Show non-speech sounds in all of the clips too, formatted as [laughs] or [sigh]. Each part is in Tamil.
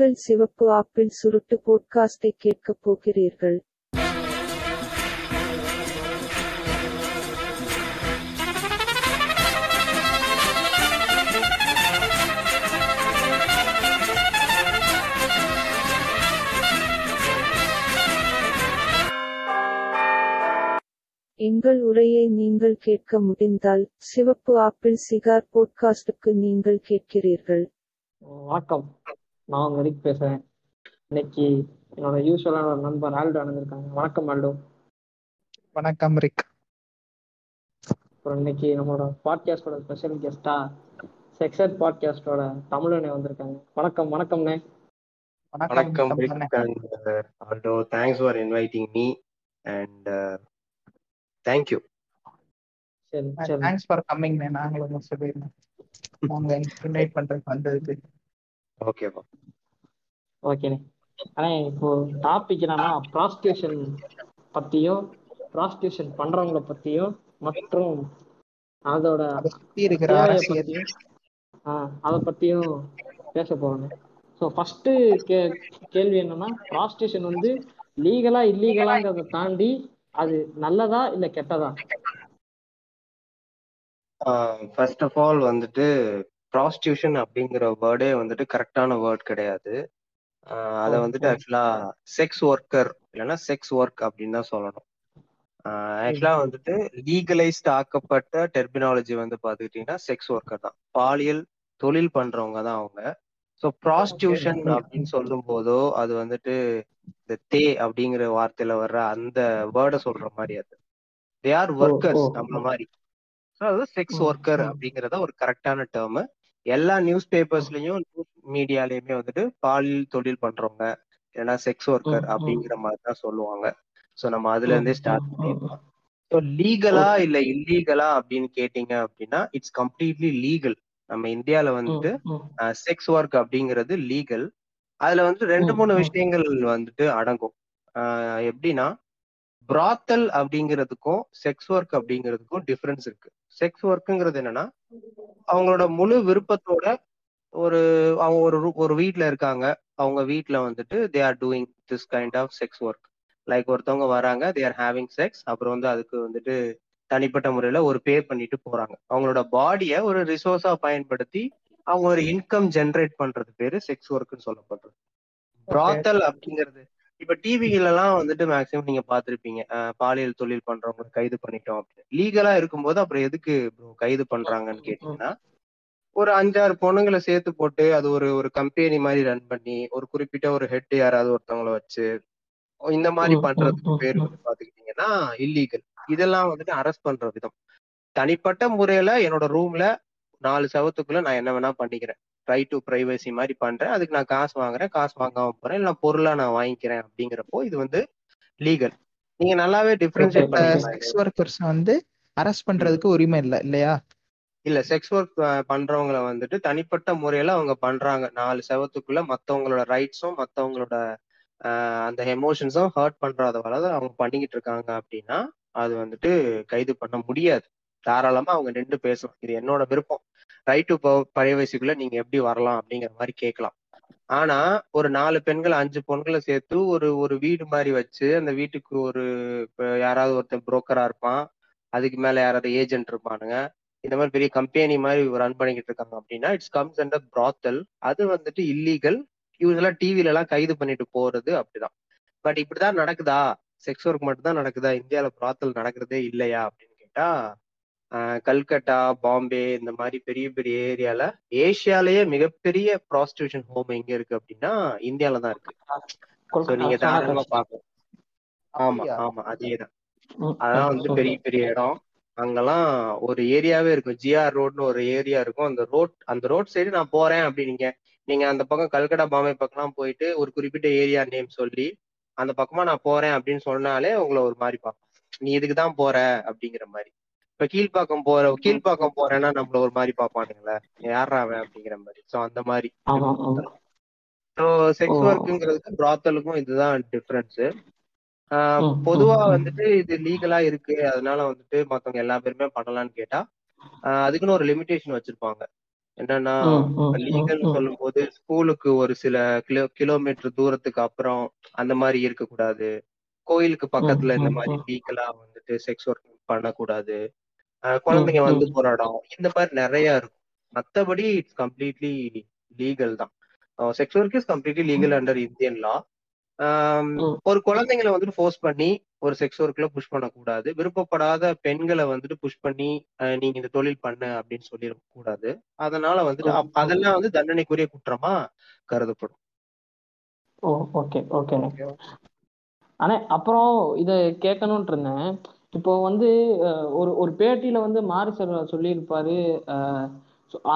உங்கள் சிவப்பு ஆப்பிள் சுருட்டு போட்காஸ்டை கேட்கப் போகிறீர்கள். எங்கள் உரையை நீங்கள் கேட்க முடிந்தால் சிவப்பு ஆப்பிள் சிகார் போட்காஸ்டுக்கு நீங்கள் கேட்கிறீர்கள். வணக்கம். நான் உங்க ரிக் பேசுறேன். இன்னைக்கு என்னோட யூஸ்வலான ஒரு நண்பர் ஆல்டோ அணிஞ்சிருக்காங்க. வணக்கம் ஆல்டோ. வணக்கம் ரிக். அப்புறம் இன்னைக்கு நம்மளோட பாட்காஸ்டோட ஸ்பெஷல் கெஸ்டா செக்ஸட் பாட்காஸ்டோட தமிழனே வந்திருக்காங்க. வணக்கம் வணக்கம்ண்ணே. வணக்கம். Thanks for inviting me and uh, thank you. சரி தேங்க்ஸ் ஃபார் கம்மிங் நாங்களும் சொல்லியிருந்தோம் நாங்க இன்வைட் பண்றதுக்கு வந்ததுக்கு. Okay. பா. ஓகேண்ணே ஆனா இப்போ டாபிக் என்னன்னா ப்ராஸ்டியூஷன் பத்தியும் ப்ராஸ்டியூஷன் பண்றவங்கள பத்தியும் மற்றும் அதோட இருக்கிற அதை பத்தியும் பேச போறோம் ஸோ ஃபர்ஸ்ட் கே கேள்வி என்னன்னா ப்ராஸ்டியூஷன் வந்து லீகலா இல்லீகலாங்கிறத தாண்டி அது நல்லதா இல்ல கெட்டதா first of all வந்துட்டு ப்ராஸ்டியூஷன் அப்படிங்கிற வேர்டே வந்துட்டு கரெக்டான வேர்ட் கிடையாது அதை வந்துட்டு. ஆக்சுவலா செக்ஸ் ஒர்க்கர் இல்லைன்னா செக்ஸ் ஒர்க் அப்படின்னு தான் சொல்லணும் ஆக்சுவலா வந்துட்டு லீகலைஸ்ட் ஆக்கப்பட்ட டெர்மினாலஜி வந்து பாத்துக்கிட்டீங்கன்னா செக்ஸ் ஒர்க்கர் தான் பாலியல் தொழில் பண்றவங்க தான் அவங்க ஸோ ப்ராஸ்டியூஷன். அப்படின்னு சொல்லும் போதோ அது வந்துட்டு இந்த தே அப்படிங்கிற வார்த்தையில வர்ற அந்த வேர்டை சொல்ற மாதிரி அது தே ஆர் ஒர்க்கர்ஸ் ஓ. நம்ம மாதிரி ஸோ அது செக்ஸ் ஒர்க்கர் ம். அப்படிங்கறத ஒரு கரெக்டான டேர்ம் எல்லா நியூஸ் பேப்பர்ஸ்லயும் நியூஸ் மீடியாலயுமே வந்துட்டு பாலியல் தொழில் பண்றவங்க இல்லைன்னா செக்ஸ் ஒர்க்கர். அப்படிங்கிற மாதிரி தான் சொல்லுவாங்க ஸோ நம்ம அதுல இருந்தே ஸ்டார்ட் ம், ம், பண்ணிடலாம் ஸோ லீகலா. இல்ல இல்லீகலா அப்படின்னு கேட்டீங்க அப்படின்னா இட்ஸ் கம்ப்ளீட்லி லீகல் நம்ம இந்தியால வந்துட்டு. செக்ஸ் ஒர்க் அப்படிங்கிறது லீகல் அதுல வந்து ரெண்டு மூணு. விஷயங்கள் வந்துட்டு அடங்கும் எப்படின்னா பிராத்தல் அப்படிங்கிறதுக்கும் செக்ஸ் ஒர்க் அப்படிங்கிறதுக்கும் டிஃபரன்ஸ் இருக்கு செக்ஸ் ஒர்க்குங்கிறது என்னன்னா அவங்களோட முழு விருப்பத்தோட ஒரு அவங்க ஒரு ஒரு வீட்ல இருக்காங்க. அவங்க வீட்ல வந்துட்டு they are doing this kind of sex work like ஒருத்தவங்க வராங்க தே ஆர் ஹேவிங் செக்ஸ் அப்புறம் வந்து அதுக்கு வந்துட்டு தனிப்பட்ட முறையில ஒரு பே பண்ணிட்டு போறாங்க. அவங்களோட பாடியை ஒரு ரிசோர்ஸா பயன்படுத்தி அவங்க ஒரு இன்கம் ஜெனரேட் பண்றது பேரு செக்ஸ் ஒர்க்னு சொல்லப்படுறது. பிராத்தல் அப்படிங்கிறது இப்ப டிவில எல்லாம் வந்துட்டு மேக்சிமம் நீங்க பாத்திருப்பீங்க பாலியல் தொழில் பண்றவங்க கைது பண்ணிட்டோம் அப்படின்னு. லீகலா இருக்கும்போது அப்புறம் எதுக்கு கைது பண்றாங்கன்னு கேட்டீங்கன்னா ஒரு அஞ்சாறு பொண்ணுங்களை சேர்த்து போட்டு அது ஒரு ஒரு கம்பெனி மாதிரி ரன் பண்ணி ஒரு குறிப்பிட்ட ஒரு ஹெட் யாராவது ஒருத்தவங்கள வச்சு இந்த மாதிரி பண்றதுக்கு பேர். வந்து பாத்துக்கிட்டீங்கன்னா இல்லீகல் இதெல்லாம் வந்துட்டு அரெஸ்ட் பண்ற விதம். தனிப்பட்ட முறையில என்னோட ரூம்ல நாலு செவத்துக்குள்ள நான் என்ன வேணா பண்ணிக்கிறேன். ரைட் டு பிரைவசி மாதிரி பண்றேன். அதுக்கு நான் காசு வாங்குறேன். காசு வாங்காம போறேன். இல்ல பொருளா நான் வாங்கிக்கிறேன் அப்படிங்கிறப்போ இது வந்து லீகல் நீங்க நல்லாவே டிஃபரன்ஷியேட் செக்ஸ் ஒர்க்கர்ஸ் வந்து அரெஸ்ட் பண்றதுக்கு உரிமை இல்ல இல்லையா? இல்ல செக்ஸ் ஒர்க் பண்றவங்கள வந்துட்டு தனிப்பட்ட முறையில அவங்க பண்றாங்க. நாலு செவத்துக்குள்ள மத்தவங்களோட ரைட்ஸும் மத்தவங்களோட அந்த எமோஷன்ஸும் ஹர்ட் பண்றாத வரை அவங்க பண்ணிக்கிட்டு இருக்காங்க அப்படின்னா அது வந்துட்டு கைது பண்ண முடியாது. தாராளமா அவங்க நின்று பேசலாம். இது என்னோட விருப்பம். ரைட் டு பரைவசிக்குள்ள நீங்க எப்படி வரலாம் அப்படிங்கிற மாதிரி கேட்கலாம். ஆனா ஒரு நாலு பெண்கள் அஞ்சு பொண்களை சேர்த்து ஒரு ஒரு வீடு மாதிரி வச்சு அந்த வீட்டுக்கு ஒரு யாராவது ஒருத்தன் புரோக்கரா இருப்பான். அதுக்கு மேல யாராவது ஏஜென்ட் இருப்பானுங்க. இந்த மாதிரி பெரிய கம்பெனி மாதிரி ரன் பண்ணிக்கிட்டு இருக்காங்க அப்படின்னா இட்ஸ் கம்ஸ் அண்டர் பிராத்தல் அது வந்துட்டு இல்லீகல் இவங்கெல்லாம் டிவில எல்லாம் கைது பண்ணிட்டு போறது அப்படிதான். பட் இப்படிதான் நடக்குதா? செக்ஸ் ஒர்க் மட்டும் தான் நடக்குதா? இந்தியாவில பிராத்தல் நடக்கிறதே இல்லையா அப்படின்னு கேட்டா கல்கட்டா பாம்பே இந்த மாதிரி பெரிய பெரிய ஏரியால ஏசியாலயே மிகப்பெரிய ப்ராஸ்டியூஷன் ஹோம் எங்க இருக்கு அப்படின்னா இந்தியால தான் இருக்கு. நீங்க தாராளமா பார்க்கலாம். ஆமா? ஆமா அதேதான் அதான் வந்து. பெரிய பெரிய இடம். அங்கெல்லாம் ஒரு ஏரியாவே இருக்கும். ஜிஆர் ரோட்னு ஒரு ஏரியா இருக்கும். அந்த ரோட் அந்த ரோட் சைடு நான் போறேன் அப்படின்னீங்க. நீங்க அந்த பக்கம் கல்கட்டா பாம்பே பக்கம்லாம் போயிட்டு ஒரு குறிப்பிட்ட ஏரியா நேம் சொல்லி அந்த பக்கமா நான் போறேன் அப்படின்னு சொன்னாலே உங்களை ஒரு மாதிரி பார்ப்போம். நீ இதுக்கு தான் போற அப்படிங்கிற மாதிரி. இப்ப கீழ்ப்பாக்கம் போற கீழ்ப்பாக்கம் போறேன்னா நம்மள ஒரு மாதிரி பார்ப்பானுங்களே யாரா அவன் அப்படிங்கிற மாதிரி. சோ அந்த மாதிரி. ஸோ செக்ஸ் ஓ. ஒர்க்குங்கிறதுக்கும் பிராத்தலுக்கும் இதுதான் டிஃப்ரென்ஸ் பொதுவா. வந்துட்டு இது லீகலா இருக்கு. அதனால வந்துட்டு மத்தவங்க எல்லா பேருமே பண்ணலாம்னு கேட்டா அதுக்குன்னு ஒரு லிமிடேஷன் வச்சிருப்பாங்க. என்னன்னா ம். சொல்லும் போது ஸ்கூலுக்கு ஒரு சில கிலோ கிலோமீட்டர் தூரத்துக்கு அப்புறம் அந்த மாதிரி இருக்கக்கூடாது. கோயிலுக்கு பக்கத்துல இந்த மாதிரி. லீகலா வந்துட்டு செக்ஸ் ஒர்க் பண்ணக்கூடாது. குழந்தைங்க வந்து. போராடம் இந்த மாதிரி நிறைய இருக்கும். மத்தபடி இட்ஸ் கம்ப்ளீட்லி லீகல் தான். Sex work is completely legal under Indian law. ஒரு குழந்தைங்களை வந்துட்டு ஃபோர்ஸ் பண்ணி ஒரு செக்ஸ் ஒர்க்ல புஷ் பண்ணக்கூடாது. விருப்பப்படாத பெண்களை வந்துட்டு புஷ் பண்ணி நீங்க இந்த தொழில் பண்ணு அப்படின்னு சொல்லிட கூடாது அதனால வந்துட்டு அதெல்லாம் வந்து தண்டனைக்குரிய குற்றமா கருதப்படும். ஓ ஓகே ஓகேண்ணே அண்ணே அப்புறம் இதை கேட்கணும்னு இருந்தேன். இப்போ வந்து ஒரு ஒரு பேட்டியில வந்து மாரி செல்வராஜ் சொல்லியிருப்பாரு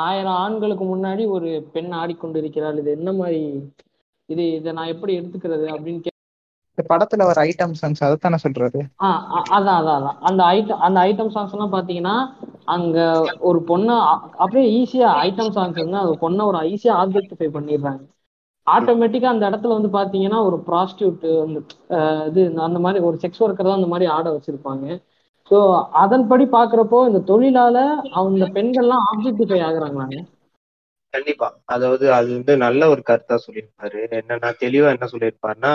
ஆயிரம் ஆண்களுக்கு முன்னாடி ஒரு பெண் ஆடிக்கொண்டிருக்கிறாள். இது என்ன மாதிரி இது இதை நான் எப்படி எடுத்துக்கிறது அப்படின்னு கே இந்த படத்துல ஒரு ஐட்டம் சாங்ஸ் அதைத்தானே சொல்றாரு ஆ அ- அதான் அதான் அதான். அந்த ஐட்டம் அந்த ஐட்டம் சாங்ஸ் எல்லாம் பாத்தீங்கன்னா அங்க ஒரு பொண்ணை அப்படியே ஈஸியா ஐட்டம் சாங்ஸ் வந்து அந்த பொண்ணை ஒரு ஈஸியா ஆப்ஜெக்டிஃபை பண்ணிடுறாங்க. ஆட்டோமேட்டிக்கா அந்த இடத்துல வந்து பாத்தீங்கன்னா ஒரு ப்ராஸ்டியூட் இது அந்த மாதிரி ஒரு செக்ஸ் ஒர்க்கர் தான் அந்த மாதிரி ஆட வச்சிருப்பாங்க. ஸோ அதன்படி பாக்குறப்போ இந்த தொழிலால அந்த பெண்கள்லாம் ஆப்ஜெக்டிஃபை ஆகுறாங்களாங்க கண்டிப்பா. அதாவது அது வந்து நல்ல ஒரு கருத்தா சொல்லியிருப்பாரு. என்னன்னா தெளிவா என்ன சொல்லியிருப்பாருன்னா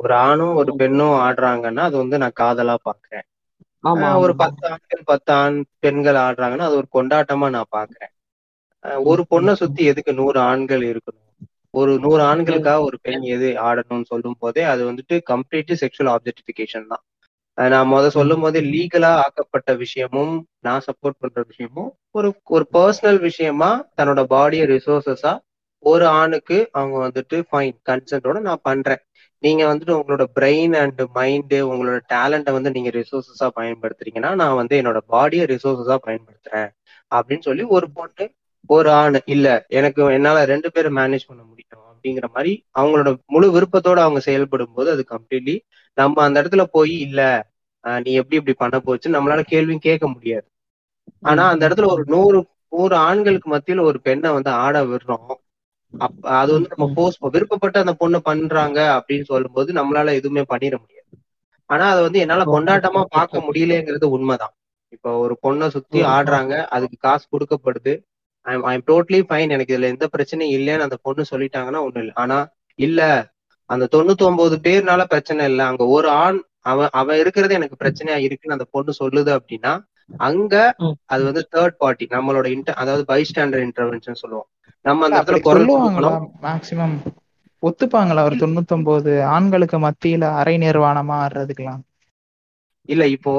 ஒரு ஆணும் ஒரு பெண்ணும் ஆடுறாங்கன்னா அது வந்து நான் காதலா பாக்குறேன். ஆமா ஒரு பத்து ஆண்கள் பத்து ஆண் பெண்கள் ஆடுறாங்கன்னா அது ஒரு கொண்டாட்டமா நான் பாக்குறேன். ஒரு பொண்ணை சுத்தி எதுக்கு நூறு ஆண்கள் இருக்கணும்? ஒரு நூறு ஆண்களுக்காக ஒரு பெண் எது ஆடணும்னு சொல்லும் போதே அது வந்துட்டு கம்ப்ளீட் செக்ஷுவல் ஆப்ஜெக்டிபிகேஷன் தான். நான் முத சொல்லும் போது லீகலா ஆக்கப்பட்ட விஷயமும் நான் சப்போர்ட் பண்ற விஷயமும் ஒரு ஒரு பர்சனல் விஷயமா தன்னோட பாடியை ரிசோர்சஸா ஒரு ஆணுக்கு அவங்க வந்துட்டு ஃபைன் கன்சென்ட்டோட நான் பண்றேன். நீங்க வந்துட்டு உங்களோட பிரெயின் அண்ட் மைண்டு உங்களோட டேலண்ட்டை வந்து நீங்க ரிசோர்சஸா பயன்படுத்துறீங்கன்னா நான் வந்து என்னோட பாடியை ரிசோர்சஸா பயன்படுத்துறேன். அப்படின்னு சொல்லி ஒரு பொண்ணு ஒரு ஆண் இல்ல எனக்கு என்னால ரெண்டு பேரும் மேனேஜ் பண்ண முடியும். அப்படிங்கிற மாதிரி அவங்களோட முழு விருப்பத்தோட அவங்க செயல்படும் போது அது கம்ப்ளீட்லி நம்ம அந்த இடத்துல போய் இல்ல நீ எப்படி இப்படி பண்ண போச்சு நம்மளால கேள்வியும் கேட்க முடியாது. ஆனா அந்த இடத்துல ஒரு நூறு நூறு ஆண்களுக்கு மத்தியில ஒரு பெண்ணை வந்து ஆட விடுறோம். அப்ப அது வந்து நம்ம போஸ்ட் விருப்பப்பட்டு அந்த பொண்ணு பண்றாங்க அப்படின்னு சொல்லும்போது நம்மளால எதுவுமே பண்ணிட முடியாது. ஆனா அதை வந்து என்னால கொண்டாட்டமா பார்க்க முடியலங்கிறது உண்மைதான். இப்போ ஒரு பொண்ணை சுத்தி ஆடுறாங்க அதுக்கு காசு கொடுக்கப்படுது. ஐம் ஐம் டோட்டலி ஃபைன் எனக்கு இதுல எந்த பிரச்சனையும் இல்லைன்னு அந்த பொண்ணு சொல்லிட்டாங்கன்னா ஒண்ணும் இல்லை. ஆனா இல்ல. அந்த தொண்ணூத்தி ஒன்பது பேர்னால பிரச்சனை இல்லை. அங்க ஒரு ஆண் அவன் அவன் இருக்கிறது எனக்கு பிரச்சனையா இருக்குன்னு அந்த பொண்ணு சொல்லுது அப்படின்னா அங்க அது வந்து தேர்ட் பார்ட்டி நம்மளோட இன்டர் அதாவது பைஸ்டாண்டர் இன்டர்வென்ஷன் சொல்லுவோம். நம்ம அந்த இடத்துல குரல் மேக்சிமம் ஒத்துப்பாங்களா? ஒரு தொண்ணூத்தொன்பது ஆண்களுக்கு மத்தியில அரை நிர்வாணமா ஆடுறதுக்கெல்லாம்? இல்ல இப்போ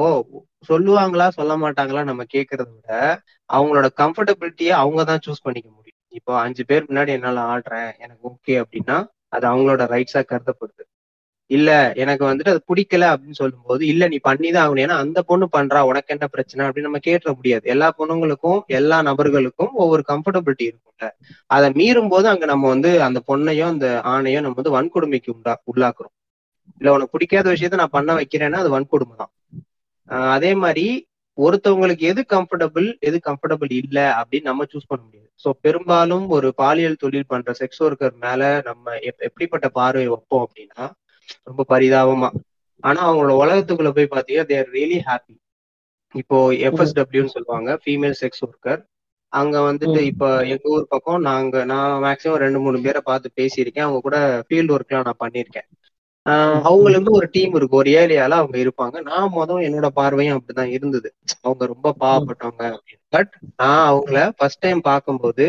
சொல்லுவாங்களா சொல்ல மாட்டாங்களா நம்ம கேட்கறத விட அவங்களோட கம்ஃபர்டபிலிட்டியை அவங்க தான் சூஸ் பண்ணிக்க முடியும். இப்போ அஞ்சு பேர் முன்னாடி என்னால ஆடுறேன் எனக்கு ஓகே அப்படின்னா அது அவங்களோட ரைட்ஸா கருதப்படுது. இல்ல எனக்கு வந்துட்டு அது பிடிக்கல அப்படின்னு சொல்லும்போது இல்ல நீ பண்ணிதான் ஆகணும். ஏன்னா அந்த பொண்ணு பண்றா உனக்கு என்ன பிரச்சனை அப்படின்னு நம்ம கேட்ட முடியாது. எல்லா பொண்ணுங்களுக்கும் எல்லா நபர்களுக்கும் ஒவ்வொரு கம்ஃபர்டபிலிட்டி இருக்கும்ல. அதை மீறும் போது அங்க நம்ம வந்து அந்த பொண்ணையும் அந்த ஆணையும் நம்ம வந்து வன்கொடுமைக்கு உண்டா உள்ளாக்குறோம். இல்ல உனக்கு பிடிக்காத விஷயத்த நான் பண்ண வைக்கிறேன்னா அது வன்கொடுமை தான் அதே மாதிரி ஒருத்தவங்களுக்கு எது கம்ஃபர்டபுள் எது கம்ஃபர்டபுள் இல்ல அப்படின்னு நம்ம சூஸ் பண்ண முடியாது. சோ பெரும்பாலும் ஒரு பாலியல் தொழில் பண்ற செக்ஸ் ஒர்க்கர் மேல நம்ம எப்- எப்படிப்பட்ட பார்வை வைப்போம் அப்படின்னா ரொம்ப பரிதாபமா. ஆனா அவங்களோட உலகத்துக்குள்ள போய் பாத்தீங்கன்னா தேர் ரியலி ஹாப்பி இப்போ எஃப்எஸ்டபிள்யூன்னு சொல்லுவாங்க ஃபீமேல் செக்ஸ் ஒர்க்கர் அங்க வந்துட்டு இப்ப எங்க ஊர் பக்கம் நாங்க நான் மேக்சிமம் ரெண்டு மூணு பேரை பார்த்து பேசியிருக்கேன். அவங்க கூட ஃபீல்டு ஒர்க்லாம் நான் பண்ணியிருக்கேன். அவங்களுக்கு ஒரு டீம் இருக்கு ஒரு ஏரியால அவங்க இருப்பாங்க நான் மொதல் என்னோட பார்வையும் அப்படிதான் இருந்தது அவங்க ரொம்ப பாவப்பட்டவங்க அப்படின்னு பட் நான் அவங்கள ஃபர்ஸ்ட் டைம் பார்க்கும்போது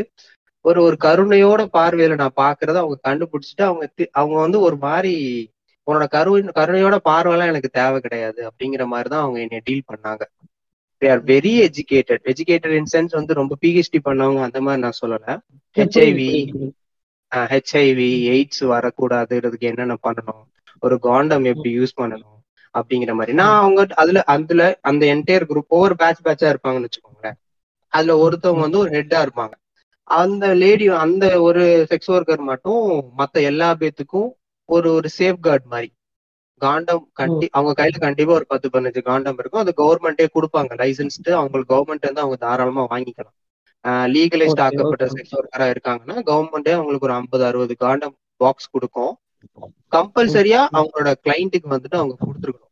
ஒரு ஒரு கருணையோட பார்வையில நான் பாக்குறத அவங்க கண்டுபிடிச்சிட்டு அவங்க அவங்க வந்து ஒரு மாதிரி உன்னோட கரு கருணையோட பார்வைலாம் எனக்கு தேவை கிடையாது அப்படிங்கிற மாதிரி தான் அவங்க என்னை டீல் பண்ணாங்க they are very educated educated in sense வந்து ரொம்ப பிஹெச்டி பண்ணவங்க அந்த மாதிரி நான் சொல்லல ஹெச்ஐவி ஹெச்ஐவி எய்ட்ஸ் வரக்கூடாதுன்றதுக்கு என்னென்ன பண்ணணும் ஒரு காண்டம் எப்படி யூஸ் பண்ணணும் அப்படிங்கிற மாதிரி. நான் அவங்க அதுல அதுல அந்த என்டையர் குரூப் ஒவ்வொரு பேட்ச் பேட்சா இருப்பாங்கன்னு வச்சுக்கோங்களேன். அதுல ஒருத்தவங்க வந்து ஒரு ஹெட்டா இருப்பாங்க. அந்த லேடி அந்த ஒரு செக்ஸ் ஒர்க்கர் மட்டும் மத்த எல்லா பேத்துக்கும் ஒரு ஒரு சேஃப் கார்டு மாதிரி. காண்டம் கண்டி அவங்க கையில கண்டிப்பா ஒரு பத்து பதினஞ்சு காண்டம் இருக்கும். அது கவர்மெண்டே கொடுப்பாங்க. லைசன்ஸ்டு அவங்களுக்கு கவர்மெண்ட் வந்து அவங்க தாராளமா வாங்கிக்கலாம். லீகலைஸ்ட் ஆக்கப்பட்ட. செக்ஸ் ஒர்க்கரா இருக்காங்கன்னா கவர்மெண்டே அவங்களுக்கு ஒரு ஐம்பது அறுபது காண்டம் பாக்ஸ் கொடுக்கும். கம்பல்சரியா அவங்களோட கிளைண்ட்டுக்கு வந்துட்டு அவங்க கொடுத்துருக்கணும்.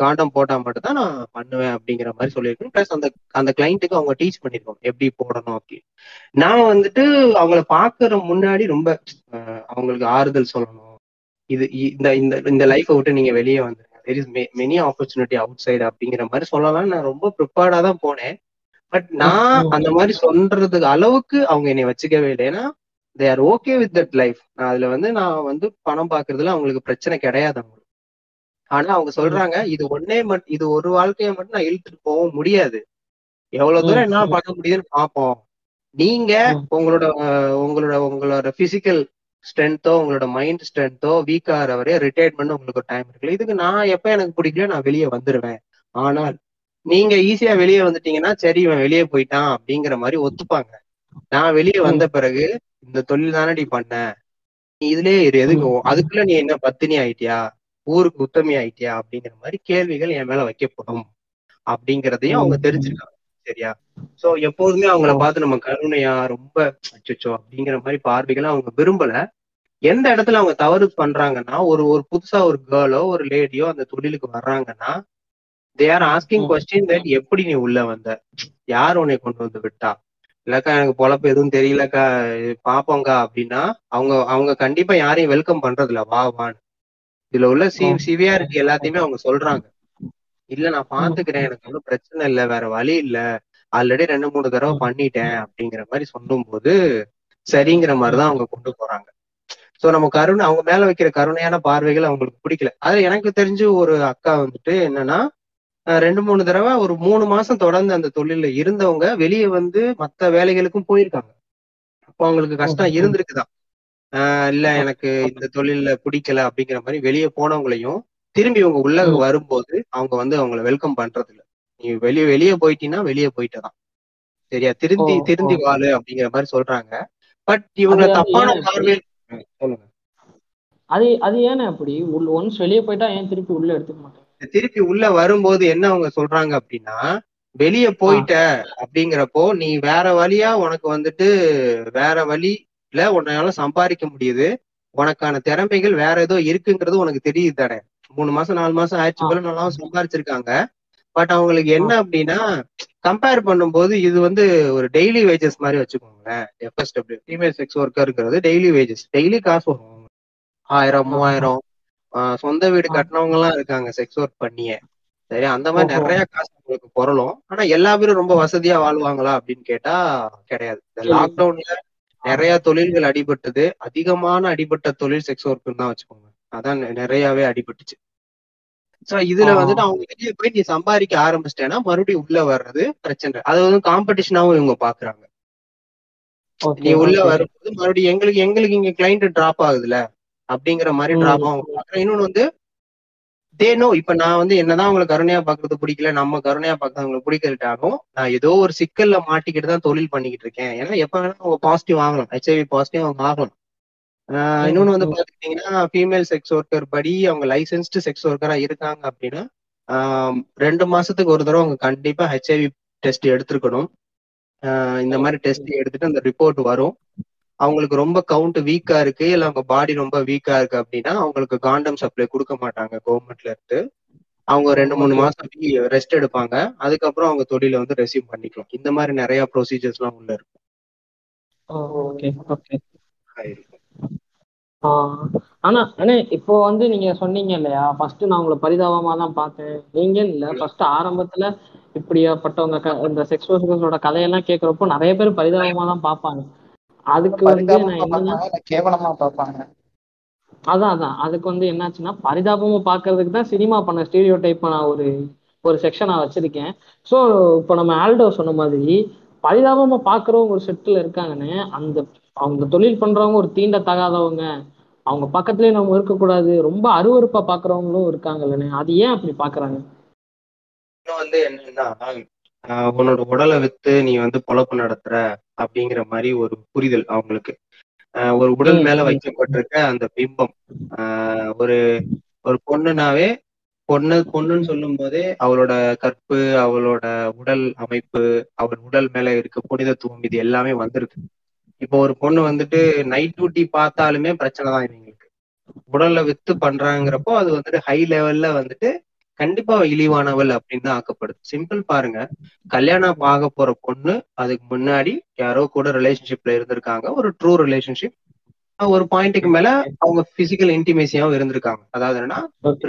காண்டம் போட்டா மட்டும் தான் நான் பண்ணுவேன் அப்படிங்கிற மாதிரி சொல்லியிருக்கேன். ப்ளஸ் அந்த அந்த கிளைண்ட்டுக்கு அவங்க டீச் பண்ணிருக்கோம் எப்படி போடணும் அப்படி. நான் வந்துட்டு அவங்கள பாக்குற முன்னாடி ரொம்ப அவங்களுக்கு ஆறுதல் சொல்லணும். இது இந்த இந்த இந்த லைஃப்பை விட்டு நீங்க வெளியே வந்துருங்க. There is many opportunity outside அப்படிங்கிற மாதிரி சொல்லலாம் நான் ரொம்ப ப்ரிப்பேர்டா தான் போனேன். பட் நான் அந்த மாதிரி சொல்றதுக்கு அளவுக்கு அவங்க என்னை வச்சுக்கவே இல்லை. ஏன்னா they are okay with that life அதுல வந்து நான் வந்து பணம் பாக்குறதுல அவங்களுக்கு பிரச்சனை கிடையாது அவங்களுக்கு. ஆனா அவங்க சொல்றாங்க இது ஒன்னே மட்டும் இது ஒரு வாழ்க்கையை மட்டும் நான் இழுத்துட்டு போக முடியாது. எவ்வளவு தூரம் என்னால பண்ண முடியுதுன்னு பார்ப்போம். நீங்க. உங்களோட உங்களோட உங்களோட பிசிக்கல் ஸ்ட்ரென்த்தோ உங்களோட மைண்ட் ஸ்ட்ரென்த்தோ வீக் ஆகிற வரைய ரிட்டையர்மெண்ட் உங்களுக்கு டைம் இருக்குல்ல. இதுக்கு நான் எப்ப எனக்கு பிடிக்கல நான் வெளியே வந்துருவேன். ஆனால் நீங்க ஈஸியா வெளியே வந்துட்டீங்கன்னா சரி இவன் வெளியே போயிட்டான் அப்படிங்கிற மாதிரி ஒத்துப்பாங்க. நான் வெளியே வந்த பிறகு இந்த தொழில் தானடி பண்ண? நீ இதுலயே இரு. எதுக்கு? அதுக்குள்ள நீ என்ன பத்தினி ஆயிட்டியா? ஊருக்கு உத்தமி ஆயிட்டியா? அப்படிங்கிற மாதிரி கேள்விகள் என் மேல வைக்கப்படும். அப்படிங்கறதையும் அவங்க தெரிஞ்சுக்காங்க சரியா? சோ எப்போதுமே அவங்கள பார்த்து நம்ம கருணையா ரொம்ப அச்சச்சோ அப்படிங்கிற மாதிரி பார்வைகளை அவங்க விரும்பல. எந்த இடத்துல அவங்க தவறு பண்றாங்கன்னா ஒரு ஒரு புதுசா ஒரு கேர்ளோ ஒரு லேடியோ அந்த தொழிலுக்கு வர்றாங்கன்னா they are asking. Question that எப்படி நீ உள்ள வந்த? யார் உன்னை கொண்டு வந்து விட்டா? இல்லக்கா எனக்கு பொழப்பு எதுவும் தெரியலக்கா. பாப்போங்கா அப்படின்னா அவங்க அவங்க கண்டிப்பா யாரையும் வெல்கம் பண்றது இல்ல வா வான்னு. இதுல உள்ள சி. சிவியாரிட்டி எல்லாத்தையுமே அவங்க சொல்றாங்க. இல்ல நான் பாத்துக்கிறேன். எனக்கு ஒன்றும் பிரச்சனை இல்ல. வேற வழி இல்ல. ஆல்ரெடி ரெண்டு மூணு தடவை பண்ணிட்டேன் அப்படிங்கிற மாதிரி சொல்லும்போது சரிங்கிற மாதிரிதான் அவங்க கொண்டு போறாங்க. சோ நம்ம கருணை அவங்க மேல வைக்கிற கருணையான பார்வைகள் அவங்களுக்கு பிடிக்கல. அது எனக்கு தெரிஞ்சு ஒரு அக்கா வந்துட்டு என்னன்னா ரெண்டு மூணு தடவை ஒரு மூணு மாசம் தொடர்ந்து அந்த தொழில்ல இருந்தவங்க வெளியே வந்து மத்த வேலைகளுக்கும் போயிருக்காங்க. அப்போ அவங்களுக்கு கஷ்டம். இருந்திருக்குதான். இல்ல எனக்கு இந்த தொழில்ல பிடிக்கல அப்படிங்கிற மாதிரி வெளியே போனவங்களையும் திரும்பி இவங்க உள்ள. வரும்போது அவங்க வந்து அவங்கள வெல்கம் பண்றது இல்ல நீ வெளியே வெளியே போயிட்டீங்கன்னா வெளியே போயிட்டதான். சரியா? திருந்தி திருந்தி. வாழு அப்படிங்கிற மாதிரி சொல்றாங்க. பட் இவங்க தப்பான பார்வையில் சொல்லுங்க. அது அது ஏன்னு அப்படி? உள்ள ஒன்ஸ் வெளியே போயிட்டா ஏன் திருப்பி உள்ள எடுத்துக்க மாட்டேன் திருப்பி உள்ள வரும்போது என்ன அவங்க சொல்றாங்க அப்படின்னா வெளிய போயிட்ட அப்படிங்கிறப்போ நீ வேற வழியா உனக்கு வந்துட்டு வேற வழியில உன்னால சம்பாதிக்க முடியுது. உனக்கான திறமைகள் வேற ஏதோ இருக்குங்கிறது உனக்கு தெரியுது தானே. மூணு மாசம் நாலு மாசம் ஆயிடுச்சு. போல நல்லா சம்பாரிச்சிருக்காங்க. பட் அவங்களுக்கு என்ன அப்படின்னா கம்பேர் பண்ணும்போது இது வந்து ஒரு டெய்லி வேஜஸ் மாதிரி வச்சுக்கோங்களேன். எஃப்எஸ்டபிள்யூ ஃபீமேல் செக்ஸ் ஒர்க்கருங்கிறது டெய்லி வேஜஸ் டெய்லி காசு வரும். ஆயிரம் மூவாயிரம் சொந்த வீடு. கட்டினவங்க எல்லாம் இருக்காங்க செக்ஸ் ஒர்க் பண்ணியே சரி அந்த மாதிரி. நிறைய காசு உங்களுக்கு பொருளும் ஆனா எல்லா பேரும் ரொம்ப வசதியா வாழ்வாங்களா அப்படின்னு கேட்டா கிடையாது இந்த. லாக்டவுன்ல நிறைய தொழில்கள் அடிபட்டது அதிகமான அடிபட்ட தொழில் செக்ஸ் ஒர்க்குன்னு தான் வச்சுக்கோங்க அதான் நிறையவே அடிபட்டுச்சு சோ இதுல. வந்துட்டு அவங்க வெளியே போய் நீ சம்பாதிக்க ஆரம்பிச்சிட்டேன்னா மறுபடியும் உள்ள வர்றது பிரச்சனை அது வந்து காம்படிஷனாவும் இவங்க பாக்குறாங்க நீ உள்ள. வரும்போது மறுபடியும் எங்களுக்கு எங்களுக்கு இங்க கிளைண்ட் டிராப் ஆகுதுல அப்படிங்கிற மாதிரி. டிராப் ஆகும் பாக்குறேன் இன்னொன்னு வந்து தேனோ இப்ப நான் வந்து என்னதான் அவங்களை கருணையா பாக்குறது பிடிக்கல நம்ம கருணையா பாக்குறது அவங்களுக்கு பிடிக்கலட்டாலும் நான் ஏதோ ஒரு சிக்கல்ல மாட்டிக்கிட்டு தான் தொழில் பண்ணிக்கிட்டு இருக்கேன். ஏன்னா எப்ப வேணா அவங்க பாசிட்டிவ் ஆகலாம் ஹெச்ஐவி பாசிட்டிவ் அவங்க ஆகலாம் ஆஹ் இன்னொன்னு வந்து. பாத்துக்கிட்டீங்கன்னா ஃபீமேல் செக்ஸ் ஒர்க்கர் படி அவங்க லைசன்ஸ்டு செக்ஸ் ஒர்க்கரா இருக்காங்க அப்படின்னா ரெண்டு மாசத்துக்கு ஒரு தடவை அவங்க கண்டிப்பா ஹெச்ஐவி டெஸ்ட் எடுத்திருக்கணும். ஆஹ் இந்த மாதிரி டெஸ்ட் எடுத்துட்டு அந்த ரிப்போர்ட் வரும். அவங்களுக்கு ரொம்ப கவுண்ட் வீக்கா இருக்கு இல்ல அவங்க பாடி ரொம்ப வீக்கா இருக்கு அப்படின்னா அவங்களுக்கு காண்டம் சப்ளை கொடுக்க மாட்டாங்க கவர்மெண்ட்ல இருந்து. அவங்க ரெண்டு மூணு. மாசம் ரெஸ்ட் எடுப்பாங்க. அதுக்கப்புறம் அவங்க தொழில வந்து ரெசியூம் பண்ணிக்கலாம். இந்த மாதிரி நிறைய ப்ரொசீஜர்ஸ் எல்லாம் உள்ள இருக்கும் ஆனா அண்ணே இப்போ வந்து நீங்க சொன்னீங்க இல்லையா? ஃபர்ஸ்ட் நான் உங்களை பரிதாபமா தான் பார்த்தேன். நீங்க இல்ல ஃபர்ஸ்ட் ஆரம்பத்துல இப்படியாப்பட்டவங்க இந்த செக்ஸ் ஒர்க்கர்ஸோட கதையெல்லாம் கேட்கறப்போ நிறைய பேர் பரிதாபமா தான் பார்ப்பாங்க. அதுக்கு வந்து கேவலமா பார்ப்பாங்க? அதான் அதான். அதுக்கு வந்து என்னாச்சுன்னா பரிதாபமா பார்க்கிறதுக்கு தான் சினிமா பண்ண ஸ்டீரியோ டைப் நான் ஒரு ஒரு செக்ஷனா வச்சிருக்கேன். ஸோ இப்போ நம்ம ஆல்டோ சொன்ன மாதிரி பரிதாபமா பார்க்குறவங்க ஒரு செட்டில் இருக்காங்கன்னு அந்த அவங்க தொழில் பண்றவங்க ஒரு தீண்டத்தகாதவங்க அவங்க பக்கத்துலயே நம்ம இருக்கக்கூடாது ரொம்ப அருவருப்பா பார்க்குறவங்களும் இருக்காங்கல்லண்ணே. அது ஏன் அப்படி பார்க்கறாங்க? இன்னும் வந்து என்னன்னா உன்னோட உடலை வித்து நீ வந்து பொழப்பு நடத்துற அப்படிங்கிற மாதிரி ஒரு புரிதல் அவங்களுக்கு. ஒரு உடல் மேல. வைக்கப்பட்டிருக்க அந்த பிம்பம். ஆஹ் ஒரு ஒரு பொண்ணுனாவே பொண்ணு பொண்ணுன்னு சொல்லும் போதே அவளோட கற்பு அவளோட உடல் அமைப்பு அவள் உடல் மேல இருக்க புனிதத்துவம் இது எல்லாமே வந்திருக்கு. இப்போ ஒரு பொண்ணு வந்துட்டு நைட் டியூட்டி பார்த்தாலுமே பிரச்சனை தான் இவங்களுக்கு. உடல்ல வித்து பண்றாங்கிறப்போ அது வந்துட்டு ஹை லெவல்ல வந்துட்டு கண்டிப்பா இழிவானவள் அப்படின்னு தான் ஆக்கப்படுது. சிம்பிள் பாருங்க. கல்யாணம் ஆக போற பொண்ணு அதுக்கு முன்னாடி யாரோ கூட ரிலேஷன்ஷிப்ல இருந்திருக்காங்க. ஒரு ட்ரூ ரிலேஷன்ஷிப் ஒரு பாயிண்ட்டுக்கு மேல அவங்க பிசிக்கல் இன்டிமேசியாவும் இருந்திருக்காங்க. அதாவது என்னன்னா.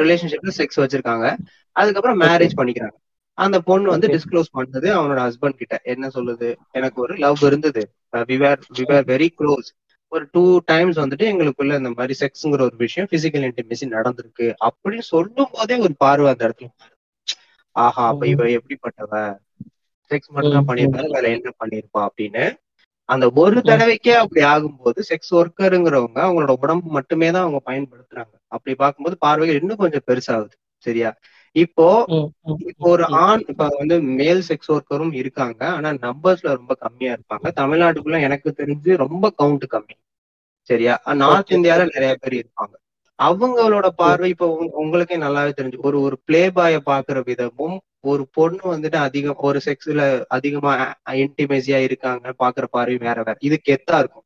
ரிலேஷன்ஷிப்ல செக்ஸ் வச்சிருக்காங்க. அதுக்கப்புறம் மேரேஜ் பண்ணிக்கிறாங்க. அந்த பொண்ணு வந்து. டிஸ்க்ளோஸ் பண்ணது அவனோட ஹஸ்பண்ட் கிட்ட. என்ன சொல்லுது? எனக்கு ஒரு லவ் இருந்தது. வெரி க்ளோஸ் ஒரு டூ டைம்ஸ் வந்துட்டு எங்களுக்குள்ள இந்த மாதிரி செக்ஸ்ங்கிற ஒரு விஷயம் பிசிக்கல் இன்டிமேசி நடந்திருக்கு அப்படின்னு சொல்லும் போதே ஒரு பார்வை அந்த இடத்துல. ஆஹா அப்ப இவ எப்படிப்பட்டவ? செக்ஸ் மட்டும் தான் பண்ணிருப்பாரு வேற என்ன பண்ணிருப்பா அப்படின்னு. அந்த ஒரு தடவைக்கே அப்படி ஆகும்போது செக்ஸ் ஒர்க்கருங்கிறவங்க அவங்களோட உடம்பு மட்டுமே தான் அவங்க பயன்படுத்துறாங்க. அப்படி பார்க்கும்போது பார்வைகள் இன்னும் கொஞ்சம் பெருசாகுது சரியா? இப்போ இப்போ ஒரு ஆண் இப்ப வந்து மேல் செக்ஸ் ஒர்க்கரும் இருக்காங்க. ஆனா நம்பர்ஸ்ல ரொம்ப கம்மியா இருப்பாங்க. தமிழ்நாட்டுக்குள்ள எனக்கு தெரிஞ்சு ரொம்ப கவுண்ட் கம்மி. சரியா? நார்த். இந்தியால நிறைய பேர் இருப்பாங்க. அவங்களோட பார்வை இப்போ உங்க- உங்களுக்கே நல்லாவே தெரிஞ்சு ஒரு ஒரு பிளே பாய பாக்குற விதமும் ஒரு பொண்ணு வந்துட்டு அதிகம் ஒரு செக்ஸ்ல அதிகமா இன்டிமேசியா இருக்காங்க பாக்குற பார்வை வேற வேற. இது கெத்தா இருக்கும்?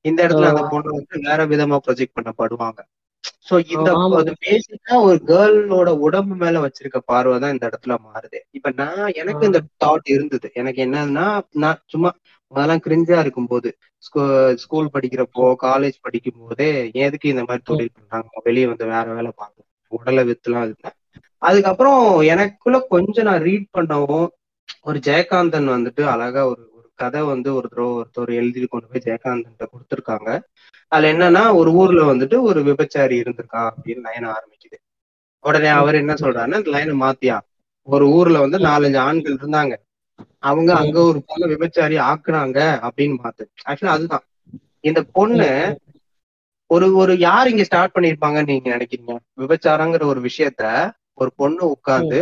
இந்த இடத்துல அந்த பொண்ணு வந்து வேற விதமா ப்ரொஜெக்ட் பண்ணப்படுவாங்க. சோ இந்த பேசிக்கா ஒரு கேர்ளோட உடம்பு மேல வச்சிருக்க பார்வை தான் இந்த இடத்துல மாறுது. இப்ப நான் எனக்கு இந்த தாட் இருந்தது. எனக்கு என்னன்னா நான் சும்மா அதெல்லாம் கிரிஞ்சா இருக்கும்போது ஸ்கூல் படிக்கிறப்போ காலேஜ் படிக்கும் போதே எதுக்கு இந்த மாதிரி தொழில் பண்றாங்க? வெளியே வந்து வேற வேலை பார்க்கணும். உடலை வித்துலாம் இருந்தேன் அதுக்கப்புறம் எனக்குள்ள கொஞ்சம் நான் ரீட் பண்ணவும் ஒரு ஜெயகாந்தன் வந்துட்டு அழகா ஒரு கதை வந்து ஒரு தடவை ஒருத்தர் எழுதி கொண்டு போய் ஜெயகாந்தன் கொடுத்துருக்காங்க. அதுல என்னன்னா ஒரு ஊர்ல வந்துட்டு ஒரு விபச்சாரி இருந்திருக்கான் அப்படின்னு லைன் ஆரம்பிக்குது. உடனே அவர் என்ன சொல்றாருன்னா இந்த லைனை மாத்தியா. ஒரு ஊர்ல வந்து நாலஞ்சு ஆண்கள் இருந்தாங்க. அவங்க அங்க ஒரு பொண்ணு விபச்சாரி ஆக்குனாங்க அப்படின்னு மாத்து ஆக்சுவலா அதுதான். இந்த பொண்ணு ஒரு ஒரு யார் இங்க ஸ்டார்ட் பண்ணிருப்பாங்கன்னு நீங்க நினைக்கிறீங்க? விபச்சாரங்கிற ஒரு விஷயத்த ஒரு பொண்ணு உட்கார்ந்து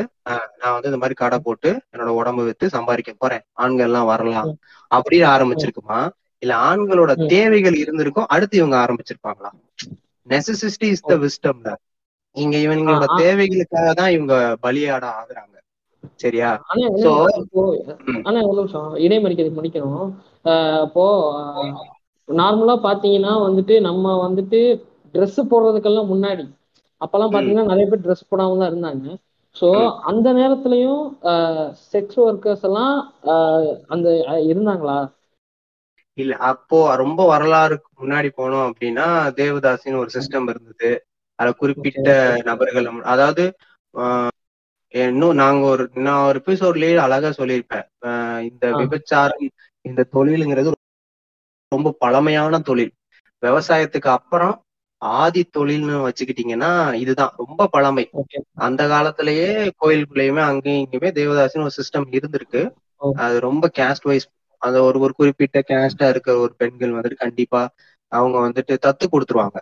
நான் வந்து இந்த மாதிரி கடை போட்டு என்னோட உடம்பு வித்து சம்பாதிக்க போறேன். ஆண்கள் எல்லாம் வரலாம் அப்படின்னு ஆரம்பிச்சிருக்குமா? இல்ல ஆண்களோட தேவைகள் இருந்திருக்கும் அடுத்து இவங்க ஆரம்பிச்சிருப்பாங்களா? நெசசிட்டி இஸ் த விஸ்டம்ல இங்க இவங்களோட தேவைகளுக்காக தான் இவங்க பலியாட ஆகுறாங்க. சரியா? ம். ஆனா ஒரு நிமிஷம். இடைமறிக்கிறது முடிக்கணும் இப்போ நார்மலா பாத்தீங்கன்னா வந்துட்டு நம்ம வந்துட்டு Dress போடுறதுக்கெல்லாம் முன்னாடி அப்பெல்லாம் பாத்தீங்கன்னா நிறைய பேர் Dress போடாம தான் இருந்தாங்க. சோ. அந்த நேரத்துலயும் செக்ஸ் ஒர்க்கர்ஸ் எல்லாம் அந்த இருந்தாங்களா? இல்ல அப்போ ரொம்ப வரலாறுக்கு முன்னாடி போனோம் அப்படின்னா தேவதாசின்னு ஒரு சிஸ்டம் இருந்தது. அதுல குறிப்பிட்ட நபர்கள் அதாவது இன்னும் நாங்க ஒரு நான் ஒரு எபிசோட்லயே அழகா சொல்லியிருப்பேன். இந்த. விபச்சாரம் இந்த தொழிலுங்கிறது ரொம்ப பழமையான தொழில். விவசாயத்துக்கு அப்புறம் ஆதி தொழில்னு வச்சுக்கிட்டீங்கன்னா இதுதான் ரொம்ப பழமை. அந்த காலத்திலேயே கோயிலுக்குள்ளேயுமே அங்கேயும் இங்கேயுமே தேவதாசின்னு ஒரு சிஸ்டம் இருந்திருக்கு. ஓ. அது ரொம்ப கேஸ்ட் வைஸ் அது ஒரு ஒரு குறிப்பிட்ட கேஸ்டா இருக்கிற ஒரு பெண்கள் வந்துட்டு கண்டிப்பா அவங்க வந்துட்டு தத்து கொடுத்துருவாங்க.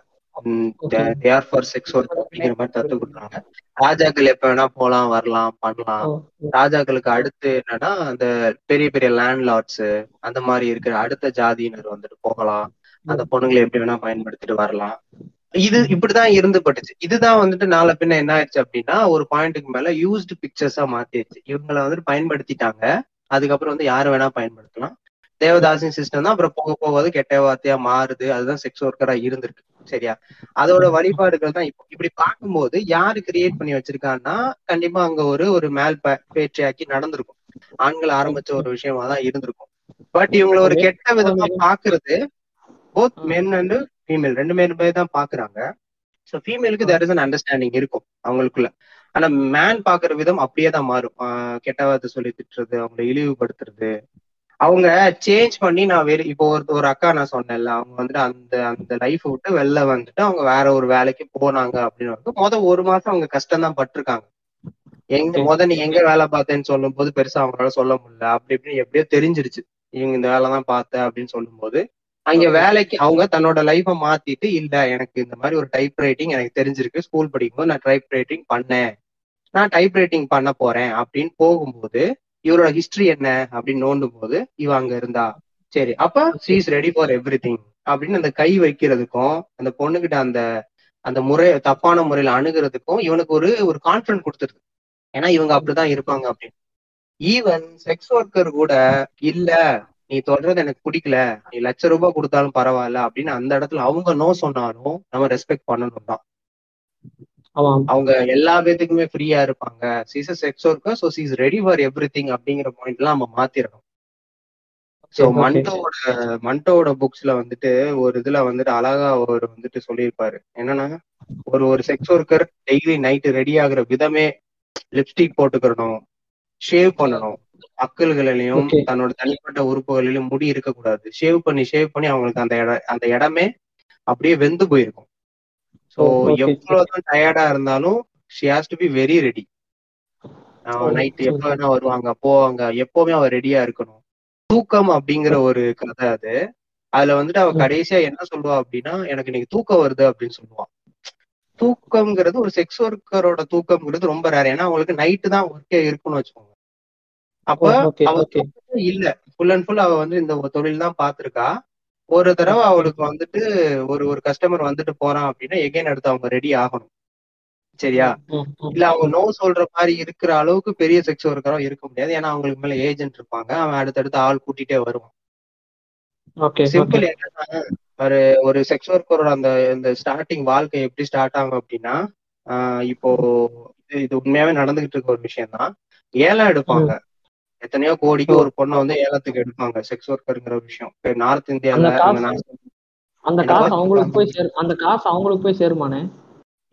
தேர் ஃபார் செக்ஸ் ஒர்க் அப்படிங்கிற மாதிரி தத்து கொடுத்துருவாங்க. ராஜாக்கள் எப்ப வேணா போலாம் வரலாம் பண்ணலாம். ஓ, ராஜாக்களுக்கு அடுத்து என்னன்னா அந்த பெரிய பெரிய லேண்ட் லார்ட்ஸ் அந்த மாதிரி இருக்கிற அடுத்த ஜாதியினர் வந்துட்டு போகலாம். அந்த பொண்ணுங்களை எப்படி வேணா பயன்படுத்திட்டு வரலாம். இது இப்படிதான் இருந்து பட்டுச்சு. இதுதான் வந்துட்டு நாளை பின்ன என்ன ஆயிடுச்சு அப்படின்னா ஒரு பாயிண்ட்டுக்கு மேல யூஸ்டு பிக்சர்ஸா மாத்திடுச்சு. இவங்களை வந்துட்டு பயன்படுத்திட்டாங்க. அதுக்கப்புறம் வந்து யாரு வேணா பயன்படுத்தலாம். தேவதாசின் சிஸ்டம் தான். அப்புறம் போக போக அது கெட்ட வார்த்தையா மாறுது. அதுதான் செக்ஸ் ஒர்க்கரா இருந்திருக்கு. சரியா? அதோட வழிபாடுகள் தான் இப்போ. இப்படி பார்க்கும்போது யாரு கிரியேட் பண்ணி வச்சிருக்கான்னா கண்டிப்பா அங்க ஒரு ஒரு மேல் பேற்றியாக்கி நடந்திருக்கும். ஆண்கள் ஆரம்பிச்ச ஒரு விஷயமா தான் இருந்திருக்கும். பட் இவங்களை ஒரு கெட்ட விதமா பாக்குறது போத் மென் அண்ட் ஃபீமேல் ரெண்டு பேருமே தான் பாக்குறாங்க. ஸோ ஃபீமேலுக்கு தேர் இஸ் அன் அண்டர்ஸ்டாண்டிங் இருக்கும் அவங்களுக்குள்ள. ஆனா மேன் பாக்குற விதம் அப்படியே தான் மாறும். கெட்ட வார்த்தை சொல்லி திட்டுறது அவங்களை இழிவுபடுத்துறது. அவங்க சேஞ்ச் பண்ணி நான் வேற இப்போ ஒரு ஒரு அக்கா நான் சொன்னேன்ல அவங்க வந்துட்டு அந்த அந்த லைஃப் விட்டு வெளில வந்துட்டு அவங்க வேற ஒரு வேலைக்கு போனாங்க அப்படின்னு வந்து முத ஒரு மாசம் அவங்க கஷ்டம் தான் பட்டிருக்காங்க. எங்க முத நீ எங்க வேலை பார்த்தேன்னு சொல்லும் போது பெருசா அவங்களால சொல்ல முடியல. அப்படி இப்படின்னு எப்படியோ தெரிஞ்சிருச்சு. இவங்க இந்த வேலை தான் பார்த்தேன் அப்படின்னு சொல்லும் போது அங்க வேலைக்கு அவங்க தன்னோட லைஃப மாத்திட்டு இல்ல எனக்கு இந்த மாதிரி ஒரு டைப் ரைட்டிங் எனக்கு தெரிஞ்சிருக்கு ஸ்கூல் படிக்கும்போது நான் டைப் ரைட்டிங் பண்ணேன். நான் டைப் ரைட்டிங் பண்ண போறேன் அப்படின்னு போகும்போது இவரோட ஹிஸ்டரி என்ன அப்படின்னு நோண்டும் போது இவ அங்க இருந்தா. சரி அப்ப is ready for everything அப்படின்னு அந்த கை வைக்கிறதுக்கும் அந்த பொண்ணுகிட்ட அந்த அந்த முறை தப்பான முறையில அணுகிறதுக்கும் இவனுக்கு ஒரு ஒரு கான்பிடன்ட் கொடுத்துருது. ஏன்னா இவங்க அப்படிதான் இருப்பாங்க அப்படின்னு. ஈவன் செக்ஸ் ஒர்க்கர் கூட இல்ல நீ தொடர்றது எனக்கு பிடிக்கல. நீ லட்ச ரூபாய் கொடுத்தாலும் பரவாயில்ல அப்படின்னு அந்த இடத்துல அவங்க நோ சொன்னாலும் நம்ம ரெஸ்பெக்ட் பண்ணணும் தான் அவங்க எல்லா பேத்துக்குமே ஃப்ரீயா இருப்பாங்க. She's sex worker so she's ready for everything அப்படிங்கிற பாயிண்ட் எல்லாம் நம்ம மாத்திரணும். Okay. மண்டோட மண்டோட புக்ஸ்ல வந்துட்டு ஒரு இதுல வந்துட்டு அழகா ஒரு வந்துட்டு சொல்லியிருப்பாரு. என்னன்னா ஒரு ஒரு sex worker daily night ready ஆகுற விதமே லிப்ஸ்டிக் போட்டுக்கிறணும் ஷேவ் பண்ணணும். அக்கல்களிலையும். தன்னோட தனிப்பட்ட உறுப்புகளிலும் முடி இருக்கக்கூடாது ஷேவ் பண்ணி ஷேவ் பண்ணி அவங்களுக்கு அந்த இட அந்த இடமே அப்படியே வெந்து போயிருக்கும் ஸோ. எவ்வளவுதான் டயர்டா இருந்தாலும் she has to be very ready night. எப்ப வேணா வருவாங்க போவாங்க எப்பவுமே அவ ரெடியா இருக்கணும் தூக்கம் அப்படிங்கிற ஒரு கதை அது அதுல வந்துட்டு அவ ம். கடைசியா என்ன சொல்லுவா அப்படின்னா எனக்கு இன்னைக்கு தூக்கம் வருது அப்படின்னு சொல்லுவா தூக்கம்ங்கிறது ஒரு செக்ஸ் ஒர்க்கரோட தூக்கம்ங்கிறது ரொம்ப ரேர் ஏன்னா அவங்களுக்கு நைட்டு தான் ஒர்க்கே இருக்குன்னு வச்சுக்கோங்க அப்ப okay, அவ okay. தூக்கமே இல்ல. ஃபுல் அண்ட் ஃபுல் அவ வந்து இந்த தொழில் தான் பாத்திருக்கா. ஒரு தடவை அவளுக்கு வந்துட்டு ஒரு ஒரு கஸ்டமர் வந்துட்டு போறான் அப்படின்னா எகைன் அடுத்து அவங்க ரெடி ஆகணும். சரியா. இல்ல அவங்க நோ சொல்ற மாதிரி இருக்கிற அளவுக்கு பெரிய செக்ஸ் ஒர்க்கரும் இருக்க முடியாது. ஏன்னா அவங்களுக்கு மேல ஏஜென்ட் இருப்பாங்க. அவன் அடுத்தடுத்து ஆள் கூட்டிட்டே வருவான். சிம்பிள். என்னன்னா ஒரு ஒரு செக்ஸ் ஒர்க்கரோட அந்த இந்த ஸ்டார்டிங் வாழ்க்கை எப்படி ஸ்டார்ட் ஆகும் அப்படின்னா இப்போ இது இது உண்மையாவே நடந்துகிட்டு இருக்க ஒரு விஷயம் தான் ஏலம் எடுப்பாங்க. எத்தனையோ கோடிக்கு ஒரு பொண்ணை வந்து ஏலத்துக்கு எடுப்பாங்க செக்ஸ் ஒர்க்கருங்கிற விஷயம் நார்த் இந்தியால அந்த? காசு அவங்களுக்கு போய் சேரு அந்த காசு அவங்களுக்கு போய் சேருமானே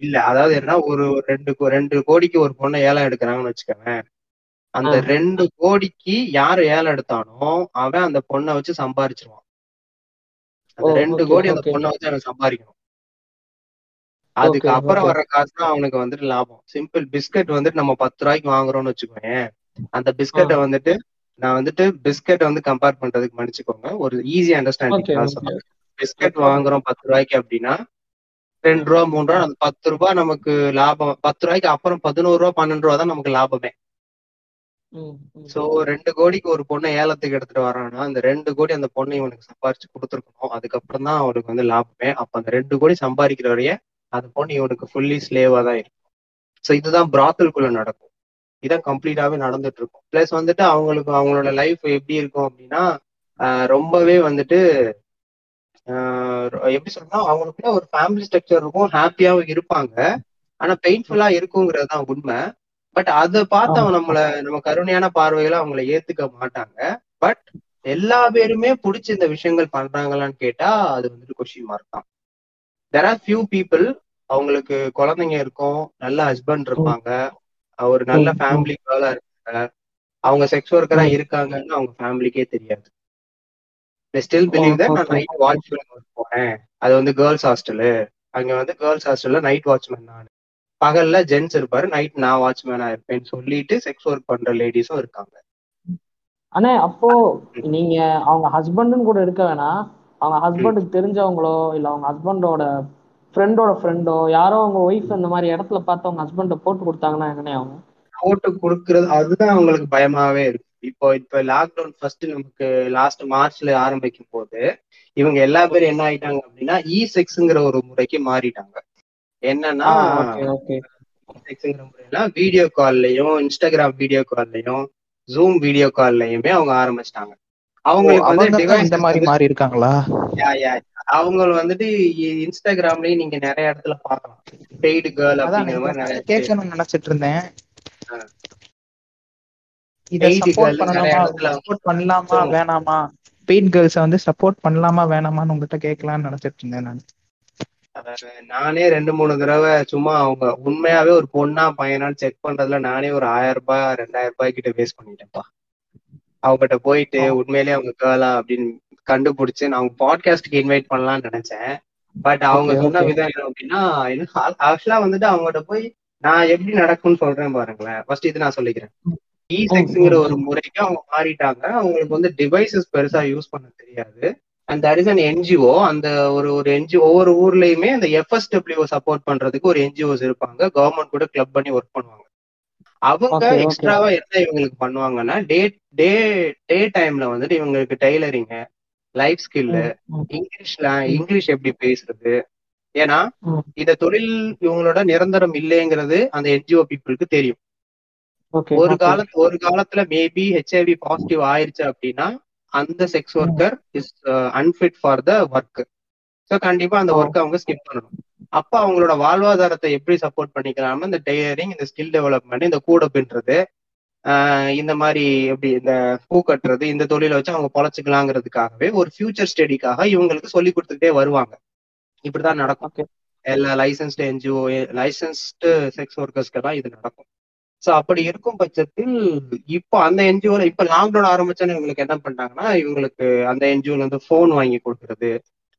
இல்ல அதாவது என்ன ஒரு ரெண்டு ரெண்டு கோடிக்கு ஒரு பொண்ணை ஏலம் எடுக்கிறாங்கன்னு வச்சுக்கோங்க அந்த. ரெண்டு கோடிக்கு யாரு ஏலம் எடுத்தானோ அவன் அந்த பொண்ணை வச்சு சம்பாரிச்சிருவான் அந்த ரெண்டு கோடி அந்த. பொண்ணை வச்சு அவன் சம்பாதிக்கணும் அதுக்கு அப்புறம். வர்ற காசு தான் அவனுக்கு வந்துட்டு லாபம் சிம்பிள் பிஸ்கட் வந்துட்டு நம்ம பத்து ரூபாய்க்கு வாங்குறோம்னு வச்சுக்கோங்க அந்த பிஸ்கட்டை வந்துட்டு நான் வந்துட்டு பிஸ்கட் வந்து கம்பேர் பண்றதுக்கு மன்னிச்சுக்கோங்க. ஒரு ஈஸி அண்டர்ஸ்டாண்டிங் okay. சொல்றேன். பிஸ்கட் வாங்குறோம் பத்து ரூபாய்க்கு அப்படின்னா ரெண்டு ரூபா மூணு ரூபா அந்த பத்து ரூபாய் நமக்கு லாபம். பத்து ரூபாய்க்கு அப்புறம் பதினோரு ரூபா பன்னெண்டு ரூபா தான் நமக்கு லாபமே. சோ ரெண்டு கோடிக்கு ஒரு பொண்ணை ஏலத்துக்கு எடுத்துட்டு வரான்னா அந்த ரெண்டு கோடி அந்த பொண்ணை இவனுக்கு சம்பாரிச்சு கொடுத்துருக்கணும். அதுக்கப்புறம் தான் அவனுக்கு வந்து லாபமே. அப்ப அந்த ரெண்டு கோடி சம்பாதிக்கிற வரைய அந்த பொண்ணு இவனுக்கு ஃபுல்லி ஸ்லேவா தான் இருக்கும். சோ இதுதான் பிராத்தலுக்குள்ள நடக்கும். இதான் கம்ப்ளீட்டாவே நடந்துட்டு இருக்கும் பிளஸ் வந்துட்டு அவங்களுக்கு அவங்களோட லைஃப் எப்படி இருக்கும் அப்படின்னா ரொம்பவே வந்துட்டு எப்படி சொல்றோம்னா அவங்களுக்குள்ள ஒரு ஃபேமிலி ஸ்ட்ரக்சர் இருக்கும் ஹாப்பியாவும் இருப்பாங்க. ஆனா பெயின்ஃபுல்லா இருக்குங்கிறது தான் உண்மை. பட் அதை பார்த்து அவங்க நம்மள நம்ம கருணையான பார்வைகளை அவங்கள ஏத்துக்க மாட்டாங்க. பட் எல்லா பேருமே பிடிச்ச இந்த விஷயங்கள் பண்றாங்களான்னு கேட்டா அது வந்துட்டு கொஸ்டின் மார்க் தான். தெர் ஆர் ஃபியூ பீப்புள் அவங்களுக்கு குழந்தைங்க இருக்கும் நல்ல ஹஸ்பண்ட் இருப்பாங்க. ஒரு நல்ல. ஃபேமிலி கேர்ளா இருக்காங்க. அவங்க செக்ஸ் ஒர்க்கரா இருக்காங்கன்னு அவங்க ஃபேமிலிக்கே தெரியாது. ஸ்டில் பிலீவ் தட் நான். நைட் வாட்ச்மேன் போறேன். அது வந்து கேர்ள்ஸ் ஹாஸ்டலு அங்க வந்து கேர்ள்ஸ் ஹாஸ்டல்ல நைட் வாட்ச்மேன் நான். பகல்ல ஜென்ஸ் இருப்பாரு நைட் நான் வாட்ச்மேனா இருப்பேன்னு சொல்லிட்டு செக்ஸ் ஒர்க் பண்ற லேடிஸும் இருக்காங்க. அண்ணே அப்போ நீங்க அவங்க ஹஸ்பண்ட்னு கூட இருக்க வேணாம். அவங்க ஹஸ்பண்டுக்கு தெரிஞ்சவங்களோ இல்ல அவங்க ஹஸ்பண்டோட ஃப்ரெண்டோட ஃப்ரெண்டோ யாரோ அவங்க ஒய்ஃப் இந்த மாதிரி இடத்துல பார்த்து அவங்க ஹஸ்பண்ட போட்டு கொடுத்தாங்கன்னா என்னண்ணே ஆகும்? போட்டு கொடுக்கறது அதுதான் அவங்களுக்கு பயமாவே இருக்கு. இப்போ இப்ப லாக்டவுன் ஃபர்ஸ்ட் நமக்கு லாஸ்ட் மார்ச்ல ஆரம்பிக்கும் போது இவங்க எல்லா பேரும் என்ன ஆயிட்டாங்க அப்படின்னா இ செக்ஸ்ங்கிற ஒரு முறைக்கு மாறிட்டாங்க. என்னன்னா செக்ஸ்ங்கிற முறையில வீடியோ கால்லயும் இன்ஸ்டாகிராம் வீடியோ கால்லயும் ஜூம் வீடியோ கால்லயுமே அவங்க ஆரம்பிச்சிட்டாங்க. அவங்களுக்கு வந்து இந்த மாதிரி மாறி இருக்காங்களா. அவங்க வந்துட்டு இ- இன்ஸ்டாகிராம்லயும் நீங்க நிறைய இடத்துல பார்க்கலாம். பெய்டு கேர்ள் அப்படிங்கிற மாதிரி கேட்கணும்னு நினைச்சிட்டு இருந்தேன். இத சப்போர்ட் பண்ணலாமா? சப்போர்ட். வேணாமா? பெயிட் கேர்ள்ஸ வந்து சப்போர்ட் பண்ணலாமா? வேணாமான்னு உங்ககிட்ட கேட்கலாம்னு நினைச்சிட்டு இருந்தேன் நான். நானே ரெண்டு மூணு தடவை சும்மா அவங்க உண்மையாவே ஒரு பொண்ணா பையனான்னு செக் பண்றதுல நானே ஒரு ஆயிரம் ரூபாய் ரெண்டாயிரம் ரூபாய் கிட்ட வேஸ்ட் பண்ணிட்டேன்ப்பா. அவங்ககிட்ட போயிட்டு உண்மையிலேயே அவங்க கேர்ளா அப்படின்னு கண்டுபிடிச்சு நான் அவங்க பாட்காஸ்டுக்கு இன்வைட் பண்ணலாம்னு நினைச்சேன். பட் அவங்க சொன்ன. விதம் என்ன அப்படின்னா ஆக்சுவலா வந்துட்டு அவங்ககிட்ட போய் நான் எப்படி நடக்கும்னு சொல்றேன் பாருங்களேன். ஃபர்ஸ்ட் இது நான் சொல்லிக்கிறேன். இ செக்ஸ்ங்கிற ஒரு முறைக்கு அவங்க மாறிட்டாங்க. அவங்களுக்கு வந்து டிவைசஸ் பெருசா யூஸ் பண்ண தெரியாது. And that is an NGO அந்த ஒரு ஒரு என்ஜிஓ ஒவ்வொரு ஊர்லயுமே அந்த எஃப்எஸ்டபிள்யூ சப்போர்ட் பண்றதுக்கு ஒரு என்ஜிஓஸ் இருப்பாங்க. கவர்மெண்ட் கூட கிளப் பண்ணி ஒர்க் பண்ணுவாங்க. அவங்க. எக்ஸ்ட்ராவா என்ன இவங்களுக்கு பண்ணுவாங்கன்னா டே டே டே டைம்ல வந்துட்டு இவங்களுக்கு டெய்லரிங் லைஃப் ஸ்கில் இங்கிலீஷ்ல இங்கிலீஷ் எப்படி பேசுறது? ஏன்னா ம். இந்த தொழில் இவங்களோட நிரந்தரம் இல்லைங்கிறது அந்த என்ஜிஓ பீப்புளுக்கு தெரியும். ஒரு காலத்து ஒரு காலத்துல மேபி ஹெச்ஐவி பாசிட்டிவ் ஆயிருச்சு அப்படின்னா அந்த sex worker is unfit for the work so கண்டிப்பா அந்த Oh. ஒர்க் அவங்க ஸ்கிப் பண்ணணும். அப்ப அவங்களோட வாழ்வாதாரத்தை எப்படி சப்போர்ட் பண்ணிக்கலாம்னா இந்த டெய்லரிங் இந்த ஸ்கில் டெவலப்மெண்ட் இந்த கூட பின்றது இந்த மாதிரி எப்படி இந்த பூ கட்டுறது இந்த தொழிலை வச்சு அவங்க பொழைச்சிக்கலாங்கிறதுக்காகவே ஒரு ஃபியூச்சர் ஸ்டடிக்காக இவங்களுக்கு சொல்லி கொடுத்துக்கிட்டே வருவாங்க. இப்படிதான் நடக்கும். எல்லா லைசன்ஸ்டு என்ஜிஓ லைசன்ஸ்டு செக்ஸ் ஒர்க்கர்ஸ்க்கெல்லாம் இது நடக்கும். ஸோ அப்படி இருக்கும் பட்சத்தில் இப்போ அந்த என்ஜிஓல இப்போ லாக்டவுன் ஆரம்பிச்சோன்னு இவங்களுக்கு என்ன பண்ணிட்டாங்கன்னா இவங்களுக்கு அந்த என்ஜிஓல இருந்து ஃபோன் வாங்கி கொடுக்கறது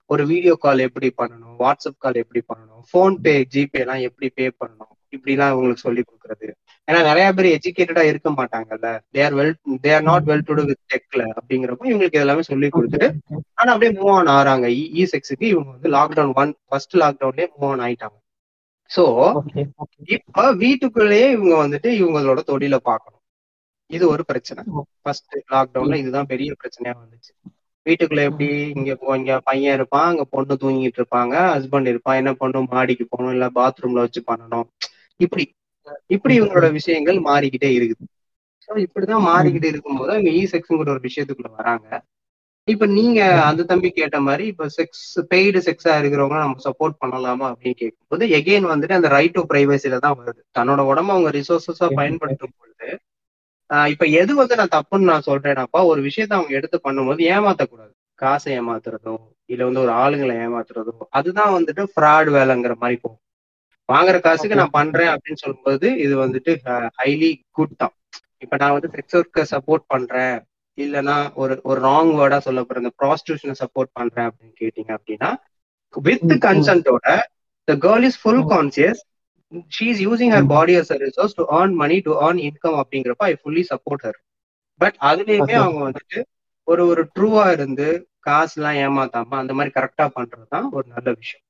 ஒரு வீடியோ கால் எப்படி பண்ணணும்? வாட்ஸ்அப் கால் எப்படி பண்ணணும்? ஃபோன் பே ஜிபே எல்லாம் எப்படி பே பண்ணணும்? இப்படிலாம் இவங்களுக்கு சொல்லி கொடுக்கறது. ஏன்னா நிறைய பேர் எஜுகேட்டடா இருக்க மாட்டாங்கல்ல. They're well they're not well to with டெக்ல அப்படிங்கிறப்போ இவங்களுக்கு எல்லாமே சொல்லி கொடுத்துட்டு ஆனா அப்படியே மூவ் ஆன் ஆறாங்க இ செக்ஸுக்கு இவங்க வந்து லாக்டவுன் ஒன் ஃபர்ஸ்ட் லாக்டவுன்லயே மூவ் ஆன் ஆயிட்டாங்க. சோ இப்ப வீட்டுக்குள்ளேயே இவங்க வந்துட்டு இவங்களோட தொழிலை பார்க்கணும். இது ஒரு பிரச்சனை. ஃபர்ஸ்ட் லாக்டவுன்ல இதுதான் பெரிய பிரச்சனையா வந்துச்சு. வீட்டுக்குள்ள எப்படி இங்க இங்க பையன் இருப்பான் அங்க பொண்ணு தூங்கிட்டு இருப்பாங்க ஹஸ்பண்ட் இருப்பான் என்ன பண்ணும் மாடிக்கு போகணும் இல்ல பாத்ரூம்ல வச்சு பண்ணணும். இப்படி இப்படி இவங்களோட விஷயங்கள் மாறிக்கிட்டே இருக்குது. ஸோ இப்படிதான் மாறிக்கிட்டு இருக்கும்போது இவங்க இ செக்ஸுங்கிற ஒரு விஷயத்துக்குள்ள வராங்க. இப்ப நீங்க அந்த தம்பி கேட்ட மாதிரி இப்ப செக்ஸ் பெய்டு செக்ஸா இருக்கிறவங்க நம்ம சப்போர்ட் பண்ணலாமா அப்படின்னு கேட்கும்போது எகெயின் வந்துட்டு அந்த ரைட் டு பிரைவசில தான் வருது. தன்னோட உடம்ப அவங்க ரிசோர்சஸா பயன்படுத்தும் பொழுது இப்ப எது வந்து நான் தப்புன்னு நான் சொல்றேன்னாப்பா ஒரு விஷயத்த அவங்க எடுத்து பண்ணும்போது ஏமாத்தக்கூடாது. காசை ஏமாத்துறதோ இல்ல வந்து ஒரு ஆளுங்களை ஏமாத்துறதோ அதுதான் வந்துட்டு ஃப்ராட் வேலைங்கிற மாதிரி போகும். வாங்குற காசுக்கு நான் பண்றேன் அப்படின்னு சொல்லும்போது இது வந்துட்டு ஹைலி குட் தான். இப்ப நான் வந்து செக்ஸ் ஒர்க்கை சப்போர்ட் பண்றேன் இல்லைன்னா ஒரு ஒரு ராங் வேர்டா சொல்ல போற இந்த ப்ராஸ்டியூஷனை சப்போர்ட் பண்றேன் அப்படின்னு கேட்டீங்க அப்படின்னா with கன்சென்ட்டோட the girl is full conscious she is using her body as resource to earn money to earn income அப்படிங்கிறப்ப I fully support her but அதுலயுமே. அவங்க வந்துட்டு ஒரு ஒரு ட்ரூவா இருந்து காசுலாம் ஏமாத்தாம அந்த மாதிரி கரெக்டா பண்றது தான் ஒரு நல்ல விஷயம்.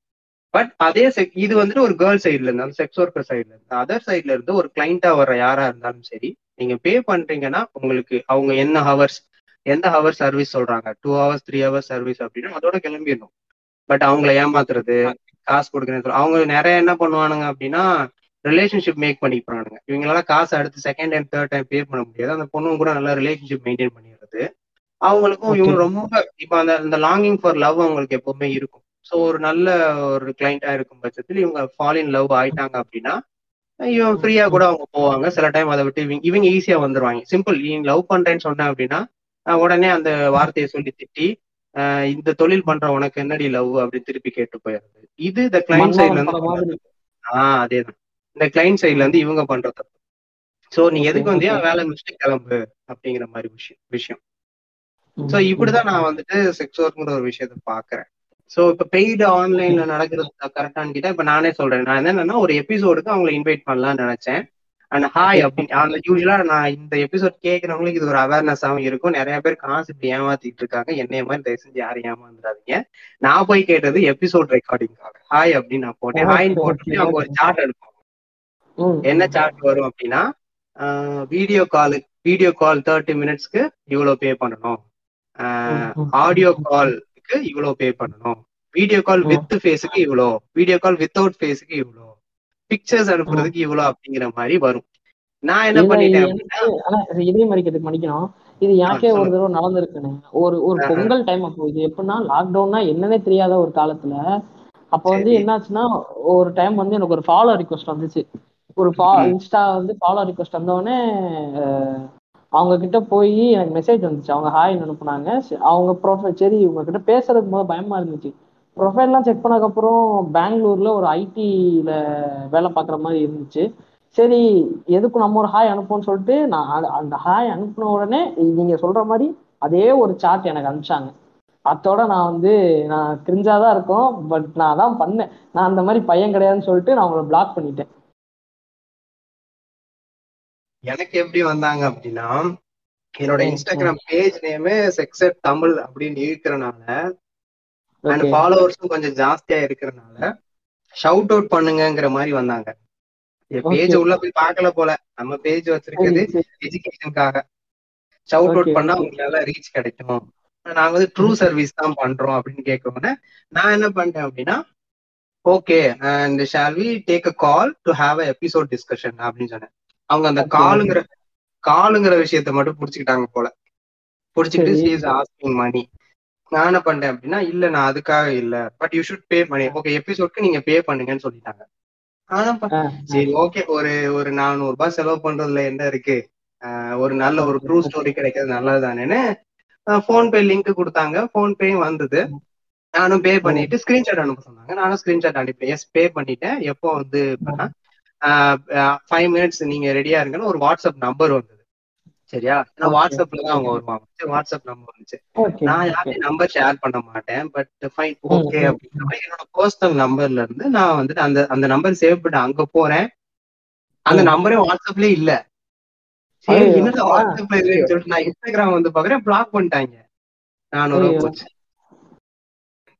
பட் அதே இது வந்துட்டு ஒரு கேர்ள் சைட்ல இருந்து அந்த செக்ஸ் ஒர்க்கர் சைட்ல இருந்து அதர் சைட்ல இருந்து ஒரு கிளைண்டா வர்ற யாரா இருந்தாலும் சரி நீங்க பே பண்றீங்கன்னா உங்களுக்கு அவங்க என்ன ஹவர்ஸ் எந்த ஹவர் சர்வீஸ் சொல்றாங்க? Two hours three hours service அப்படின்னா அதோட கிளம்பிடணும். பட் அவங்கள ஏமாத்துறது காசு கொடுக்குறது அவங்க நிறைய என்ன பண்ணுவானுங்க அப்படின்னா ரிலேஷன்ஷிப் மேக் பண்ணிக்கிறானுங்க. இவங்களால காசு அடுத்து second time third time pay பண்ண முடியாது. அந்த பொண்ணுங்க கூட நல்லா ரிலேஷன்ஷிப் மெயின்டைன் பண்ணிடுறது. அவங்களுக்கும் இவங்க ரொம்ப இப்போ அந்த அந்த லாங்கிங் ஃபார் லவ் அவங்களுக்கு எப்பவுமே இருக்கும். ஸோ ஒரு நல்ல ஒரு கிளைண்டா இருக்கும் பட்சத்தில் இவங்க ஃபால் இன் லவ் ஆயிட்டாங்க அப்படின்னா இவன் ஃப்ரீயா கூட அவங்க போவாங்க. சில டைம் அதை விட்டு இவங்க இவங்க ஈஸியா வந்துருவாங்க. சிம்பிள் நீ லவ் பண்றேன்னு சொன்னேன் அப்படின்னா உடனே அந்த வார்த்தையை சொல்லி திட்டி இந்த தொழில் பண்ற உனக்கு என்னடி லவ் அப்படின்னு திருப்பி கேட்டு போயிடுறது. இது இந்த கிளைண்ட் சைட்ல. இருந்து ஆஹ் அதேதான். இந்த கிளைண்ட் சைட்ல இருந்து இவங்க பண்ற தப்பு. சோ நீ எதுக்கு வந்தியா? வேலை முடிச்சுட்டு கிளம்பு அப்படிங்கிற மாதிரி விஷயம் விஷயம். சோ இப்படிதான் நான் வந்துட்டு செக்ஸ் ஒர்க்ங்கிற ஒரு விஷயத்த பாக்குறேன். சோ இப்ப பெய்டு ஆன்லைன்ல நடக்கிறது கரெக்டான்னு கேட்டா இப்ப நானே சொல்றேன். நான் என்னன்னா ஒரு எபிசோடுக்கு அவங்களை இன்வைட் பண்ணலாம்னு நினைச்சேன். அண்ட் ஹாய் அப்படின்னு அந்த யூஸ்வலா நான் இந்த எபிசோட் கேட்கறவங்களுக்கு இது ஒரு அவேர்னஸாவும் இருக்கும். நிறைய பேர் காசு இப்படி ஏமாத்திட்டு இருக்காங்க. என்னைய மாதிரி தயவு செஞ்சு யாரும் ஏமாந்துடாதீங்க. நான் போய் கேட்டது எபிசோட் ரெக்கார்டிங்காக ஹாய் அப்படின்னு நான் போட்டேன். ஹாய்னு போட்டுட்டு அவங்க ஒரு சார்ட் எடுப்பாங்க. என்ன சார்ட் வரும் அப்படின்னா video call video call thirty மினிட்ஸ்க்கு இவ்வளவு பே பண்ணணும். ஆடியோ கால்க்கு இவ்வளவு பே பண்ணணும். வீடியோ கால் வித் ஃபேஸுக்கு இவ்வளோ. வீடியோ கால் வித்தவுட் ஃபேஸுக்கு இவ்வளோ. பிக்சர்ஸ் அனுப்புறதுக்கு இவ்வளோ அப்படிங்கிற மாதிரி வரும். நான் என்ன பண்ணிட்டேன் இது மாதிரி கேட்டு மன்னிக்கணும். இது ஆ, ஒரு தடவை நடந்திருக்குன்னு. ஒரு ஒரு. பொங்கல் டைம் அப்போ இது எப்படின்னா லாக்டவுன்னா என்னன்னே தெரியாத ஒரு காலத்துல அப்போ வந்து. என்னாச்சுன்னா ஒரு டைம் வந்து எனக்கு ஒரு ஃபாலோ ரிக்வஸ்ட் வந்துச்சு. ஒரு ஃபா. இன்ஸ்டா வந்து ஃபாலோ ரிக்வஸ்ட் வந்தோடனே அவங்க கிட்ட போய் எனக்கு மெசேஜ் வந்துச்சு. அவங்க ஹாய் அனுப்புனாங்க. அவங்க ப்ரொஃபைல் சரி இவங்க கிட்ட பேசுறதுக்கு போது பயமா இருந்துச்சு. ப்ரொஃபைல்லாம் செக் பண்ணதுக்கப்புறம் பெங்களூர்ல ஒரு ஐடில வேலை பார்க்குற மாதிரி இருந்துச்சு. சரி எதுக்கும் நம்ம ஒரு ஹாய் அனுப்புவோம்னு சொல்லிட்டு நான் அந்த- ஹாய் அனுப்பின உடனே நீங்க சொல்ற மாதிரி அதே ஒரு சார்ட் எனக்கு அனுப்பிச்சாங்க. அத்தோட நான் வந்து நான் கிரிஞ்சா தான் இருக்கும் பட் நான் அதான் பண்ணேன். நான் அந்த மாதிரி பையன் கிடையாதுன்னு சொல்லிட்டு நான் அவங்கள பிளாக் பண்ணிட்டேன். எனக்கு எப்படி வந்தாங்க அப்படின்னா என்னோட இன்ஸ்டாகிராம் பேஜ் நேமே செக்ஸட் தமிழ் அப்படின்னு இருக்கிறனால அண்ட் ஃபாலோவர்ஸும் கொஞ்சம் ஜாஸ்தியா இருக்கிறனால ஷவுட் அவுட் பண்ணுங்கங்கிற மாதிரி வந்தாங்க. பேஜ். உள்ள போய் பார்க்கல போல. நம்ம பேஜ் வச்சிருக்கிறது சரி சரி. எஜுகேஷனுக்காக ஷவுட் அவுட் பண்ணா. உங்களால ரீச் கிடைக்கும். நாங்க வந்து ட்ரூ சர்வீஸ் தான் பண்றோம் அப்படின்னு கேட்கவுடனே நான் என்ன பண்ணிட்டேன் அப்படின்னா okay and shall we take a call to have a episode discussion அப்படின்னு சொன்னேன். அவங்க அந்த காலுங்கிற காலுங்கிற விஷயத்த மட்டும் புடிச்சுக்கிட்டாங்க போல. புடிச்சுக்கிட்டு. ஷீ இஸ் ஆஸ்கிங் மணி நான் என்ன பண்ணேன் அப்படின்னா இல்ல நான் அதுக்காக இல்ல. பட் யூ ஷுட் பே பண்ணி ஓகே எபிசோட்க்கு நீங்க பே பண்ணுங்கன்னு சொல்லிட்டாங்க. ஆனா சரி. ஓகே ஒரு ஒரு நானூறு ரூபாய் செலவு பண்றதுல என்ன இருக்கு? ஒரு நல்ல ஒரு ட்ரூ ஸ்டோரி [laughs] கிடைக்கிறது நல்லதுதானேன்னு போன் பே லிங்க் கொடுத்தாங்க. போன் பேயும் வந்தது. நானும் பே பண்ணிட்டு ஸ்கிரீன்ஷாட் அனுப்ப சொன்னாங்க. நானும் ஸ்கிரீன்ஷாட் அனுப்பிட்டேன். எஸ் பே பண்ணிட்டேன். எப்போ வந்து ஃபைவ் மினிட்ஸ் நீங்க ரெடியா இருங்கன்னு ஒரு வாட்ஸ்அப் நம்பர் வந்தது. சரியா? நான். வாட்ஸ்அப்ல தான் அவங்க வருவாங்க. வாட்ஸ்அப் நம்பர் வந்துச்சு. நான் யாரையும் நம்பர் ஷேர் பண்ண மாட்டேன். But fine okay. அப்படின்ற மாதிரி என்னோட பர்சனல் நம்பர்ல இருந்து நான் வந்துட்டு அந்த அந்த நம்பர் சேவ் பண்ணி அங்க போறேன். அந்த. நம்பரே வாட்ஸ்அப்லயே இல்ல. சரி என்னடா வாட்ஸ்அப்ல இல்லைன்னு சொல்லிட்டு நான் இன்ஸ்டாகிராம் வந்து பாக்குறேன் பிளாக் பண்ணிட்டாங்க. நானூறு ஐயோ.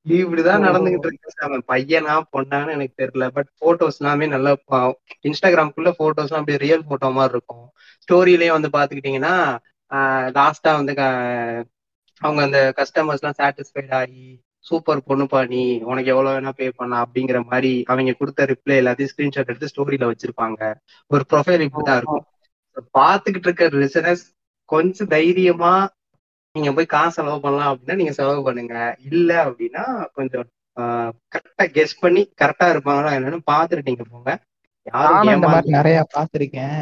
இப்படிதான். நடந்துகிட்டு இருக்கு அவன் பையனா பொண்ணான்னு எனக்கு தெரியல. பட் போட்டோஸ் எல்லாமே நல்லா இன்ஸ்டாகிராம்குள்ள போட்டோஸ் எல்லாம் அப்படியே ரியல் போட்டோ மாதிரி இருக்கும். ஸ்டோரியிலயும் வந்து பாத்துக்கிட்டீங்கன்னா லாஸ்டா வந்து அவங்க அந்த கஸ்டமர்ஸ் எல்லாம் சாட்டிஸ்ஃபைட் ஆகி சூப்பர் பொண்ணுப்பா நீ உனக்கு எவ்வளவு வேணா பே பண்ணலாம் அப்படிங்கிற மாதிரி அவங்க கொடுத்த ரிப்ளை எல்லாத்தையும் ஸ்கிரீன்ஷாட் எடுத்து ஸ்டோரியில வச்சிருப்பாங்க. ஒரு ப்ரொஃபைல் இப்படிதான் இருக்கும். பாத்துக்கிட்டு இருக்க லிசனர்ஸ் கொஞ்சம் தைரியமா நீங்க போய் காசு செலவு பண்ணலாம் அப்படின்னா நீங்க செலவு பண்ணுங்க இல்ல அப்படின்னா கொஞ்சம் கரெக்டா கெஸ் பண்ணி கரெக்டா இருப்பாங்களா என்னன்னு பாத்துட்டு நீங்க போங்க யாரும் நிறைய பார்த்திருக்கேன்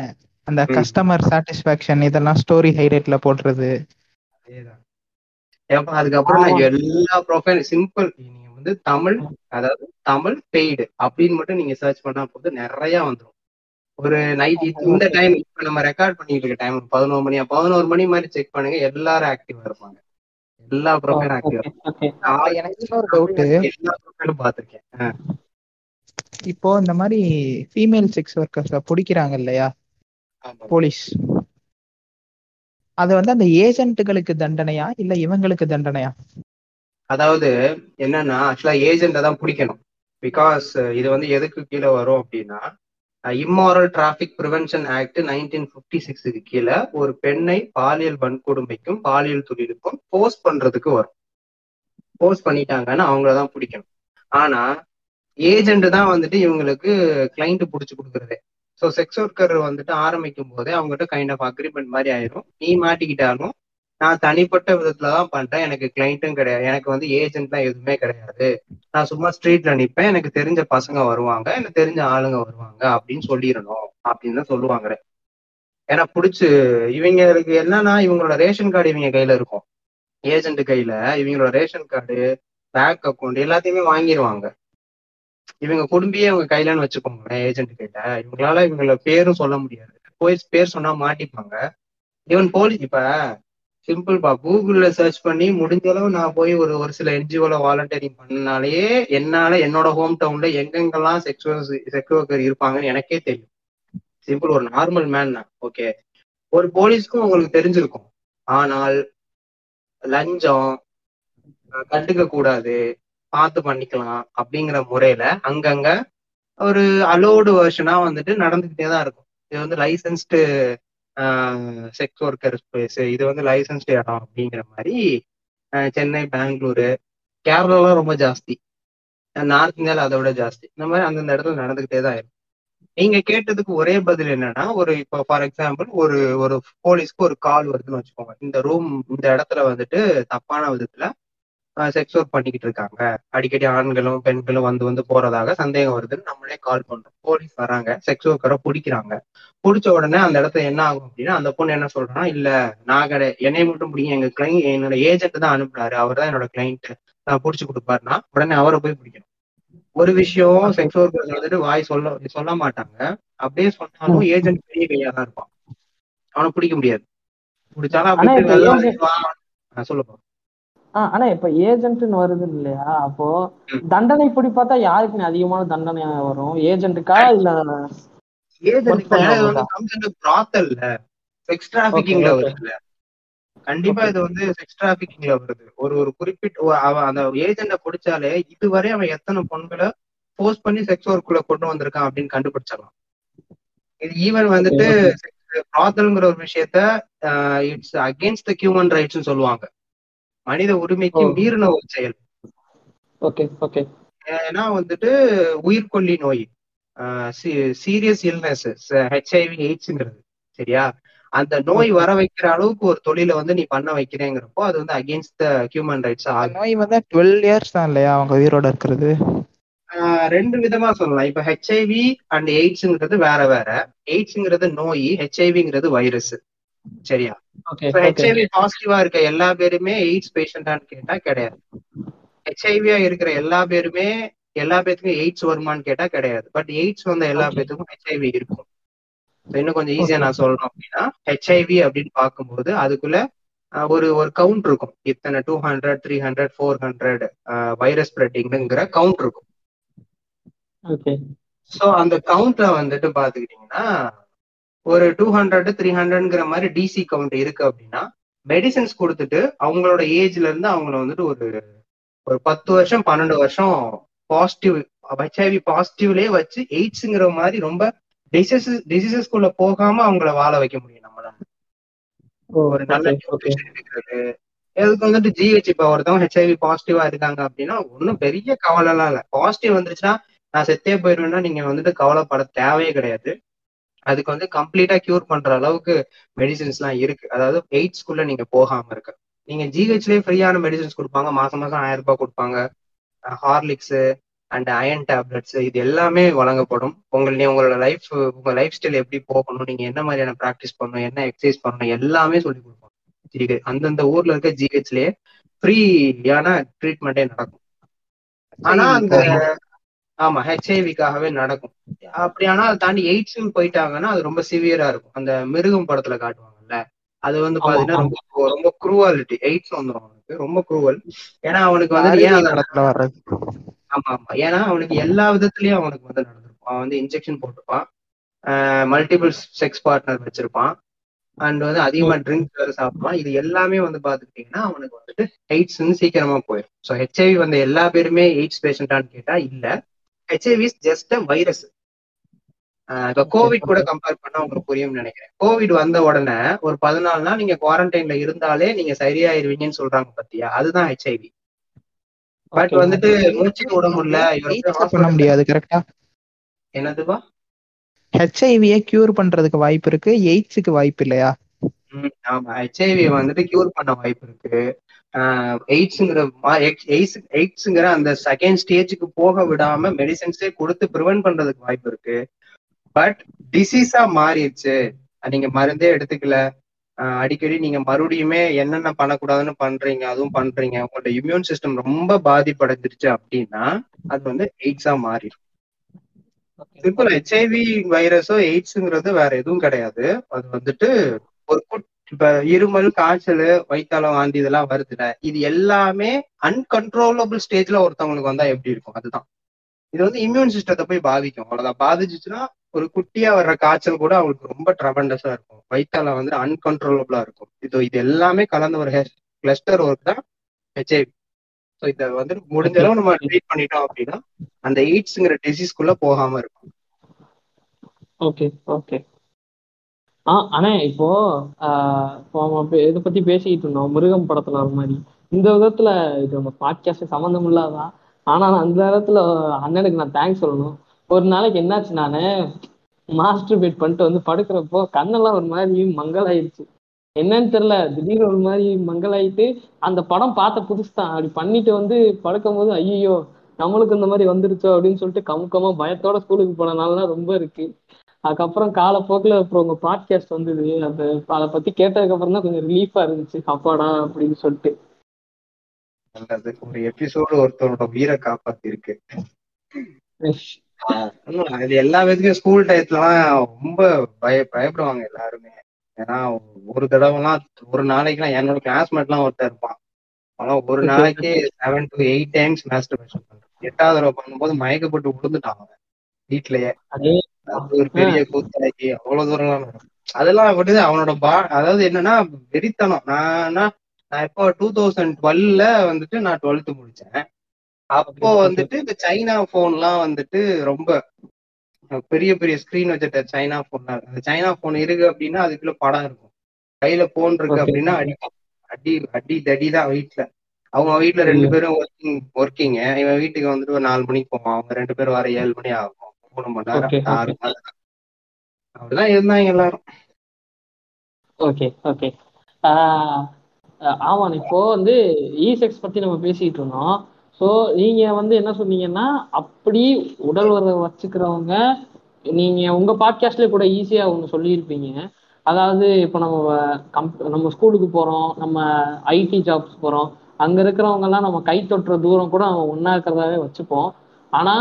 அந்த. கஸ்டமர் சாட்டிஸ்பாக்சன் இதெல்லாம் ஸ்டோரி ஹைலைட்ல போடுறது. ஏப்பா அதுக்கப்புறம் நான். எல்லா ப்ரொஃபைல் சிம்பிள் நீங்க வந்து தமிழ் அதாவது தமிழ் பெய்டு அப்படின்னு மட்டும் நீங்க சர்ச் பண்ணா போது நிறைய வந்துடும் ஒரு நைட் இந்த டைம் இப்ப நம்ம ரெக்கார்ட் பண்ணிட்டு இருக்க டைம் பதினோரு மணியா பதினோரு மணி மாதிரி செக் பண்ணுங்க. எல்லாரும் ஆக்டிவா இருப்பாங்க. எல்லா ப்ரொஃபைலும் ஆக்டிவா எனக்கு இன்னொரு டவுட் எல்லா ப்ரொஃபைலும் பாத்திருக்கேன் இப்போ இந்த மாதிரி ஃபீமேல் செக்ஸ் ஒர்க்கர்ஸ பிடிக்கிறாங்க இல்லையா. போலீஸ் அது வந்து அந்த ஏஜென்ட்டுகளுக்கு தண்டனையா? இல்ல இவங்களுக்கு தண்டனையா? அதாவது என்னன்னா ஆக்சுவலா ஏஜென்ட தான் பிடிக்கணும். பிகாஸ் இது வந்து எதுக்கு கீழே வரும் அப்படின்னா immoral traffic prevention act nineteen fifty சிக்ஸுக்கு கீழே ஒரு பெண்ணை பாலியல் வன்கொடுமைக்கும் பாலியல் தொழிலுக்கும் போஸ்ட் பண்றதுக்கு வரும். போஸ்ட் பண்ணிட்டாங்கன்னா அவங்கள தான் பிடிக்கணும். ஆனா ஏஜென்ட் தான் வந்துட்டு இவங்களுக்கு கிளைண்ட் பிடிச்சி கொடுக்குறதே. ஸோ செக்ஸ் ஒர்க்கர் வந்துட்டு ஆரம்பிக்கும் போதே அவங்ககிட்ட கைண்ட் ஆஃப் அக்ரிமெண்ட் மாதிரி ஆயிரும். நீ மாட்டிக்கிட்டாலும் நான் தனிப்பட்ட விதத்துல தான் பண்றேன். எனக்கு கிளைண்ட்டும் கிடையாது. எனக்கு வந்து ஏஜென்ட்லாம் எதுவுமே கிடையாது. நான் சும்மா ஸ்ட்ரீட்ல நிப்பேன். எனக்கு தெரிஞ்ச பசங்க வருவாங்க. எனக்கு தெரிஞ்ச ஆளுங்க வருவாங்க. அப்படின்னு சொல்லிடணும். அப்படின்னு தான் சொல்லுவாங்க. ஏன்னா பிடிச்சி இவங்களுக்கு என்னன்னா இவங்களோட ரேஷன் கார்டு இவங்க கையில இருக்கும். ஏஜென்ட் கையில இவங்களோட ரேஷன் கார்டு பேங்க் அக்கௌண்ட் எல்லாத்தையுமே வாங்கிடுவாங்க இவங்க குடும்பியே அவங்க கையிலன்னு வச்சுக்கோங்களேன் ஏஜென்ட் கையில. இவங்களால இவங்கள பேரும் சொல்ல முடியாது. போய் பேர் சொன்னா மாட்டிப்பாங்க. ஈவன் போலீஸ் இப்ப சிம்பிள்பா கூகுள்ல சர்ச் பண்ணி முடிஞ்ச அளவு நான் போய் ஒரு ஒரு சில என்ஜிஓல வாலண்டியரிங் பண்ணனாலேயே என்னால என்னோட ஹோம் டவுன்ல எங்கெங்கெல்லாம் செக்ஸ் செக்ஸ் ஒர்க்கர் இருப்பாங்கன்னு எனக்கே தெரியும். சிம்பிள் ஒரு நார்மல் மேன் தான். ஓகே ஒரு போலீஸ்க்கும் உங்களுக்கு தெரிஞ்சிருக்கும். ஆனால் லஞ்சம் கண்டுக்க கூடாது பார்த்து பண்ணிக்கலாம் அப்படிங்கிற முறையில அங்கங்க ஒரு அலோடு வெர்ஷனா வந்துட்டு நடந்துகிட்டே தான் இருக்கும். இது வந்து லைசன்ஸ்டு செக்ஸ் ஒர்க்கர் ஸ்பேஸ் இது வந்து லைசன்ஸ்டு இடம் அப்படிங்கிற மாதிரி சென்னை பெங்களூரு கேரளாலாம் ரொம்ப ஜாஸ்தி. நார்த் இந்தியாவில் அதை விட ஜாஸ்தி. இந்த மாதிரி அந்தந்த இடத்துல நடந்துகிட்டே தான் இருக்கும் நீங்க கேட்டதுக்கு ஒரே பதில் என்னன்னா ஒரு இப்போ ஃபார் எக்ஸாம்பிள் ஒரு ஒரு போலீஸ்க்கு ஒரு கால் வருதுன்னு வச்சுக்கோங்க. இந்த ரூம் இந்த இடத்துல வந்துட்டு தப்பான விதத்துல செக்ஸ் ஒர்க் பண்ணிக்கிட்டு இருக்காங்க. அடிக்கடி ஆண்களும் பெண்களும் வந்து வந்து போறதாக சந்தேகம் வருதுன்னு நம்மளே கால் பண்றோம். போலீஸ் வராங்க செக்ஸ் ஒர்க்கரை பிடிக்கிறாங்க. பிடிச்ச உடனே அந்த இடத்துல என்ன ஆகும் அப்படின்னா அந்த பொண்ணு என்ன சொல்றான்னா இல்ல நான் கிடையாது என்னை மட்டும் பிடிங்க. எங்க கிளைண்ட் என்னோட ஏஜென்ட் தான் அனுப்புனாரு அவர் தான் என்னோட கிளைண்ட் நான் பிடிச்சி கொடுப்பாருன்னா உடனே அவரை போய் பிடிக்கணும். ஒரு விஷயம் செக்ஸ் ஒர்க்கர்ஸ் வந்துட்டு வாய் சொல்ல சொல்ல மாட்டாங்க. அப்படியே சொன்னாலும் ஏஜென்ட் பெரிய கையா தான் இருப்பான். அவனை பிடிக்க முடியாது. பிடிச்சாலும் அப்படி சொல்லுப்பா. ஆனா இப்ப ஏஜென்ட்னு வருது இல்லையா? அப்போ. தண்டனை இப்படி பார்த்தா யாருக்கு அதிகமான தண்டனை வரும்? ஏஜென்ட்டுக்கா இல்ல செக்ஸ் okay. வருதுல்ல. கண்டிப்பா. இது வந்து செக்ஸ் டிராபிகிங்ல வருது. ஒரு ஒரு குறிப்பிட்ட அவன் அந்த ஏஜென்ட பிடிச்சாலே இதுவரை அவன் எத்தனை பொண்களை போஸ்ட் பண்ணி செக்ஸ் ஒர்க்குள்ள கொண்டு வந்திருக்கான் அப்படின்னு கண்டுபிடிச்சிடலாம். இது ஈவன் வந்துட்டு ப்ராத்தல்ங்கிற ஒரு விஷயத்த it's against the human rights சொல்லுவாங்க. மனித உரிமைக்கு. மீறின ஒரு செயல். Okay okay. ஏன்னா வந்துட்டு உயிர்கொல்லி நோய் சீரியஸ் இல்னஸ் ஹெச்ஐவி எய்ட்ஸ்ங்கிறது சரியா? அந்த நோய் வர வைக்கிற அளவுக்கு ஒரு தொழிலை வந்து நீ பண்ண வைக்கிறேங்கிறப்போ அது வந்து அகேன்ஸ்ட் த ஹியூமன் ரைட்ஸ் நோய் வந்து டுவெல் இயர்ஸ் தான் இல்லையா அவங்க உயிரோட இருக்கிறது? ரெண்டு விதமா சொல்லலாம். இப்ப ஹெச்ஐவி அண்ட் எய்ட்ஸ்ங்கிறது வேற வேற. எய்ட்ஸ்ங்கிறது நோய் ஹெச்ஐவிங்கிறது வைரஸ் சரியா? ஹெச்ஐவி பாசிட்டிவா இருக்க எல்லா பேருமே எய்ட்ஸ் பேஷண்டான்னு கேட்டா கிடையாது. ஹெச்ஐவியா இருக்கிற எல்லா பேருமே எல்லா பேத்துக்கும் எய்ட்ஸ் வருமான்னு கேட்டா கிடையாது. பட் எய்ட்ஸ் வந்த எல்லா. பேத்துக்கும் ஹெச்ஐவி இருக்கும். இன்னும் கொஞ்சம் ஈஸியா நான் சொல்லணும் அப்படின்னா ஹெச்ஐவி அப்படின்னு பார்க்கும்போது அதுக்குள்ள ஒரு ஒரு கவுண்ட் இருக்கும். இத்தனை two hundred three hundred four hundred virus ஸ்ப்ரெட்டிங்ங்கிற count இருக்கும். ஓகே ஸோ அந்த கவுண்ட்ல வந்துட்டு பாத்துக்கிட்டீங்கன்னா ஒரு டூ ஹண்ட்ரட் த்ரீ ஹண்ட்ரட்ங்கிற மாதிரி டிசி கவுண்ட் இருக்கு அப்படின்னா மெடிசன்ஸ் கொடுத்துட்டு அவங்களோட ஏஜ்ல இருந்து அவங்கள வந்துட்டு ஒரு ஒரு பத்து வருஷம் பன்னெண்டு வருஷம் பாசிட்டிவ் ஹெச்ஐவி பாசிட்டிவ்லயே வச்சு எய்ட்ஸ்ங்கிற மாதிரி ரொம்ப டிசீசஸ் டிசீசஸ்குள்ள போகாம அவங்கள வாழ வைக்க முடியும் நம்மளால ஒரு நல்ல இருக்கிறது இதுக்கு வந்துட்டு ஜிஹெச் இப்ப ஒருத்தவங்க ஹெச்ஐவி பாசிட்டிவா இருக்காங்க அப்படின்னா ஒன்றும் பெரிய கவலை எல்லாம் இல்லை. பாசிட்டிவ் வந்துருச்சுன்னா நான் செத்தே போயிருவேன்னா நீங்க வந்துட்டு கவலைப்பட தேவையே கிடையாது. அதுக்கு வந்து கம்ப்ளீட்டா கியூர் பண்ற அளவுக்கு மெடிசின்ஸ் எல்லாம் இருக்கு. அதாவது எய்ட்ஸ்குள்ள நீங்க போகாம இருக்கு. நீங்க ஜிஹெச்லயே ஃப்ரீயான மெடிசின்ஸ் கொடுப்பாங்க. மாசம் மாசம் ஆயிரம் ரூபாய் கொடுப்பாங்க. ஹார்லிக்ஸ் அண்ட் அயன் டேப்லெட்ஸ் இது எல்லாமே வழங்கப்படும். உங்கள் உங்களோட லைஃப் உங்க லைஃப் ஸ்டைல் எப்படி போகணும் நீங்க என்ன மாதிரியான ப்ராக்டிஸ் பண்ணணும் என்ன எக்ஸசைஸ் பண்ணணும் எல்லாமே சொல்லி கொடுப்போம் ஜிஹெச் அந்தந்த ஊர்ல இருக்க ஜிஹெச்லயே ஃப்ரீயான ட்ரீட்மெண்ட்டே நடக்கும். ஆனா அந்த ஆமா ஹெச்ஐவிக்காகவே நடக்கும். அப்படி ஆனா அதை தாண்டி எய்ட்ஸ் போயிட்டாங்கன்னா அது ரொம்ப சிவியரா இருக்கும். அந்த மிருகம் படத்துல காட்டுவாங்கல்ல அது வந்து பாத்தீங்கன்னா. ரொம்ப ரொம்ப குரூவாலிட்டி எய்ட்ஸ் வந்துடும் அவனுக்கு ரொம்ப குரூவல் ஏன்னா அவனுக்கு வந்து ஏன் ஆமா ஆமா. ஏன்னா அவனுக்கு எல்லா விதத்துலயும் அவனுக்கு வந்து நடந்திருக்கும். அவன் வந்து இன்ஜெக்ஷன் போட்டிருப்பான். மல்டிபிள் செக்ஸ் பார்ட்னர் வச்சிருப்பான். அண்ட் வந்து அதிகமா ட்ரிங்க்ஸ் வேற சாப்பிடுவான். இது எல்லாமே வந்து பாத்துக்கிட்டீங்கன்னா அவனுக்கு வந்துட்டு எய்ட்ஸ் சீக்கிரமா போயிடும் ஸோ ஹெச்ஐவி வந்த எல்லா பேருமே எய்ட்ஸ் பேஷண்டான்னு கேட்டா இல்ல. HIV is just a virus இப்ப கோவிட் கூட கம்பேர் பண்ணா உங்களுக்கு புரியும்னு நினைக்கிறேன். கோவிட் வந்த உடனே ஒரு பதினாலு நாள் நீங்க குவாரண்டைன்ல இருந்தாலே நீங்க சரியாயிருவீங்கன்னு சொல்றாங்க பாத்தியா? அதுதான் ஹெச்ஐவி பட். வந்துட்டு மூச்சுக்கு விட முடியல பண்ண முடியாது கரெக்டா என்னதுப்பா? ஹெச்ஐவியை கியூர் பண்றதுக்கு வாய்ப்பு இருக்கு எய்ட்ஸுக்கு வாய்ப்பு இல்லையா? ஆமா. ஹெச்ஐவி வந்துட்டு கியூர் பண்ண வாய்ப்பு இருக்கு. எய்ட்ஸுங்கிற எய்ட்ஸ் எய்ட்ஸுங்கிற அந்த செகண்ட் ஸ்டேஜுக்கு போக விடாம மெடிசன்ஸே கொடுத்து ப்ரிவென்ட் பண்றதுக்கு வாய்ப்பு இருக்கு. பட் டிசீஸா மாறிடுச்சு. நீங்க மருந்தே எடுத்துக்கல. அடிக்கடி நீங்க மறுபடியுமே என்னென்ன பண்ணக்கூடாதுன்னு பண்றீங்க அதுவும் பண்றீங்க. உங்களோட இம்யூன் சிஸ்டம் ரொம்ப பாதிப்படைஞ்சிருச்சு அப்படின்னா அது வந்து எய்ட்ஸா மாறிடும். சிம்பிள் ஹெச்ஐவி வைரஸோ எய்ட்ஸ்ங்கிறது வேற எதுவும் கிடையாது. அது வந்துட்டு ஒரு குட் இப்ப இருமல் காய்ச்சல் வயிற்றாலம் வாந்தி இதெல்லாம் வருதுல இது எல்லாமே அன்கன்ட்ரோலபிள் ஸ்டேஜ்ல ஒருத்தவங்களுக்கு வந்தா எப்படி இருக்கும்? அதுதான். இது வந்து இம்யூன் சிஸ்டத்தை போய் பாதிக்கும். அவ்வளவுதான். பாதிச்சுச்சுன்னா ஒரு குட்டியா வர்ற காய்ச்சல் கூட அவங்களுக்கு ரொம்ப ட்ரபண்டஸா இருக்கும். வயிற்றால வந்து அன்கன்ட்ரோலபிளா இருக்கும். இது இது எல்லாமே கலந்த ஒரு கிளஸ்டர் ஒர்க் தான் ஹெச்ஐவி ஸோ இதை வந்து முடிஞ்ச அளவு நம்ம ட்ரீட் பண்ணிட்டோம் அப்படின்னா அந்த எய்ட்ஸ்ங்கிற டிசீஸ்க்குள்ள போகாம இருக்கும். ஓகே ஓகே ஆஹ் அண்ணே இப்போ ஆஹ் இதை பத்தி பேசிக்கிட்டு இருந்தோம். மிருகம் படத்துல வர மாதிரி. இந்த விதத்துல இது நம்ம பாட்காஸ்ட் சம்மந்தம் இல்லாதான் ஆனா அந்த நேரத்துல அண்ணனுக்கு நான் தேங்க்ஸ் சொல்லணும். ஒரு நாளைக்கு என்னாச்சு நானு? மாஸ்டர் பேட் பண்ணிட்டு வந்து படுக்கிறப்போ கண்ணெல்லாம் ஒரு மாதிரி மங்கலாயிருச்சு. என்னன்னு தெரியல. திடீர்னு ஒரு மாதிரி மங்கலாயிட்டு அந்த படம் பார்த்த புதுசு தான் அப்படி பண்ணிட்டு வந்து படுக்கும் போது ஐயோ நம்மளுக்கு இந்த மாதிரி வந்துருச்சோ அப்படின்னு சொல்லிட்டு கமுக்கமா பயத்தோட ஸ்கூலுக்கு போன நாள்லாம் ரொம்ப இருக்கு. அதுக்கப்புறம் காலப்போக்கில் அப்புறம் உங்க பாட்காஸ்ட் வந்தது. அதை பத்தி கேட்டதுக்கு அப்புறம் தான் கொஞ்சம் ரிலீஃபா இருந்துச்சு. அப்பாடா அப்படின்னு சொல்லிட்டு. நல்லது. ஒரு எபிசோடு ஒருத்தரோட உயிரை காப்பாத்தி இருக்கு இது எல்லா விதத்துக்கும் ஸ்கூல் டயத்துலலாம் ரொம்ப பய பயப்படுவாங்க எல்லாருமே. ஏன்னா ஒரு தடவைலாம் ஒரு நாளைக்குலாம் என்னோட கிளாஸ்மேட்லாம் ஒருத்தர் இருப்பான். ஆனா ஒரு நாளைக்கு seven to eight times masturbation பண்றான். எட்டாவது தடவை பண்ணும்போது மயக்கப்பட்டு விழுந்துட்டான் அவன். வீட்லயே. அதே அது ஒரு பெரிய கூத்தாக்கி அவ்வளவு நடக்கும் அதெல்லாம் விடுது அவனோட பா அதாவது என்னன்னா வெறித்தனம். நான் நான் இப்போ டூ தௌசண்ட் டுவெல்ல வந்துட்டு நான் டுவெல்த் முடிச்சேன். அப்போ வந்துட்டு இந்த சைனா போன்லாம் வந்துட்டு ரொம்ப பெரிய பெரிய ஸ்கிரீன் வச்சுட்ட சைனா போன் அந்த சைனா போன் இருக்கு அப்படின்னா அதுக்குள்ள படம் இருக்கும். கையில போன் இருக்கு. அப்படின்னா அடிக்கும் அடி அடி தடி தான் வீட்டுல அவங்க வீட்டுல ரெண்டு பேரும் ஒர்க்கிங் ஒர்க்கிங்க இவன் வீட்டுக்கு வந்துட்டு ஒரு நாலு மணிக்கு போவான். அவங்க ரெண்டு பேரும் வர ஏழு மணி ஆகும். மூணு மணி நேரம் ஆறு நேரம் அப்படிதான் இருந்தாங்க எல்லாரும். ஓகே ஓகே ஆமாம் இப்போ வந்து இ செக்ஸ் பத்தி நம்ம பேசிட்டு இருந்தோம். ஸோ நீங்க வந்து என்ன சொன்னீங்கன்னா அப்படி உடல் உறவை வச்சுக்கிறவங்க நீங்க உங்க பாட்காஸ்ட்ல கூட ஈஸியா ஒன்று சொல்லியிருப்பீங்க. அதாவது இப்போ நம்ம கம்ப் நம்ம ஸ்கூலுக்கு போறோம் நம்ம ஐடி ஜாப்ஸ் போறோம் அங்க இருக்கிறவங்க எல்லாம் நம்ம கை தொட்டுற தூரம் கூட நம்ம ஒன்னா இருக்கிறதாவே வச்சுப்போம். ஆனா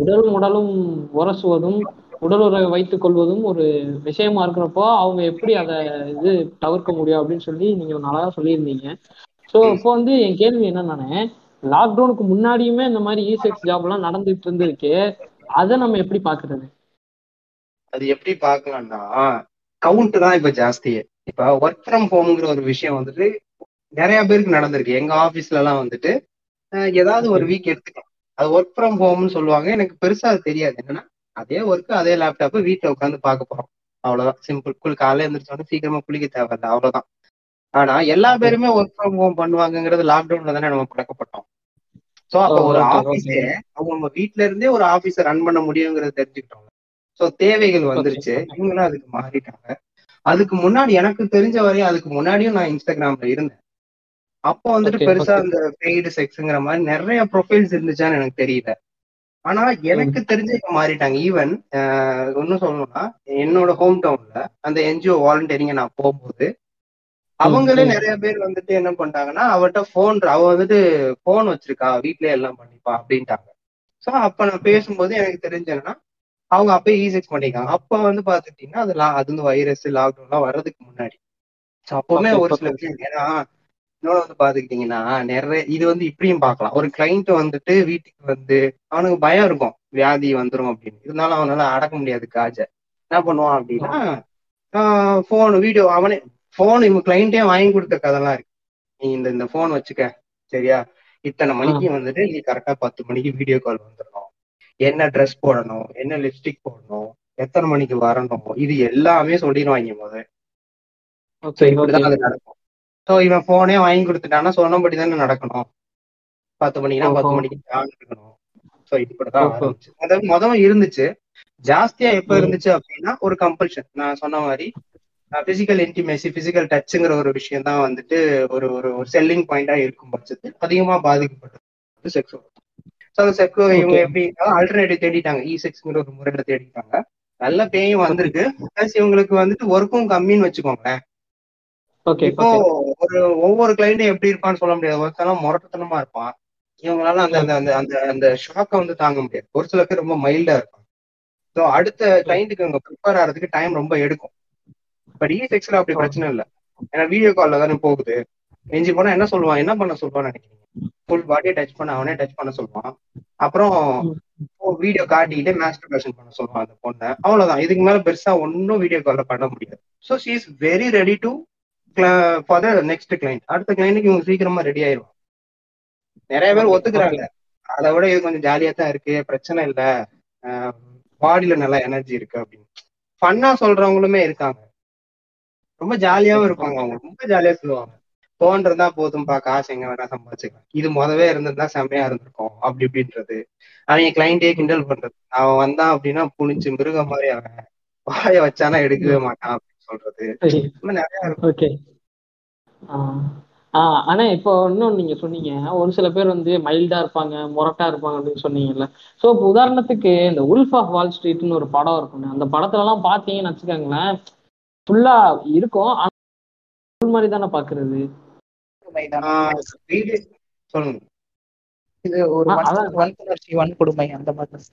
உடலும் உடலும் உரசுவதும் உடல் உறவை வைத்துக் கொள்வதும் ஒரு விஷயமா இருக்கிறப்போ அவங்க எப்படி அதை இது தவிர்க்க முடியும் அப்படின்னு சொல்லி நீங்க நல்லா சொல்லியிருந்தீங்க. ஸோ இப்போ வந்து என் கேள்வி என்னன்னானே லாக்டவுனுக்கு முன்னாடியுமே இந்த மாதிரி இ செக்ஸ் ஜாப் எல்லாம் நடந்துட்டு இருந்திருக்கு. அதை நம்ம எப்படி பாக்குறது? அது எப்படி பார்க்கலாம்னா கவுண்ட் தான் இப்ப ஜாஸ்தியே இப்ப ஒர்க் ஃப்ரம் ஹோம்ங்கிற ஒரு விஷயம் வந்துட்டு நிறைய பேருக்கு நடந்திருக்கு. எங்க ஆபீஸ்ல எல்லாம் வந்துட்டு ஏதாவது ஒரு வீக் எடுத்துக்கலாம் அது ஒர்க் ஃப்ரம் ஹோம்னு சொல்லுவாங்க. எனக்கு பெருசா அது தெரியாது. என்னன்னா அதே ஒர்க் அதே லேப்டாப் வீட்ல உட்காந்து பார்க்க போறோம். அவ்வளவுதான். சிம்பிள் குளி காலையில எழுந்திரிச்சோடனே சீக்கிரமா குளிக்க தேவையில்ல. அவ்வளவுதான். ஆனா எல்லா பேருமே ஒர்க் ஃப்ரம் ஹோம் பண்ணுவாங்கங்கிறது லாக்டவுன்ல தானே நம்ம பழக்கப்பட்டோம். சோ அப்ப ஒரு ஆபீஸே அவங்க நம்ம வீட்ல இருந்தே ஒரு ஆபீஸ ரன் பண்ண முடியுங்கிறத தெரிஞ்சுக்கிட்டோம் சோ தேவைகள் வந்துருச்சு. இவங்களும் அதுக்கு மாறிட்டாங்க. அதுக்கு முன்னாடி எனக்கு தெரிஞ்ச வரையும் அதுக்கு முன்னாடியும் நான் இன்ஸ்டாகிராம்ல இருந்தேன். அப்போ வந்துட்டு பெருசா. அந்த பெய்டு செக்ஸ்ங்கிற மாதிரி நிறைய ப்ரொஃபைல்ஸ் இருந்துச்சான்னு எனக்கு தெரியல ஆனா எனக்கு தெரிஞ்சு இப்ப மாறிட்டாங்க ஈவன் ஒன்னும் சொல்லணும்னா என்னோட ஹோம் டவுன்ல அந்த என்ஜிஓ வாலண்டியரிங்க நான் போகும்போது அவங்களே. நிறைய பேர் வந்துட்டு என்ன பண்ணிட்டாங்கன்னா அவட்ட போன் அவ வந்துட்டு போன் வச்சிருக்கா வீட்லயே எல்லாம் பண்ணிப்பா அப்படின்ட்டாங்க சோ அப்ப நான் பேசும்போது எனக்கு தெரிஞ்ச என்னன்னா அவங்க அப்பயே ஈசெக்ஸ் பண்ணிருக்காங்க அப்ப வந்து பாத்துட்டீங்கன்னா அது அது வந்து வைரஸ் லாக்டவுன் எல்லாம் வர்றதுக்கு முன்னாடி சோ அப்பவுமே ஒரு சில. விஷயம் ஏன்னா இன்னொன்று வந்து பாத்துக்கிட்டீங்கன்னா நிறைய இது வந்து இப்படியும் பார்க்கலாம் ஒரு கிளைண்ட் வந்துட்டு வீட்டுக்கு வந்து அவனுக்கு பயம் இருக்கும். வியாதி வந்துரும் அப்படின்னு. இருந்தாலும் அவனால அடக்க முடியாது காஜ. என்ன பண்ணுவான் அப்படின்னா போன் வீடியோ அவனே போன் இவங்க கிளைண்டே வாங்கி கொடுத்த கதைலாம் இருக்கு. நீ இந்த இந்த போன் வச்சுக்க. சரியா? இத்தனை மணிக்கு வந்துட்டு நீ கரெக்டா பத்து மணிக்கு வீடியோ கால் வந்துடணும். என்ன ட்ரெஸ் போடணும்? என்ன லிப்ஸ்டிக் போடணும்? எத்தனை மணிக்கு வரணும்? இது எல்லாமே சொல்லிடுவாங்க இப்படிதான் அது நடக்கும். ஸோ இவன் போனே வாங்கி கொடுத்துட்டான்னா சொன்னபடி தானே நடக்கணும். பத்து மணிக்குனா பத்து. மணிக்கு இருக்கணும். ஸோ இப்படிதான் அதாவது முதல்ல இருந்துச்சு. ஜாஸ்தியா எப்ப. இருந்துச்சு அப்படின்னா ஒரு கம்பல்ஷன் நான் சொன்ன மாதிரி பிசிக்கல் இன்டிமேசி பிசிக்கல் டச்சுங்கிற ஒரு விஷயம் தான் வந்துட்டு ஒரு ஒரு ஒரு செல்லிங் பாயிண்டா இருக்கும் பட்சத்தில் அதிகமா பாதிக்கப்பட்டது செக்ஸ் ஸோ அந்த செக்ஸ் இவங்க. எப்படி ஆல்டர்னேட்டிவ் தேடிட்டாங்க. இ செக்ஸ்ங்கிற ஒரு முறையில தேடிட்டாங்க. நல்ல பேயும் வந்திருக்கு. பிளஸ் இவங்களுக்கு வந்துட்டு ஒர்க்கும் கம்மின்னு வச்சுக்கோங்களேன். இப்போ ஒரு ஒவ்வொரு கிளைண்ட்டும் எப்படி இருப்பான்னு சொல்ல முடியாது. ஒருத்தெல்லாம் முரட்டத்தனமா இருப்பான். இவங்களால அந்த அந்த அந்த அந்த அந்த ஷாக்கை வந்து தாங்க முடியாது. ஒரு சில பேர் ரொம்ப மைல்டா இருப்பாங்க. ஸோ அடுத்த கிளைண்ட்டுக்கு அவங்க ப்ரிப்பேர் ஆகிறதுக்கு டைம் ரொம்ப எடுக்கும். பட் இ செக்ஸ்ல அப்படி பிரச்சனை இல்லை. ஏன்னா வீடியோ காலில் தானே போகுது. நெஞ்சு போனா என்ன சொல்லுவான்? என்ன பண்ண சொல்லுவான்னு நினைக்கிறீங்க? ஃபுல் பாடியை டச் பண்ண அவனே டச் பண்ண சொல்லுவான். அப்புறம் வீடியோ காட்டிக்கிட்டே மாஸ்டர்பேஷன் பண்ண சொல்லுவான் அந்த பொண்ணை. அவ்வளவுதான். இதுக்கு மேல பெருசா ஒன்னும் வீடியோ கால்ல பண்ண முடியாது. So she is very ready to for the next client அடுத்த கிளைண்ட்டுக்கு இவங்க சீக்கிரமா ரெடி ஆயிடுவாங்க நிறைய பேர் ஒத்துக்குறாங்க. அதை விட இது கொஞ்சம் ஜாலியா தான் இருக்கு. பிரச்சனை இல்ல. பாடியில நல்லா எனர்ஜி இருக்கு அப்படின்னு. ஃபன்னா சொல்றவங்களுமே இருக்காங்க. ரொம்ப ஜாலியாவும் இருப்பாங்க அவங்க. ரொம்ப ஜாலியா சொல்லுவாங்க. போன் இருந்தா போதும்பா காசு எங்க வேணா சம்பாதிச்சுக்கலாம். இது முதவே இருந்திருந்தா செம்மையா இருந்திருக்கும். அப்படி இப்படின்றது. அவங்க கிளைண்டே கிண்டல் பண்றது. அவன் வந்தான் அப்படின்னா புளிச்சு மிருகம் மாதிரி அவன் வாய வச்சானா எடுக்கவே மாட்டான். சொல்றது. நிறைய இருக்கும் ஆனா இப்போ இன்னும் நீங்க சொன்னீங்க. ஒரு சில பேர் வந்து மைல்டா இருப்பாங்க முரட்டா இருப்பாங்க அப்படின்னு சொன்னீங்கல்ல. சோ இப்போ உதாரணத்துக்கு இந்த உல்ஃப் ஆஃப் வால் ஸ்ட்ரீட்னு ஒரு படம் இருக்குங்க அந்த படத்துல எல்லாம் பாத்தீங்கன்னு வச்சுக்கோங்களேன் ஃபுல்லா இருக்கும். ஆனா மாதிரி தானே பாக்குறது சொல்லுங்க. இது ஒரு அதான். வன்புணர்ச்சி வன்கொடுமை அந்த மாதிரி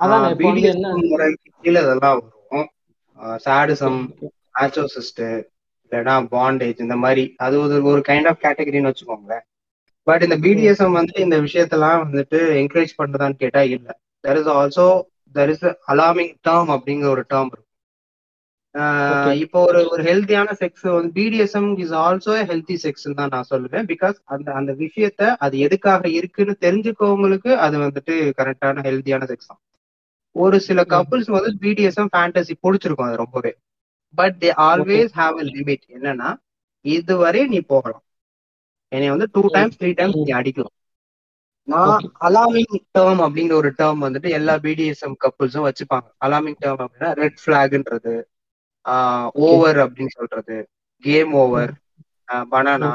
அதானே இப்போ வந்து BDSM என்ன? முறைக்கு கீழே இதெல்லாம் வரும். சாடிசம் ஆச்சோசிஸ்ட் இல்லைன்னா பாண்டேஜ் இந்த மாதிரி. அது ஒரு ஒரு கைண்ட் ஆஃப் கேட்டகரின்னு வச்சுக்கோங்களேன். பட் இந்த பிடிஎஸ்எம் வந்து இந்த விஷயத்தெல்லாம் வந்துட்டு என்கரேஜ் பண்றதான்னு கேட்டா இல்ல. There is also there is alarming term அப்படிங்கிற ஒரு டேர்ம் இருக்கு ஆஹ் Okay. இப்போ ஒரு ஒரு ஹெல்த்தியான செக்ஸ் வந்து BDSM is also healthy sex தான் நான் சொல்லுவேன். பிகாஸ் அந்த அந்த விஷயத்த அது எதுக்காக இருக்குன்னு தெரிஞ்சுக்கவங்களுக்கு அது வந்துட்டு கரெக்டான ஹெல்த்தியான செக்ஸ் தான். ஒரு சில கப்புள்ஸ் வந்து பிடிஎஸ்எம் ஃபேண்டசி பிடிச்சிருக்கும் அது ரொம்பவே. But they always have a limit என்னன்னா இதுவரை நீ போகலாம். என்னை வந்து டூ டைம்ஸ் த்ரீ டைம்ஸ் நீ அடிக்கலாம் நான். அலாமிங் டேர்ம் அப்படிங்கிற ஒரு டேர்ம் வந்துட்டு எல்லா பிடிஎஸ்எம் கப்புள்ஸும் வச்சுப்பாங்க. அலாமிங் டேர்ம் அப்படின்னா ரெட் ஃபிளாக்ன்றது ஓவர் அப்படின்னு சொல்றது கேம் ஓவர் பனானா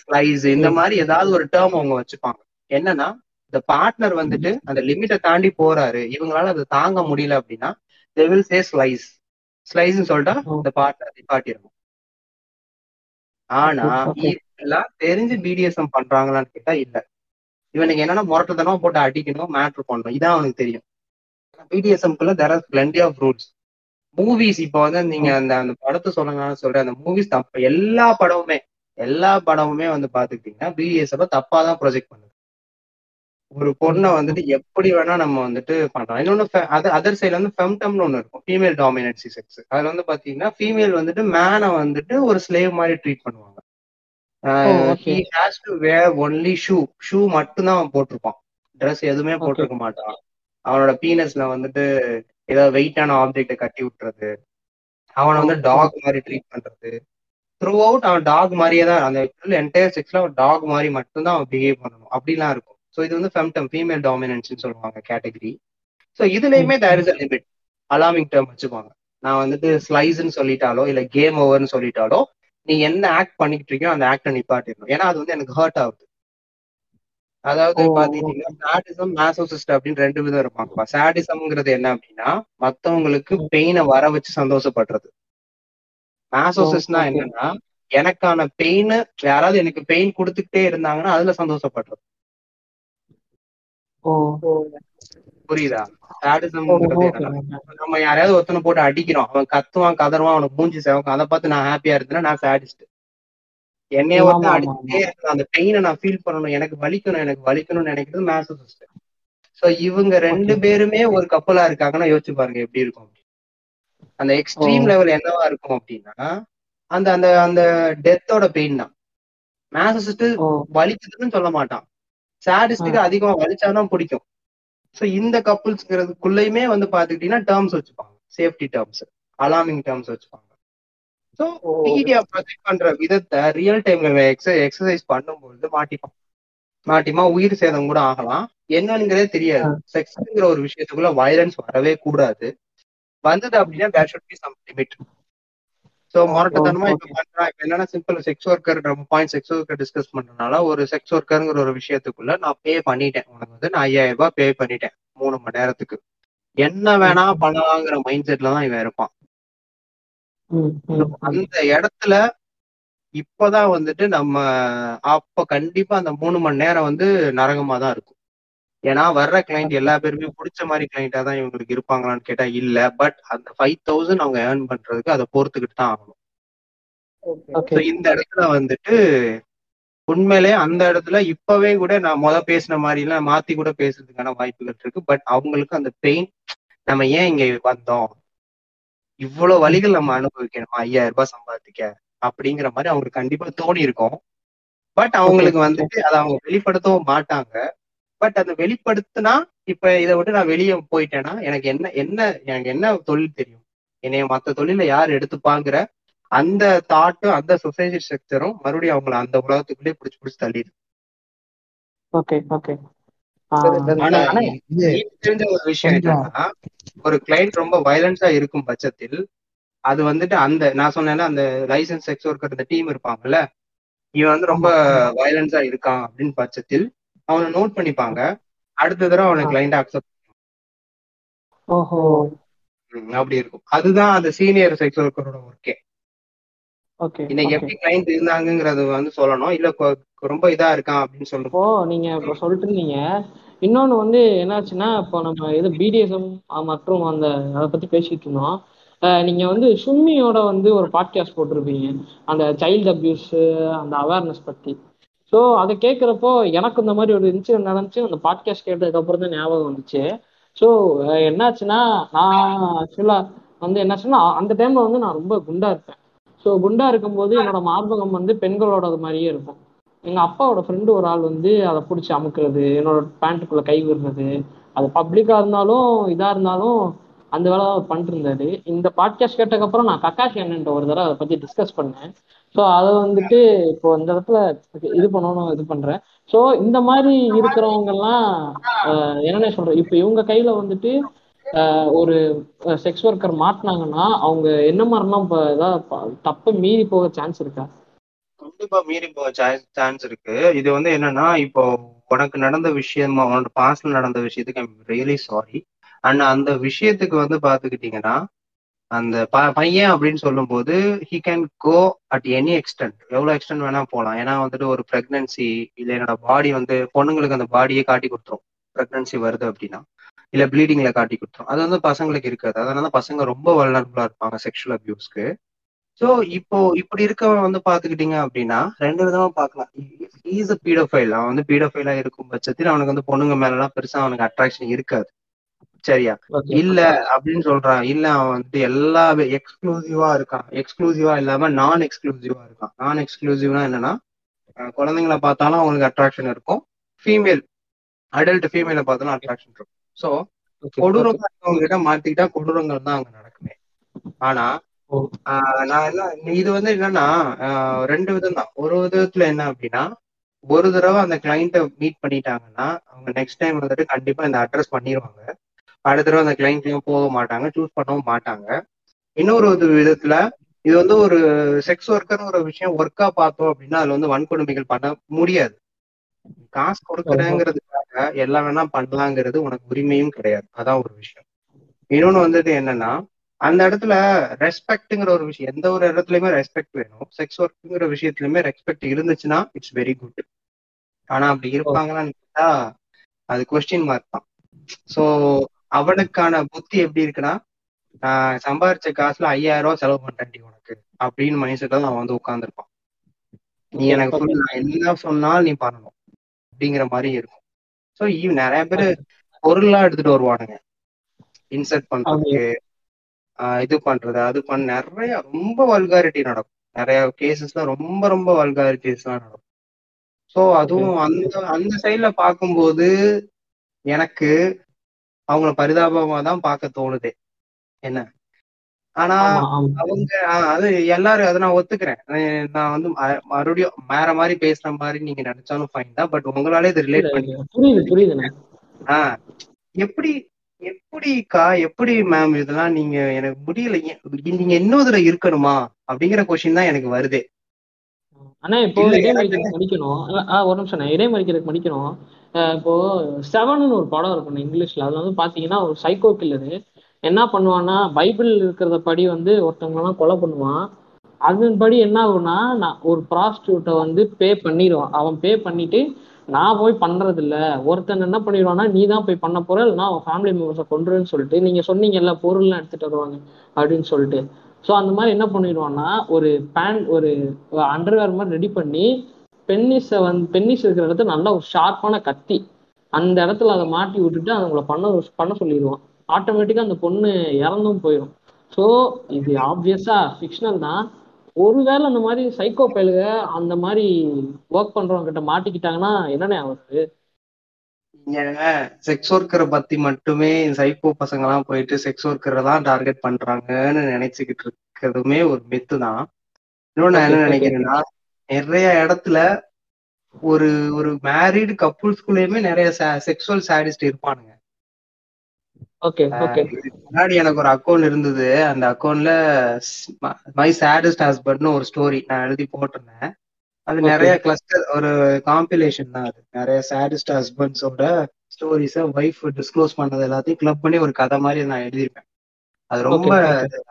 ஸ்லைஸ் இந்த மாதிரி ஏதாவது ஒரு டேர்ம் அவங்க வச்சுப்பாங்க. என்னன்னா இந்த பார்ட்னர் வந்துட்டு அந்த லிமிட்டை தாண்டி போறாரு. இவங்களால அதை தாங்க முடியல அப்படின்னா தே வில் சே ஸ்லைஸ் ஸ்லைஸ்ன்னு சொல்லிட்டா இந்த பார்ட்னர் நிப்பாட்டிடணும் ஆனா. எல்லாம் தெரிஞ்சு பிடிஎஸ்எம் பண்றாங்களான்னு கேட்டா இல்ல. இவனுக்கு என்னன்னா முரட்டத்தனமா போட்டு அடிக்கணும் மேட்ரு பண்ணணும். இதான் அவனுக்கு தெரியும். பிடிஎஸ்எம்குள்ள there are plenty of rules movies இப்போ வந்து நீங்க அந்த அந்த படத்தை சொல்லுங்கன்னு சொல்றேன். அந்த மூவிஸ் தப்பு எல்லா படமுமே எல்லா படமுமே வந்து பாத்துக்கிட்டீங்கன்னா பிடிஎஸ்எம் தப்பா தான் ப்ரொஜெக்ட் பண்ணுது. ஒரு பொண்ணை வந்துட்டு எப்படி வேணா நம்ம வந்துட்டு பண்றோம் இன்னொன்னு அதர் சைடுல வந்து ஃபெம்டம்னு ஒண்ணு இருக்கும். ஃபீமேல் டாமினன்சி செக்ஸ் அதுல வந்து பாத்தீங்கன்னா ஃபீமேல் வந்துட்டு மேனை வந்துட்டு ஒரு ஸ்லேவ் மாதிரி ட்ரீட் பண்ணுவாங்க. He has to wear only shoe shoe மட்டும்தான் அவன் போட்டிருப்பான். ட்ரெஸ் எதுவுமே போட்டிருக்க மாட்டான். அவனோட பீனஸ்ல வந்துட்டு ஏதாவது வெயிட்டான ஆப்ஜெக்ட கட்டி விட்டுறது. அவனை வந்து டாக் மாதிரி ட்ரீட் பண்றது. த்ரூ அவுட் அவன் டாக் மாதிரியே தான் அந்த என்டையர் செக்ஸ்ல அவன் டாக் மாதிரி மட்டும்தான் அவன் பிஹேவ் பண்ணணும். அப்படிலாம் இருக்கும். ஸோ இது வந்து ஃபெம்டம் ஃபீமேல் டாமினன்ஸ்னு சொல்லுவாங்க கேட்டகரி ஸோ இதுலயுமே there is a limit alarming term வச்சுப்பாங்க நான் வந்துட்டு ஸ்லைஸ்ன்னு சொல்லிட்டாலோ இல்ல கேம் ஓவர்னு சொல்லிட்டாலோ நீ என்ன ஆக்ட் பண்ணிக்கிட்டு இருக்கியோ அந்த ஆக்டை நிப்பாட்டிடணும். ஏன்னா அது வந்து எனக்கு ஹர்ட் ஆகுது. அதாவது பாத்தீங்கன்னா சாடிசம் மேசோசிஸ்ட் அப்படின்னு ரெண்டு விதம் இருப்பாங்கப்பா. சாடிசம்ங்கிறது என்ன அப்படின்னா மத்தவங்களுக்கு பெயினை வர வச்சு சந்தோஷப்படுறது. மேசோசிஸ்ட்னா. என்னன்னா எனக்கான பெயின் யாராவது எனக்கு பெயின் கொடுத்துக்கிட்டே இருந்தாங்கன்னா அதுல சந்தோஷப்படுறது. புரியுதா? நம்ம யாரையாவது ஒருத்தனை போட்டு அடிக்கிறோம். அவன் கத்துவான் கதறுவான் அவனுக்கு மூஞ்சி சேவக்கும். அதை பார்த்து நான் ஹாப்பியா இருந்தேன்னா நான் சாடிஸ்ட் என்னைய ஒருத்தன் அடிச்சுட்டே இருக்கணும் அந்த பெயினை நான் ஃபீல் பண்ணணும். எனக்கு வலிக்கணும் எனக்கு வலிக்கணும்னு நினைக்கிறது மேசோசிஸ்ட் சோ இவங்க ரெண்டு பேருமே ஒரு கப்பலா இருக்காங்கன்னா யோசிச்சு பாருங்க எப்படி இருக்கும் அந்த எக்ஸ்ட்ரீம். லெவல் என்னவா இருக்கும் அப்படின்னா அந்த அந்த அந்த டெத்தோட பெயின் தான். மேசோசிஸ்ட் வலிக்குதுன்னு சொல்ல மாட்டான். சாடிஸ்டுக்கு அதிகமா வலிச்சாதான் பிடிக்கும். சோ இந்த கப்புள்ஸ்ங்கிறதுக்குள்ளயுமே வந்து பாத்துக்கிட்டீங்கன்னா டேர்ம்ஸ் வச்சுப்பாங்க. சேஃப்டி டேர்ம்ஸ் அலார்மிங் டேர்ம்ஸ் வச்சுப்பாங்க. ஸோ. மீடியா ப்ரொஜெக்ட் பண்ற விதத்தை ரியல் டைம்ல எக்ஸசைஸ் பண்ணும்போது மாட்டிப்பான். மாட்டிமா உயிர் சேதம் கூட ஆகலாம். என்னங்கிறதே தெரியாது. செக்ஸ்ங்கிற ஒரு விஷயத்துக்குள்ள வயலன்ஸ் வரவே கூடாது. வந்தது அப்படின்னா there should be some limit so முரட்டத்தனமா இப்ப பண்றான் இப்ப என்னன்னா சிம்பிள் செக்ஸ் ஒர்க்கர் நம்ம பாயிண்ட் செக்ஸ் ஒர்க்கர் டிஸ்கஸ் பண்றதுனால ஒரு செக்ஸ் ஒர்க்கருங்கிற ஒரு விஷயத்துக்குள்ள நான் பே பண்ணிட்டேன். உனக்கு வந்து நான் ஐயாயிரம் ரூபாய் பே பண்ணிட்டேன். மூணு மணி நேரத்துக்கு. என்ன வேணா பண்ணலாங்கிற மைண்ட் செட்ல தான் இவன் இருப்பான். அந்த இடத்துல இப்பதான் வந்துட்டு நம்ம அப்ப கண்டிப்பா அந்த மூணு மணி நேரம் வந்து நரகமா தான் இருக்கும். ஏன்னா வர்ற கிளைண்ட் எல்லா பேருமே பிடிச்ச மாதிரி கிளைண்டா தான் இவங்களுக்கு இருப்பாங்களான்னு கேட்டா இல்ல. பட் அந்த ஃபைவ் தௌசண்ட் அவங்க ஏர்ன் பண்றதுக்கு அதை பொறுத்துக்கிட்டு தான் ஆகணும். இந்த இடத்துல வந்துட்டு உண்மையிலே அந்த இடத்துல இப்பவே கூட நான் முத பேசின மாதிரி எல்லாம் மாத்தி கூட பேசுறதுக்கான வாய்ப்புகள் இருக்கு. பட் அவங்களுக்கு அந்த பெயின் நம்ம ஏன் இங்க வந்தோம்? இவ்வளவு வழிகள் நம்ம அனுபவிக்கணுமா? ஐயாயிரம் ரூபாய் சம்பாதிக்க அப்படிங்கிற மாதிரி அவங்களுக்கு கண்டிப்பா தோணி இருக்கும். பட் அவங்களுக்கு வந்துட்டு அதை அவங்க வெளிப்படுத்தவும் மாட்டாங்க. பட் அதை வெளிப்படுத்தினா இப்ப இதை விட்டு நான் வெளியே போயிட்டேன்னா எனக்கு என்ன என்ன எனக்கு என்ன தொழில் தெரியும்? என்னைய மத்த தொழில யார் எடுத்துப்பாங்கிற அந்த தாட்டும் அந்த சொசைட்டி ஸ்ட்ரக்சரும் மறுபடியும் அவங்கள அந்த உலகத்துக்குள்ளே பிடிச்சி பிடிச்சி தள்ளிடுது ஓகே ஓகே தெரிஞ்ச ஒரு விஷயம் என்னன்னா ஒரு கிளைண்ட் ரொம்ப வயலன்ஸா இருக்கும் பட்சத்தில் அது வந்துட்டு அந்த நான் சொன்னேன்ல அந்த லைசன்ஸ் செக்ஸ் ஒர்க்கர் இந்த டீம் இருப்பாங்கல்ல இவன் வந்து ரொம்ப வயலன்ஸா இருக்கான் அப்படின்னு பட்சத்தில் அவனை நோட் பண்ணிப்பாங்க. அடுத்த தடவை அவனை கிளைண்ட் அக்செப்ட் ஓஹோ. அப்படி இருக்கும். அதுதான் அந்த சீனியர் செக்ஸ் ஒர்க்கரோட ஒர்க்கே ஓகே. இன்னைக்கு எப்படி கிளைண்ட் இருந்தாங்கிறது வந்து சொல்லணும். இல்ல ரொம்ப இதா இருக்கான் அப்படின்னு சொல்றோம் நீங்க இப்போ சொல்லிட்டு இருந்தீங்க இன்னொன்னு வந்து என்னாச்சுன்னா இப்போ நம்ம இது பிடிஎஸ்எம் மற்றும் அந்த அதை பத்தி பேசிட்டு இருந்தோம். நீங்க வந்து சும்மியோட வந்து ஒரு பாட்காஸ்ட் போட்டிருப்பீங்க. அந்த சைல்டு அபியூஸ் அந்த அவேர்னஸ் பத்தி. ஸோ அதை கேட்குறப்போ எனக்கு இந்த மாதிரி ஒரு இன்சிடென்ட் நடந்துச்சு. அந்த பாட்காஸ்ட் கேட்டதுக்கு அப்புறம் தான் ஞாபகம் வந்துச்சு. ஸோ என்னாச்சுன்னா நான் ஆக்சுவலாக வந்து என்னாச்சுன்னா அந்த டைம்ல வந்து நான் ரொம்ப குண்டா இருப்பேன். ஸோ குண்டா இருக்கும்போது என்னோட மார்பகம் வந்து பெண்களோட மாதிரியே இருக்கும். எங்க அப்பாவோட ஃப்ரெண்டு ஒரு ஆள் வந்து அதை பிடிச்சி அமுக்குறது என்னோட பேண்ட்டுக்குள்ள கை விடுறது. அது பப்ளிக்காக இருந்தாலும் இதாக இருந்தாலும் அந்த வேலை தான் பண்ணிட்டு இருந்தாரு இந்த பாட்காஸ்ட் கேட்டதுக்கப்புறம் நான் கக்காஷ் என்னன்ற ஒரு தடவை அதை பத்தி டிஸ்கஸ் பண்ணேன். ஸோ அதை வந்துட்டு இப்போ இந்த இடத்துல இது பண்ணணும் இது பண்றேன். ஸோ இந்த மாதிரி இருக்கிறவங்க எல்லாம் என்னென்ன சொல்றேன் இப்போ இவங்க கையில வந்துட்டு ஒரு செக்ஸ் ஒர்க்கர் மாட்டினாங்கன்னா அவங்க என்ன மாதிரிலாம் இப்போ ஏதாவது தப்பு மீறி போக சான்ஸ் இருக்கா? கண்டிப்பா மீறி போக சான்ஸ் இருக்கு. இது வந்து என்னன்னா இப்போ உனக்கு நடந்த விஷயமா உனக்கு பாஸ்ட்ல நடந்த விஷயத்துக்கு ஐம் ரியலி சாரி அண்ட் அந்த விஷயத்துக்கு வந்து பாத்துக்கிட்டீங்கன்னா அந்த ப- பையன் அப்படின்னு சொல்லும்போது he can go at any extent எவ்வளவு எக்ஸ்டென்ட் வேணா போகலாம் ஏன்னா வந்துட்டு ஒரு பிரெக்னன்சி இல்ல என்னோட பாடி வந்து பொண்ணுங்களுக்கு அந்த பாடியே காட்டி கொடுத்துரும். பிரெக்னன்சி வருது அப்படின்னா. இல்ல ப்ளீடிங்ல காட்டி கொடுத்துரும். அது வந்து பசங்களுக்கு இருக்காது. அதனால பசங்க ரொம்ப வல்னரபிளா இருப்பாங்க செக்ஷுவல் அபியூஸ்க்கு ஸோ இப்போ இப்படி இருக்கவன் வந்து பாத்துக்கிட்டீங்க அப்படின்னா ரெண்டு விதமா பார்க்கலாம் இஸ் அ பீடோஃபைல் அவன் வந்து பீடோஃபைலா இருக்கும் பட்சத்தில் அவனுக்கு வந்து பொண்ணுங்க மேல எல்லாம் பெருசா அவனுக்கு அட்ராக்ஷன் இருக்காது. சரியா? இல்ல அப்படின்னு சொல்றான். இல்ல அவன் வந்து எல்லா எக்ஸ்க்ளூசிவா இருக்கான். எக்ஸ்க்ளூசிவா இல்லாம நான் எக்ஸ்க்ளூசிவா இருக்கான். நான் எக்ஸ்க்ளூசிவ்னா என்னன்னா குழந்தைங்கள பார்த்தாலும் அவங்களுக்கு அட்ராக்ஷன் இருக்கும். ஃபீமேல் அடல்ட் ஃபீமேல பார்த்தாலும் அட்ராக்ஷன் இருக்கும். சோ கொடூரமா இருக்கவங்க கிட்ட மாத்திக்கிட்டா கொடூரங்கள் தான் அங்க நடக்குமே. ஆனா நான் என்ன இது வந்து என்னன்னா ரெண்டு விதம் தான் ஒரு விதத்துல என்ன அப்படின்னா ஒரு தடவை அந்த கிளைண்ட்டை மீட் பண்ணிட்டாங்கன்னா அவங்க நெக்ஸ்ட் டைம் வந்துட்டு கண்டிப்பா இந்த அட்ரஸ் பண்ணிடுவாங்க அடுத்த தடவை அந்த கிளைண்ட்லயும் போக மாட்டாங்க சூஸ் பண்ணவும் மாட்டாங்க. இன்னொரு ஒரு விதத்துல இது வந்து ஒரு செக்ஸ் ஒர்க்கர்னு ஒரு விஷயம் ஒர்க்கா பார்த்தோம் அப்படின்னா அதுல வந்து வன்கொடுமைகள் பண்ண முடியாது. காசு கொடுக்குறேங்கிறதுக்காக எல்லாம் வேணா பண்ணலாங்கிறது உனக்கு உரிமையும் கிடையாது. அதான் ஒரு விஷயம். இன்னொன்னு வந்துட்டு என்னன்னா அந்த இடத்துல ரெஸ்பெக்ட்ங்கிற ஒரு விஷயம் எந்த ஒரு இடத்துலயுமே ரெஸ்பெக்ட் வேணும். செக்ஸ் ஒர்க்குங்கிற விஷயத்துலயுமே ரெஸ்பெக்ட் இருந்துச்சுன்னா இட்ஸ் வெரி குட் ஆனா அப்படி இருப்பாங்களான்னு கேட்டா அது கொஸ்டின் மார்க் தான். சோ அவனுக்கான புத்தி எப்படி இருக்குன்னா ஆஹ் சம்பாரிச்ச காசுல ஐயாயிரம் ரூபாய் செலவு பண்ணிட்டேன்டி உனக்கு அப்படின்னு மைண்ட் அவன் வந்து உட்கார்ந்துருப்பான். நீ எனக்கு நான் என்ன சொன்னாலும் நீ பண்ணணும் அப்படிங்கிற மாதிரி இருக்கும். சோ நிறைய பேர் பொருள்லாம் எடுத்துட்டு வருவானுங்க. இன்சர்ட் பண்றதுக்கு இது பண்றது அது பண்ண நிறைய ரொம்ப வல்காரிட்டி நடக்கும். நிறைய கேசஸ்ல ரொம்ப ரொம்ப வல்காரிட்டிஸ் எல்லாம் நடக்கும். சோ அதுவும் அந்த அந்த சைட்ல பார்க்கும்போது எனக்கு அவங்கள பரிதாபமா தான் பார்க்க தோணுதே. என்ன? ஆனா அவங்க அது எல்லாரும் அதை நான் ஒத்துக்கிறேன். நான் வந்து மறுபடியும் வேற மாதிரி பேசுற மாதிரி நீங்க நினைச்சாலும் ஃபைன் தான். பட் உங்களால இது ரிலேட் பண்ணி புரியுது புரியுதுண்ணே. ஆஹ் எப்படி எப்படிக்கா எப்படி மேம் இதெல்லாம் நீங்க எனக்கு முடியல. நீங்க இன்னும் இதுல இருக்கணுமா? அப்படிங்கிற கொஸ்டின் தான் எனக்கு வருதே. அண்ணா இப்போ இடைமறிக்கிறதுக்கு மடிக்கணும். ஒரு நிமிஷம் நான் இடைமறிக்கிறதுக்கு மடிக்கணும். இப்போ செவன்னு ஒரு படம் இருக்கும் இங்கிலீஷ்ல. அதுல வந்து பாத்தீங்கன்னா ஒரு சைக்கோ கில்லரு என்ன பண்ணுவான்னா பைபிள் இருக்கிறத படி வந்து ஒருத்தவங்கலாம் கொலை பண்ணுவான். அதன்படி என்ன ஆகும்னா நான் ஒரு ப்ராஸ்டியூட்டை வந்து பே பண்ணிடுவான். அவன் பே பண்ணிட்டு நான் போய் பண்றது இல்ல ஒருத்தன் என்ன பண்ணிடுவான்னா நீ தான் போய் பண்ண போற இல்லைன்னா அவன் ஃபேமிலி மெம்பர்ஸை கொண்டுருன்னு சொல்லிட்டு நீங்க சொன்னீங்கல்ல பொருள்லாம் எடுத்துட்டு வருவாங்க அப்படின்னு சொல்லிட்டு. ஸோ அந்த மாதிரி என்ன பண்ணிடுவான்னா ஒரு பேண்ட் ஒரு அண்டர்வேர் மாதிரி ரெடி பண்ணி பென்னிஸை வந்து பென்னிஸ் இருக்கிற இடத்துல நல்லா ஒரு ஷார்ப்பான கத்தி அந்த இடத்துல அதை மாட்டி விட்டுட்டு அவங்கள பண்ண பண்ண சொல்லிடுவான் ஆட்டோமேட்டிக்காக அந்த பொண்ணு இறந்தும் போயிடும். ஸோ இது ஆப்வியஸா ஃபிக்ஷனல் தான். ஒருவேளை அந்த மாதிரி சைக்கோ பயலுக அந்த மாதிரி ஒர்க் பண்றவங்க கிட்ட மாட்டிக்கிட்டாங்கன்னா என்னண்ணே ஆகுது நீங்க செக்ஸ் ஒர்க்கரை பத்தி மட்டுமே சைக்கோ பசங்க எல்லாம் போயிட்டு செக்ஸ் ஒர்க்கரை தான் டார்கெட் பண்றாங்கன்னு நினைச்சுக்கிட்டு இருக்கிறதுமே ஒரு மித்து தான். இன்னொன்னு நான் என்ன. நினைக்கிறேன்னா நிறைய இடத்துல ஒரு ஒரு மேரிடு கப்புள்ஸ்குள்ளேயுமே நிறைய செக்ஸுவல் சாடிஸ்ட் இருப்பானுங்க. Okay okay. இதுக்கு முன்னாடி எனக்கு ஒரு அக்கௌண்ட் இருந்தது. அந்த அக்கௌண்ட்ல மை சேடஸ்ட் ஹஸ்பண்ட்னு ஒரு ஸ்டோரி நான் எழுதி போட்டிருந்தேன். அது. நிறைய கிளஸ்டர் ஒரு காம்பிலேஷன் தான் அது. நிறைய சேடஸ்ட் ஹஸ்பண்ட்ஸோட ஸ்டோரிஸ ஒய்ஃப் டிஸ்க்ளோஸ் பண்ணது எல்லாத்தையும் கிளப் பண்ணி ஒரு கதை மாதிரி நான் எழுதியிருப்பேன். அது ரொம்ப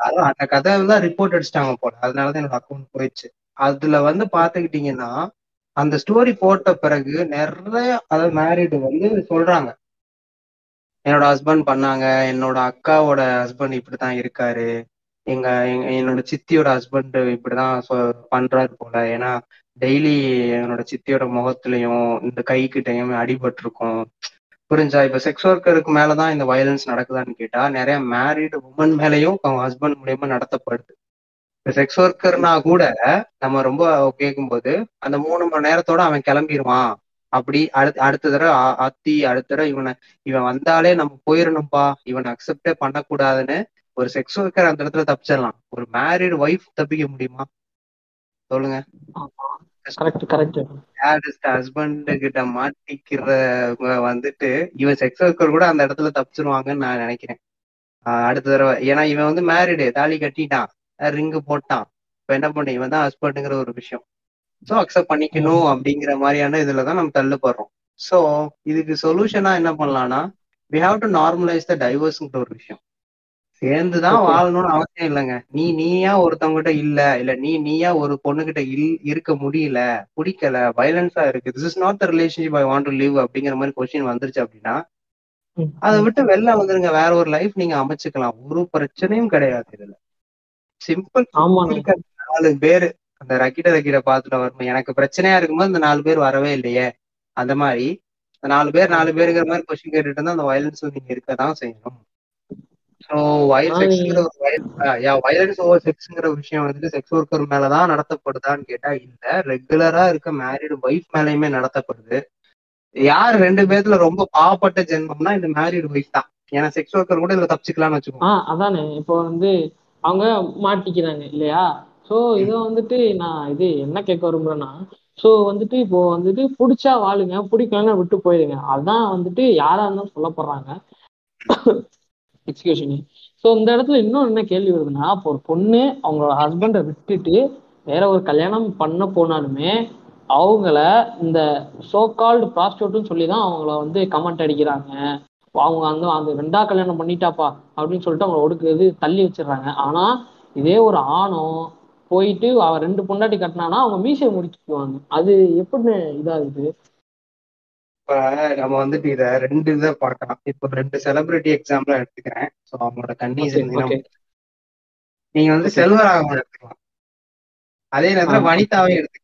அதான் அந்த கதை தான் ரிப்போர்ட் அடிச்சிட்டாங்க போல. அதனாலதான் என்னோட அக்கௌண்ட் போயிடுச்சு. அதுல வந்து பாத்துக்கிட்டீங்கன்னா அந்த ஸ்டோரி போட்ட பிறகு நிறைய அதாவது மேரிடு வந்து சொல்றாங்க. என்னோட ஹஸ்பண்ட் பண்ணாங்க என்னோட அக்காவோட ஹஸ்பண்ட் இப்படிதான் இருக்காரு. எங்க என்னோட சித்தியோட ஹஸ்பண்ட் இப்படிதான் பண்றாரு போல. ஏன்னா டெய்லி என்னோட சித்தியோட முகத்துலயும் இந்த கை கிட்டயும் அடிபட்டிருக்கும். புரிஞ்சா? இப்ப செக்ஸ் ஒர்க்கருக்கு மேலதான் இந்த வயலன்ஸ் நடக்குதான்னு கேட்டா நிறைய மேரிடு உமன் மேலயும் அவங்க ஹஸ்பண்ட் மூலியமா நடத்தப்படுது. இப்ப செக்ஸ் ஒர்க்கர்னா கூட நம்ம ரொம்ப கேட்கும்போது அந்த மூணு மணி நேரத்தோட அவன் கிளம்பிடுவான் அப்படி அடுத்த அடுத்த தடவை அத்தி அடுத்த தடவை இவனை இவன் வந்தாலே நம்ம போயிடணும்பா இவனை அக்செப்டே பண்ணக்கூடாதுன்னு ஒரு செக்ஸ் ஒர்க்கர் அந்த இடத்துல தப்பிச்சிடலாம். ஒரு மேரிடு ஒய்ஃப் தப்பிக்க முடியுமா? சொல்லுங்க. கரெக்ட் கரெக்ட் சேடஸ்ட் ஹஸ்பண்ட் கிட்ட மாட்டிக்கிற வந்துட்டு இவன் செக்ஸ் ஒர்க்கர் கூட அந்த இடத்துல தப்பிச்சிருவாங்கன்னு நான் நினைக்கிறேன். அடுத்த தடவை ஏன்னா இவன் வந்து மேரிடு தாலி கட்டிட்டான் ரிங்கு போட்டான். இப்ப என்ன பண்ண இவன் தான் ஹஸ்பண்டுங்கிற ஒரு விஷயம். ஸோ அக்செப்ட் பண்ணிக்கணும் அப்படிங்கிற மாதிரியான இதுலதான் நம்ம தள்ளுப்படுறோம் ஸோ இதுக்கு சொல்யூஷனா என்ன பண்ணலாம்னா we have to normalise the டைவர்ஸ்ங்கிற ஒரு விஷயம். சேர்ந்துதான். வாழணும்னு அவசியம் இல்லைங்க. நீ நீயா ஒருத்தவங்ககிட்ட இல்ல இல்ல நீ நீயா ஒரு பொண்ணுகிட்ட இல் இருக்க முடியல பிடிக்கல வயலன்ஸா இருக்கு this is not the relationship I want to live அப்படிங்கிற மாதிரி கொஸ்டின் வந்துருச்சு அப்படின்னா அதை. விட்டு வெளில வந்துருங்க. வேற ஒரு லைஃப் நீங்க அமைச்சுக்கலாம். ஒரு பிரச்சனையும் கிடையாது இதுல. சிம்பிள் இருக்க நாலு பேரு அந்த ரக்கிட ரக்கிட பாத்துட்டு வரணும். எனக்கு பிரச்சனையா இருக்கும்போது இந்த நாலு பேர் வரவே இல்லையே. அந்த மாதிரி நாலு பேர் நாலு பேருங்கிற மாதிரி கொஸ்டின் கேட்டுட்டு இருந்தா அந்த வயலன்ஸ் நீங்க இருக்கதான் செய்யணும். ஸோ வயல் செக்ஸ்ங்கிற ஒரு வயலன்ஸ் ஓவர் செக்ஸ்ங்கிற விஷயம் வந்துட்டு செக்ஸ் ஒர்க்கர் மேலதான் நடத்தப்படுதான்னு கேட்டா இல்ல. ரெகுலரா இருக்க மேரிடு ஒய்ஃப் மேலயுமே நடத்தப்படுது. யார் ரெண்டு பேர்த்துல ரொம்ப பாவப்பட்ட ஜென்மம்னா இந்த மேரிடு ஒய்ஃப் தான். ஏன்னா செக்ஸ் ஒர்க்கர் கூட இதுல தப்பிச்சுக்கலாம்னு வச்சுக்கோங்க. அதானே. இப்போ வந்து அவங்க மாட்டிக்கிறாங்க இல்லையா? ஸோ இதை வந்துட்டு நான் இது என்ன கேட்க விரும்புறேன்னா ஸோ வந்துட்டு இப்போ வந்துட்டு பிடிச்சா வாழுங்க பிடிக்கலன்னா விட்டு போயிடுங்க. அதான் வந்துட்டு யாரா இருந்தாலும் சொல்லப்படுறாங்க எக்ஸ்கியூஸ் ஸோ இந்த இடத்துல இன்னும் என்ன கேள்வி வருதுன்னா இப்போ ஒரு பொண்ணு அவங்களோட ஹஸ்பண்டை விட்டுட்டு வேற ஒரு கல்யாணம் பண்ண போனாலுமே அவங்கள இந்த சோ கால்டு ப்ராஸ்டியூட்னு சொல்லி தான் அவங்கள வந்து கமெண்ட் அடிக்கிறாங்க. அவங்க அந்த அந்த ரெண்டா கல்யாணம் பண்ணிட்டாப்பா அப்படின்னு சொல்லிட்டு அவங்கள ஒடுக்குறது தள்ளி வச்சிடுறாங்க. ஆனா இதே ஒரு ஆணும் போயிட்டு அவ ரெண்டு பொண்டாட்டி கட்டினானா அவங்க மீசையை முடிச்சுக்குவாங்க. அது எப்படி இதாகுது? இப்ப நம்ம வந்துட்டு இத ரெண்டு இதை பார்க்கலாம். இப்போ ரெண்டு செலிபிரிட்டி எக்ஸாம்பிளா எடுத்துக்கிறேன். ஸோ அவங்களோட கண்டிஷன் நீங்க வந்து ஓகே செல்வராகவன் எடுத்துக்கலாம். அதே நேரத்துல வனிதாவையும் எடுத்துக்கலாம்.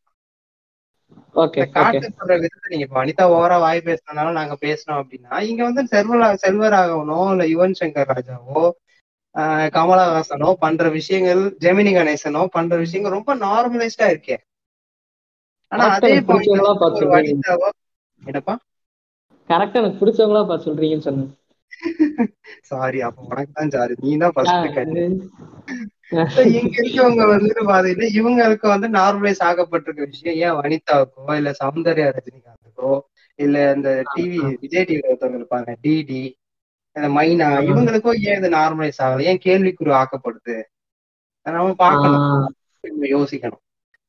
ஓகே இந்த ஓகே காட்டுப்படுற விதத்தை நீங்க வனிதா ஓவரா வாய் பேசினாலும் நாங்க பேசணும் அப்படின்னா இங்க வந்து செல்வரா செல்வராகவனோ இல்ல யுவன் சங்கர் ராஜாவோ கமலஹாசனோ பண்ற விஷயங்கள் ஜெமினி கணேசனோ பண்ற விஷயங்கள் ரொம்ப நார்மலைஸ்டா இருக்கே. ஆனா அதே வனிதாவோ என்னப்பா? கரெக்டா எனக்கு பிடிச்சவங்களா பார்த்து சொல்றீங்கன்னு சொன்னேன். சாரி அப்ப உனக்கு தான் சாரி நீ தான் ஃபர்ஸ்ட் இங்க இருக்கவங்க வந்துட்டு பாத்தீங்கன்னா இவங்களுக்கு வந்து நார்மலைஸ் ஆகப்பட்டிருக்க விஷயம் ஏன் வனிதாவுக்கோ இல்ல சௌந்தர்யா ரஜினிகாந்துக்கோ இல்ல இந்த டிவி விஜய் டிவி ஒருத்தவங்க இருப்பாங்க டிடி மைனா இவங்களுக்கோ ஏன் இது நார்மலைஸ் ஆகல ஏன் கேள்விக்குறி ஆக்கப்படுது? நம்ம பார்க்கணும். யோசிக்கணும்.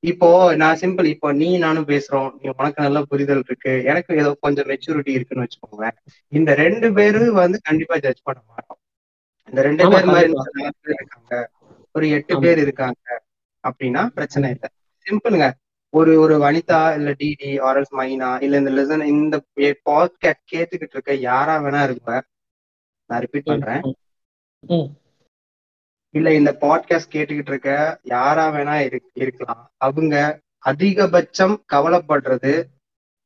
இப்போ நான் சிம்பிள் இப்போ நீ நானும் பேசுறோம். நீ உனக்கு நல்ல புரிதல் இருக்கு. எனக்கு ஏதோ கொஞ்சம் மெச்சூரிட்டி இருக்குன்னு வச்சுக்கோங்களேன். இந்த ரெண்டு பேரும் வந்து கண்டிப்பா ஜட்ஜ் பண்ண மாட்டோம். இந்த ரெண்டு பேர் மாதிரி இருக்காங்க. ஒரு எட்டு பேர் இருக்காங்க அப்படின்னா பிரச்சனை இல்லை. சிம்பிளுங்க ஒரு ஒரு வனிதா இல்ல டிடி ஆர்எஸ் மைனா இல்ல இந்த லிசன் இந்த பாட்காஸ்ட் கேட்டுக்கிட்டு இருக்க யாரா வேணா இருக்க நான் ரிப்பீட் பண்றேன். இல்ல இந்த பாட்காஸ்ட் கேட்டுக்கிட்டு இருக்க யாரா வேணா இரு- இருக்கலாம். அவங்க அதிகபட்சம் கவலைப்படுறது